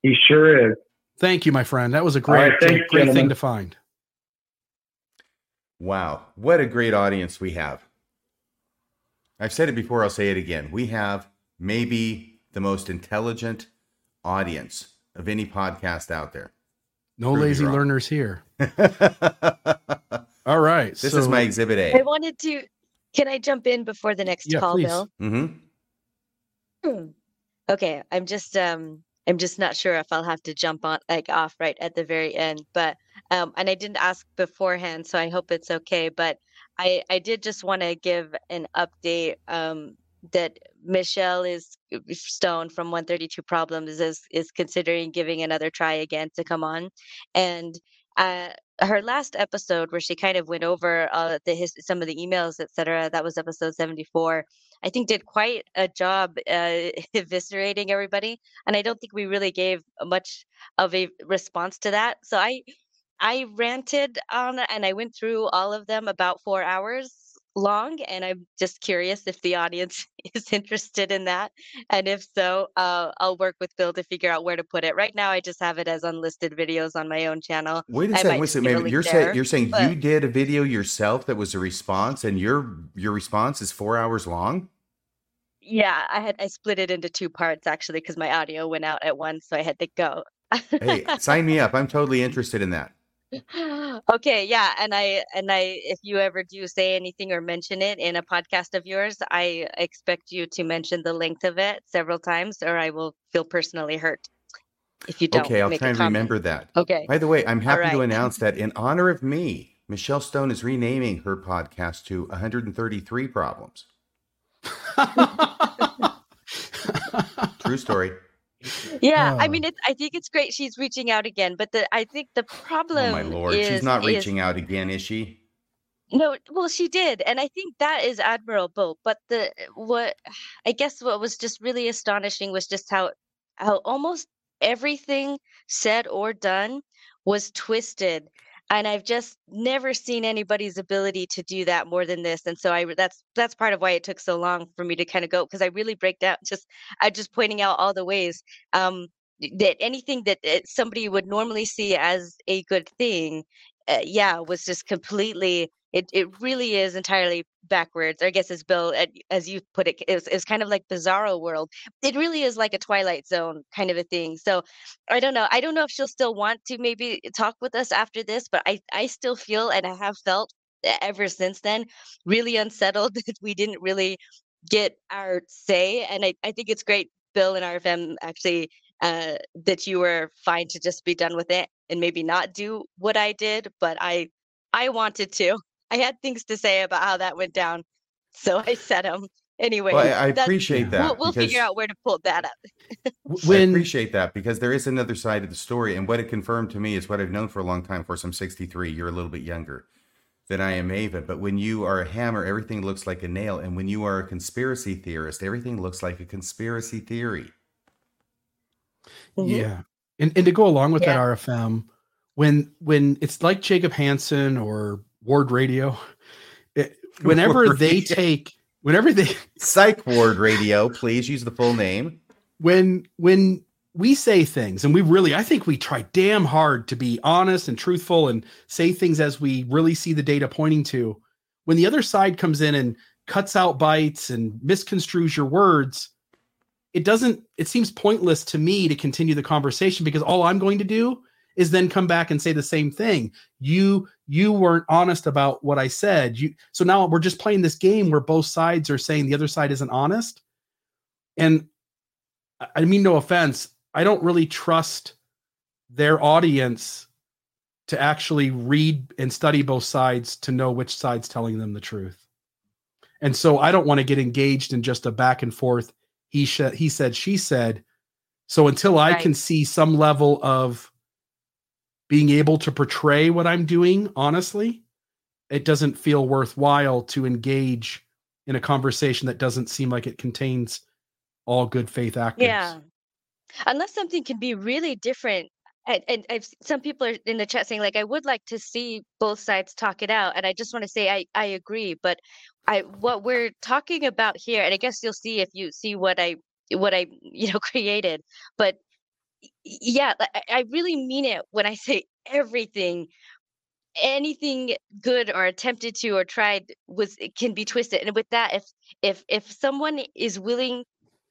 He sure is. Thank you, my friend. That was a great, right, thanks, great thing to find. Wow, what a great audience we have. I've said it before, I'll say it again. We have maybe the most intelligent audience of any podcast out there. No Prove lazy learners here. All right. This All right. is my exhibit I A. wanted to. Can I jump in before the next Yeah, call, please. Bill? hmm Hmm. Okay, I'm just um I'm just not sure if I'll have to jump on like off right at the very end, but um and I didn't ask beforehand, so I hope it's okay, but I I did just want to give an update um that Michelle is Stone from 132 Problems is is considering giving another try again to come on and uh her last episode where she kind of went over uh the his some of the emails etc that was episode 74 I think did quite a job uh, eviscerating everybody, and I don't think we really gave much of a response to that. So I, I ranted on and I went through all of them about four hours long, and I'm just curious if the audience is interested in that, and if so, uh, I'll work with Bill to figure out where to put it. Right now, I just have it as unlisted videos on my own channel. Wait a I second. Wait a second. Maybe you're there, saying you're saying but- you did a video yourself that was a response, and your your response is four hours long. Yeah, I had I split it into two parts actually because my audio went out at once, so I had to go. Hey, sign me up. I'm totally interested in that. okay yeah and i and i if you ever do say anything or mention it in a podcast of yours i expect you to mention the length of it several times or i will feel personally hurt if you don't Okay, I'll try and comment. remember that. okay By the way, I'm happy to announce that in honor of me, Michelle Stone is renaming her podcast to 133 Problems. True story. Yeah i Oh. mean it's i think it's great she's reaching out again but the i think the problem Oh my lord, is, she's not is- reaching out again, is she? No, well, she did, and I think that is admirable. But the what I guess what was just really astonishing was just how how almost everything said or done was twisted, and I've just never seen anybody's ability to do that more than this. And so I that's that's part of why it took so long for me to kind of go because I really break down just I just pointing out all the ways um that anything that uh, somebody would normally see as a good thing uh, yeah was just completely it, it really is entirely backwards i guess as bill as you put it it was, it was kind of like bizarro world it really is like a twilight zone kind of a thing so i don't know i don't know if she'll still want to maybe talk with us after this but i i still feel and i have felt ever since then really unsettled that we didn't really get our say and i, I think it's great bill and rfm actually uh, that you were fine to just be done with it and maybe not do what I did, but I I wanted to. I had things to say about how that went down, so I said them anyway. Well, I, I appreciate that. We'll, we'll figure out where to pull that up. I when appreciate that because there is another side of the story. And what it confirmed to me is what I've known for a long time. Of course, I'm 63. You're a little bit younger than I am, Ava. But when you are a hammer, everything looks like a nail. And when you are a conspiracy theorist, everything looks like a conspiracy theory. Mhm. Yeah. And and to go along with that RFM, when when it's like Jacob Hansen or Ward Radio, it, whenever Ward they Radio. take whenever they Psych Ward Radio, please use the full name. when when we say things and we really I think we try damn hard to be honest and truthful and say things as we really see the data pointing to. When the other side comes in and cuts out bites and misconstrues your words, it doesn't, it seems pointless to me to continue the conversation because all I'm going to do is then come back and say the same thing. You you weren't honest about what I said. You so now we're just playing this game where both sides are saying the other side isn't honest. And I mean no offense, I don't really trust their audience to actually read and study both sides to know which side's telling them the truth. And so I don't want to get engaged in just a back and forth he sh- he said she said. So until I right. can see some level of being able to portray what I'm doing honestly, it doesn't feel worthwhile to engage in a conversation that doesn't seem like it contains all good faith actors. Yeah. Unless something can be really different. And, and I've some people are in the chat saying like I would like to see both sides talk it out, and I just want to say I I agree. But I what we're talking about here, and I guess you'll see if you see what I what I you know created. But yeah, I really mean it when I say everything anything good or attempted to or tried was can be twisted and with that if if if someone is willing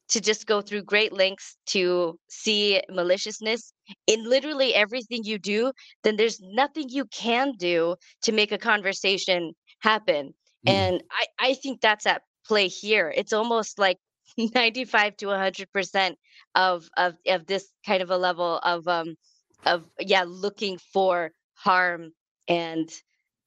to just go through great lengths to see maliciousness in literally everything you do then there's nothing you can do to make a conversation happen mm. and i i think that's at play here it's almost like 95 to 100% of of of this kind of a level of um of yeah looking for harm and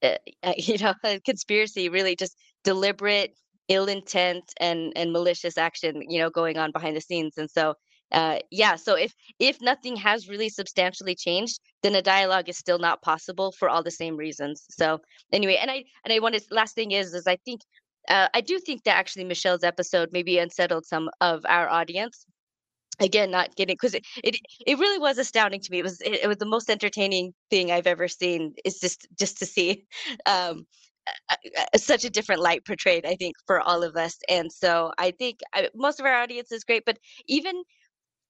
uh, you know conspiracy really just deliberate ill intent and and malicious action you know going on behind the scenes. And so uh yeah so if if nothing has really substantially changed then a dialogue is still not possible for all the same reasons. So anyway and i and i wanted last thing is is i think uh, I do think that actually Michelle's episode maybe unsettled some of our audience. Again, not getting because it, it it really was astounding to me. It was it, it was the most entertaining thing I've ever seen. Is just just to see um, such a different light portrayed. I think for all of us, and so I think I, most of our audience is great. But even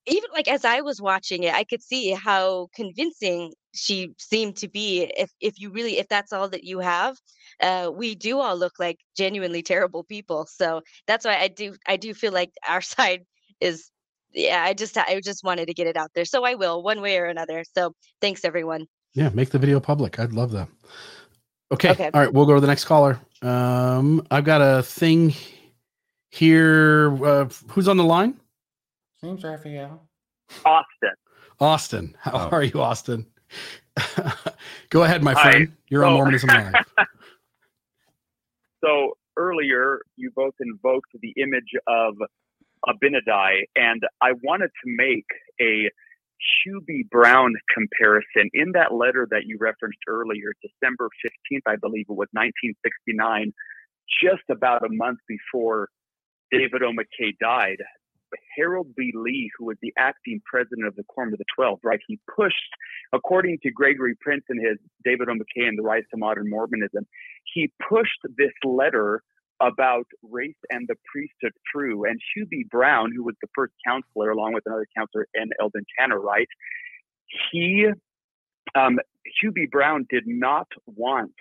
even like as I was watching it, I could see how convincing she seemed to be. If if you really if that's all that you have, uh, we do all look like genuinely terrible people. So that's why I do I do feel like our side is yeah. I just I just wanted to get it out there, so I will one way or another. So thanks everyone. Yeah, make the video public. I'd love that. Okay. okay. All right, we'll go to the next caller. Um, I've got a thing here. Uh, who's on the line? James Raphael. Austin. Austin. How oh. are you, Austin? Go ahead, my friend. You're so, on Mormonism Live. so earlier, you both invoked the image of Abinadi, and I wanted to make a Hugh B. Brown comparison. In that letter that you referenced earlier, December 15th, I believe it was 1969, just about a month before David O. McKay died, Harold B. Lee, who was the acting president of the Quorum of the Twelve, right? He pushed, according to Gregory Prince and his David O. McKay and the Rise to Modern Mormonism, he pushed this letter about race and the priesthood through. And Hugh B. Brown, who was the first counselor, along with another counselor, and Eldon Tanner, right? He, um, Hugh B. Brown did not want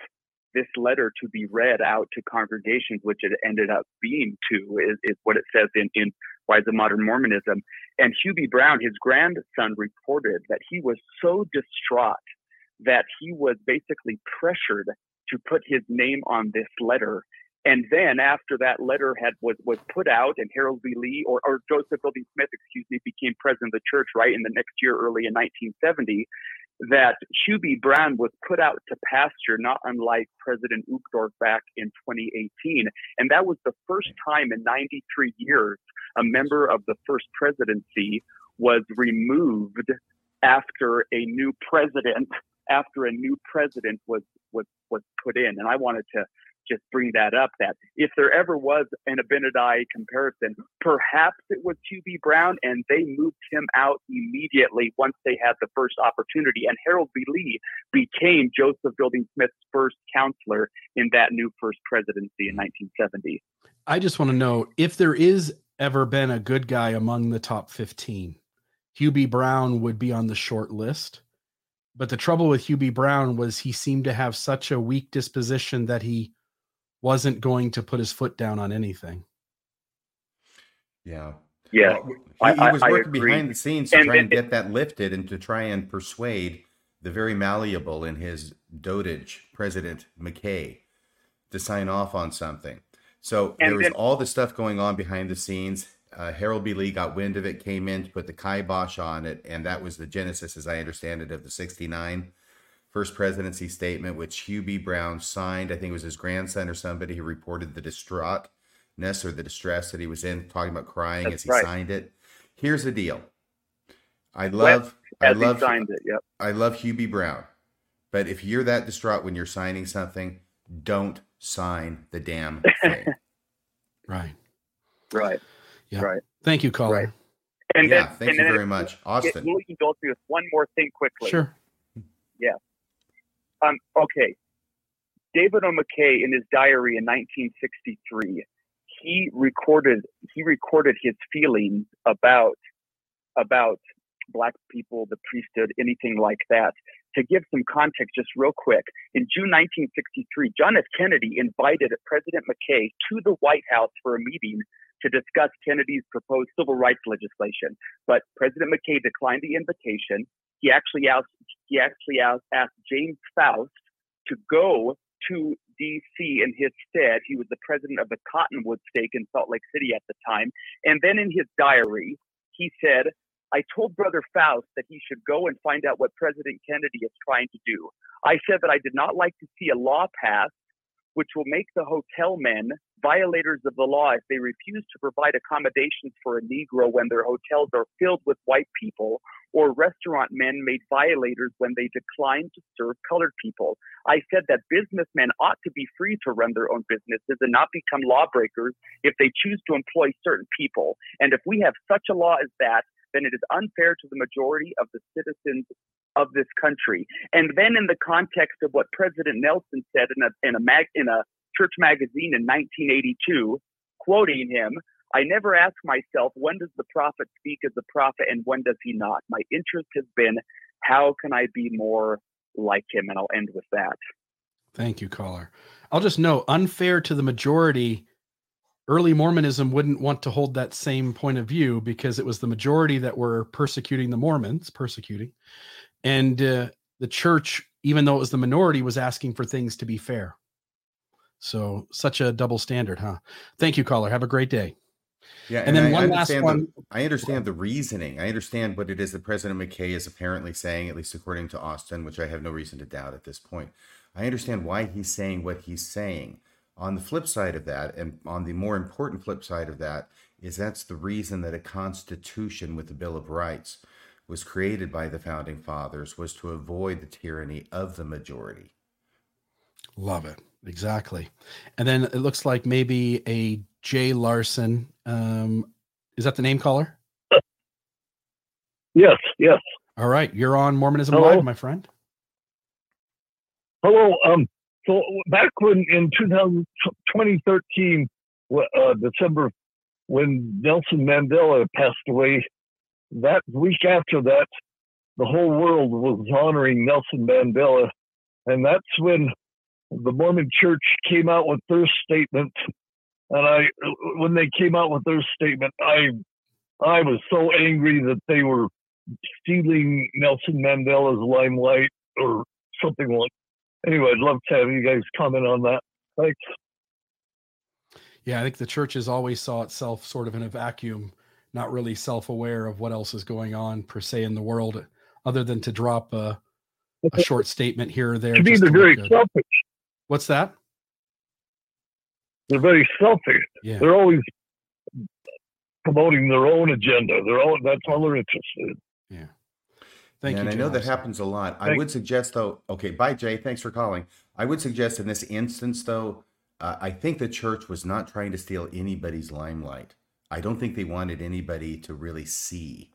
this letter to be read out to congregations, which it ended up being to, is, is what it says in, in Rise of Modern Mormonism. And Hugh B. Brown, his grandson, reported that he was so distraught that he was basically pressured to put his name on this letter. And then after that letter had was was put out and Harold B. Lee or, or Joseph Fielding Smith, excuse me, became president of the church right in the next year, early in 1970, that Hugh B. Brown was put out to pasture, not unlike President Uchtdorf back in 2018. And that was the first time in 93 years a member of the first presidency was removed after a new president after a new president was was was put in and i wanted to just bring that up that if there ever was an Abinadi comparison, perhaps it was Hugh B. Brown and they moved him out immediately once they had the first opportunity. And Harold B. Lee became Joseph Fielding Smith's first counselor in that new first presidency in 1970. I just want to know if there is ever been a good guy among the top 15. Hugh B. Brown would be on the short list. But the trouble with Hugh B. Brown was he seemed to have such a weak disposition that he wasn't going to put his foot down on anything. Yeah. Yeah. Well, he, I- he was I- I working agree. behind the scenes to And- try and and- get that lifted and to try and persuade the very malleable in his dotage, President McKay, to sign off on something. So there was then- all the stuff going on behind the scenes. Uh, Harold B. Lee got wind of it, came in to put the kibosh on it, and that was the genesis, as I understand it, of the 69 first presidency statement, which Hugh B. Brown signed. I think it was his grandson or somebody who reported the distraughtness or the distress that he was in, talking about crying That's as he right. signed it. Here's the deal. I love, I as he love, signed it. Yep. I love Hugh B. Brown, but if you're that distraught when you're signing something, don't sign the damn thing. Right. Right. Yeah. Right. Thank you, caller. Right. And yeah, then, thank and you then very if- much, if Austin. we can go through one more thing quickly. Sure. Yeah. Um, okay. David O. McKay in his diary in 1963, he recorded he recorded his feelings about about black people, the priesthood, anything like that. To give some context, just real quick, in June 1963, John F. Kennedy invited President McKay to the White House for a meeting to discuss Kennedy's proposed civil rights legislation. But President McKay declined the invitation. He actually asked he actually asked, asked James Faust to go to D.C. in his stead. He was the president of the Cottonwood Stake in Salt Lake City at the time. And then in his diary, he said, I told Brother Faust that he should go and find out what President Kennedy is trying to do. I said that I did not like to see a law passed which will make the hotel men violators of the law if they refuse to provide accommodations for a Negro when their hotels are filled with white people, or restaurant men made violators when they declined to serve colored people. I said that businessmen ought to be free to run their own businesses and not become lawbreakers if they choose to employ certain people. And if we have such a law as that, then it is unfair to the majority of the citizens of this country. And then in the context of what President Nelson said in a in a mag in a church magazine in 1982, quoting him, I never ask myself when does the prophet speak as a prophet and when does he not. My interest has been how can I be more like him, and I'll end with that. Thank you, caller. I'll just know unfair to the majority. Early Mormonism wouldn't want to hold that same point of view because it was the majority that were persecuting the Mormons, persecuting, and uh, the church, even though it was the minority, was asking for things to be fair. So, such a double standard, huh? Thank you, caller. Have a great day. Yeah, and, then I one last one. The, I understand the reasoning. I understand what it is that President McKay is apparently saying, at least according to Austin, which I have no reason to doubt at this point. I understand why he's saying what he's saying. On the flip side of that, and on the more important flip side of that, is that's the reason that a constitution with the Bill of Rights was created by the founding fathers was to avoid the tyranny of the majority. Love it. Exactly. And then it looks like maybe a Jay Larson. Um, is that the name caller? Yes, yes. All right. You're on Mormonism Hello? Live, my friend. Hello. Um. So back when in 2000, 2013, uh, December, when Nelson Mandela passed away, that week after that, the whole world was honoring Nelson Mandela, and that's when the Mormon Church came out with their statement. And I, when they came out with their statement, I, I was so angry that they were stealing Nelson Mandela's limelight or something like. Anyway, I'd love to have you guys comment on that. Thanks. Yeah, I think the church has always saw itself sort of in a vacuum, not really self aware of what else is going on per se in the world, other than to drop a, a short statement here or there. To me, just they're to look very selfish. What's that? They're very selfish. Yeah. They're always promoting their own agenda. They're all that's all they're interested in. Yeah. Thank Thank you. you, And I know that happens a lot. I would suggest, though. Okay, bye, Jay. Thanks for calling. I would suggest in this instance, though, uh, I think the church was not trying to steal anybody's limelight. I don't think they wanted anybody to really see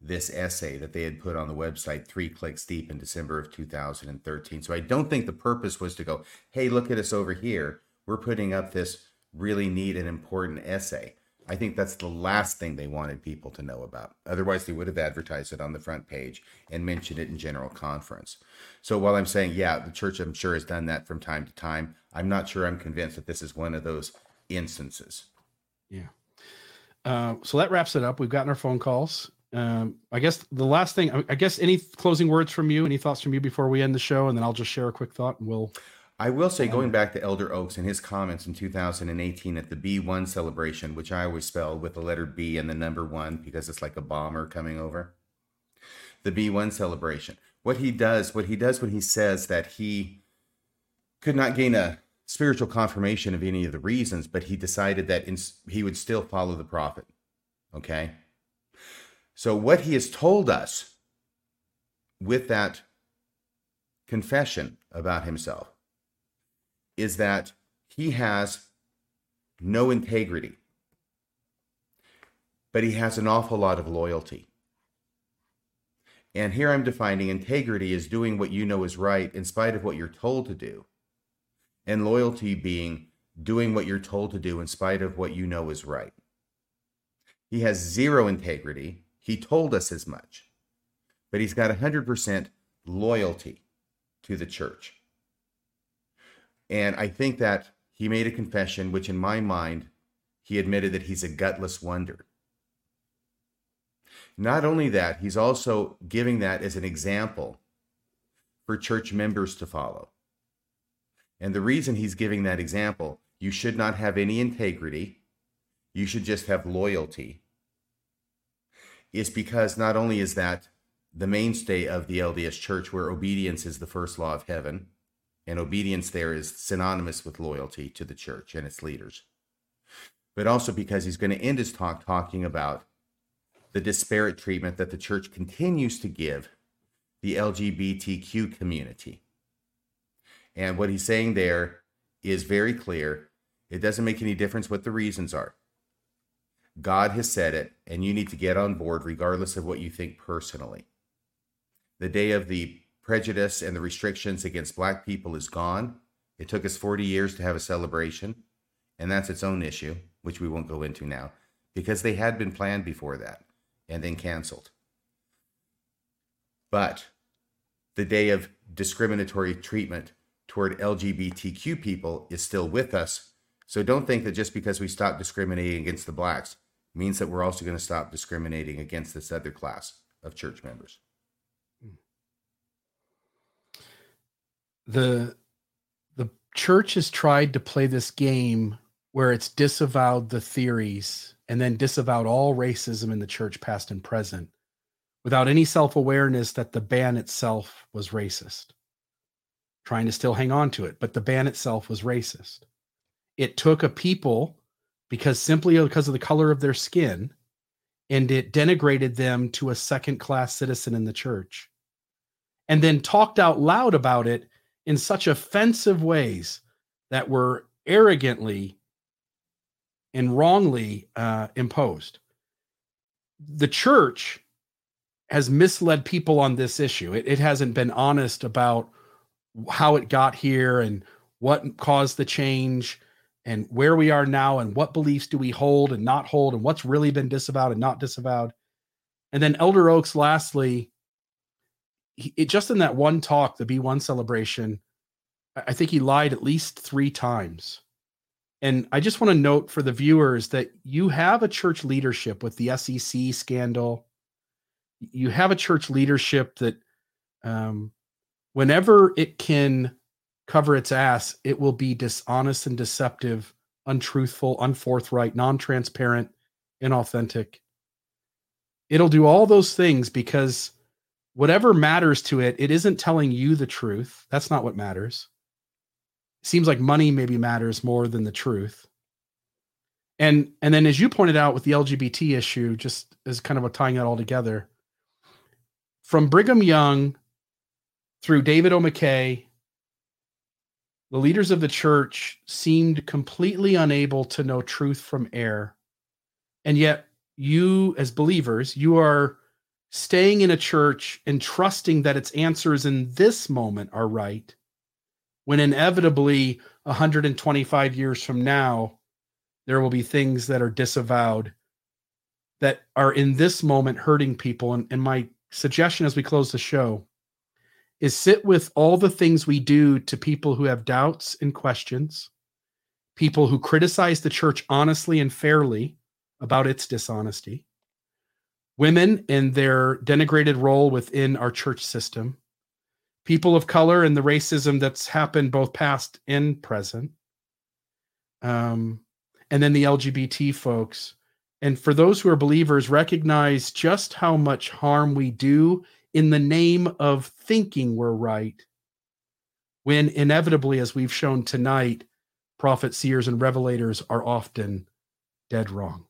this essay that they had put on the website three clicks deep in December of 2013. So I don't think the purpose was to go, hey, look at us over here. We're putting up this really neat and important essay. I think that's the last thing they wanted people to know about. Otherwise, they would have advertised it on the front page and mentioned it in general conference. So while I'm saying, yeah, the church, I'm sure, has done that from time to time, I'm not sure I'm convinced that this is one of those instances. Yeah. Uh, so that wraps it up. We've gotten our phone calls. Um, I guess the last thing, I guess, any closing words from you, any thoughts from you before we end the show, and then I'll just share a quick thought, and we'll. I will say, going mm. back to Elder Oaks and his comments in 2018 at the B1 celebration, which I always spell with the letter B and the number one because it's like a bomber coming over. The B1 celebration. What he does, what he does when he says that he could not gain a spiritual confirmation of any of the reasons, but he decided that in, he would still follow the prophet. Okay. So, what he has told us with that confession about himself is that he has no integrity, but he has an awful lot of loyalty. And here I'm defining integrity as doing what you know is right in spite of what you're told to do, and loyalty being doing what you're told to do in spite of what you know is right. He has zero integrity. He told us as much, but he's got 100% loyalty to the church. And I think that he made a confession, which in my mind, he admitted that he's a gutless wonder. Not only that, he's also giving that as an example for church members to follow. And the reason he's giving that example, you should not have any integrity, you should just have loyalty, is because not only is that the mainstay of the LDS church, where obedience is the first law of heaven, and obedience there is synonymous with loyalty to the church and its leaders. But also because he's going to end his talk talking about the disparate treatment that the church continues to give the LGBTQ community. And what he's saying there is very clear. It doesn't make any difference what the reasons are. God has said it, and you need to get on board regardless of what you think personally. The day of the prejudice and the restrictions against black people is gone. It took us 40 years to have a celebration, and that's its own issue, which we won't go into now, because they had been planned before that and then canceled. But the day of discriminatory treatment toward LGBTQ people is still with us. So don't think that just because we stop discriminating against the blacks means that we're also going to stop discriminating against this other class of church members. The the church has tried to play this game where it's disavowed the theories and then disavowed all racism in the church past and present without any self-awareness that the ban itself was racist. Trying to still hang on to it but the ban itself was racist. It took a people because simply because of the color of their skin and it denigrated them to a second class citizen in the church and then talked out loud about it in such offensive ways that were arrogantly and wrongly uh, imposed. The church has misled people on this issue. It, it hasn't been honest about how it got here and what caused the change and where we are now and what beliefs do we hold and not hold and what's really been disavowed and not disavowed. And then Elder Oaks, lastly, it just in that one talk, the Be One celebration, I think he lied at least three times. And I just want to note for the viewers that you have a church leadership with the SEC scandal. You have a church leadership that, um, whenever it can cover its ass, it will be dishonest and deceptive, untruthful, unforthright, non transparent, inauthentic. It'll do all those things because whatever matters to it, it isn't telling you the truth. That's not what matters. It seems like money maybe matters more than the truth. And and then as you pointed out with the LGBT issue, just as kind of a tying it all together, from Brigham Young through David O. McKay, the leaders of the church seemed completely unable to know truth from error. And yet, you, as believers, you are staying in a church and trusting that its answers in this moment are right, when inevitably 125 years from now, there will be things that are disavowed that are in this moment hurting people. And, and my suggestion as we close the show is sit with all the things we do to people who have doubts and questions, people who criticize the church honestly and fairly about its dishonesty, women in their denigrated role within our church system, people of color and the racism that's happened both past and present, um, and then the LGBT folks. And for those who are believers, recognize just how much harm we do in the name of thinking we're right, when inevitably, as we've shown tonight, prophets, seers, and revelators are often dead wrong.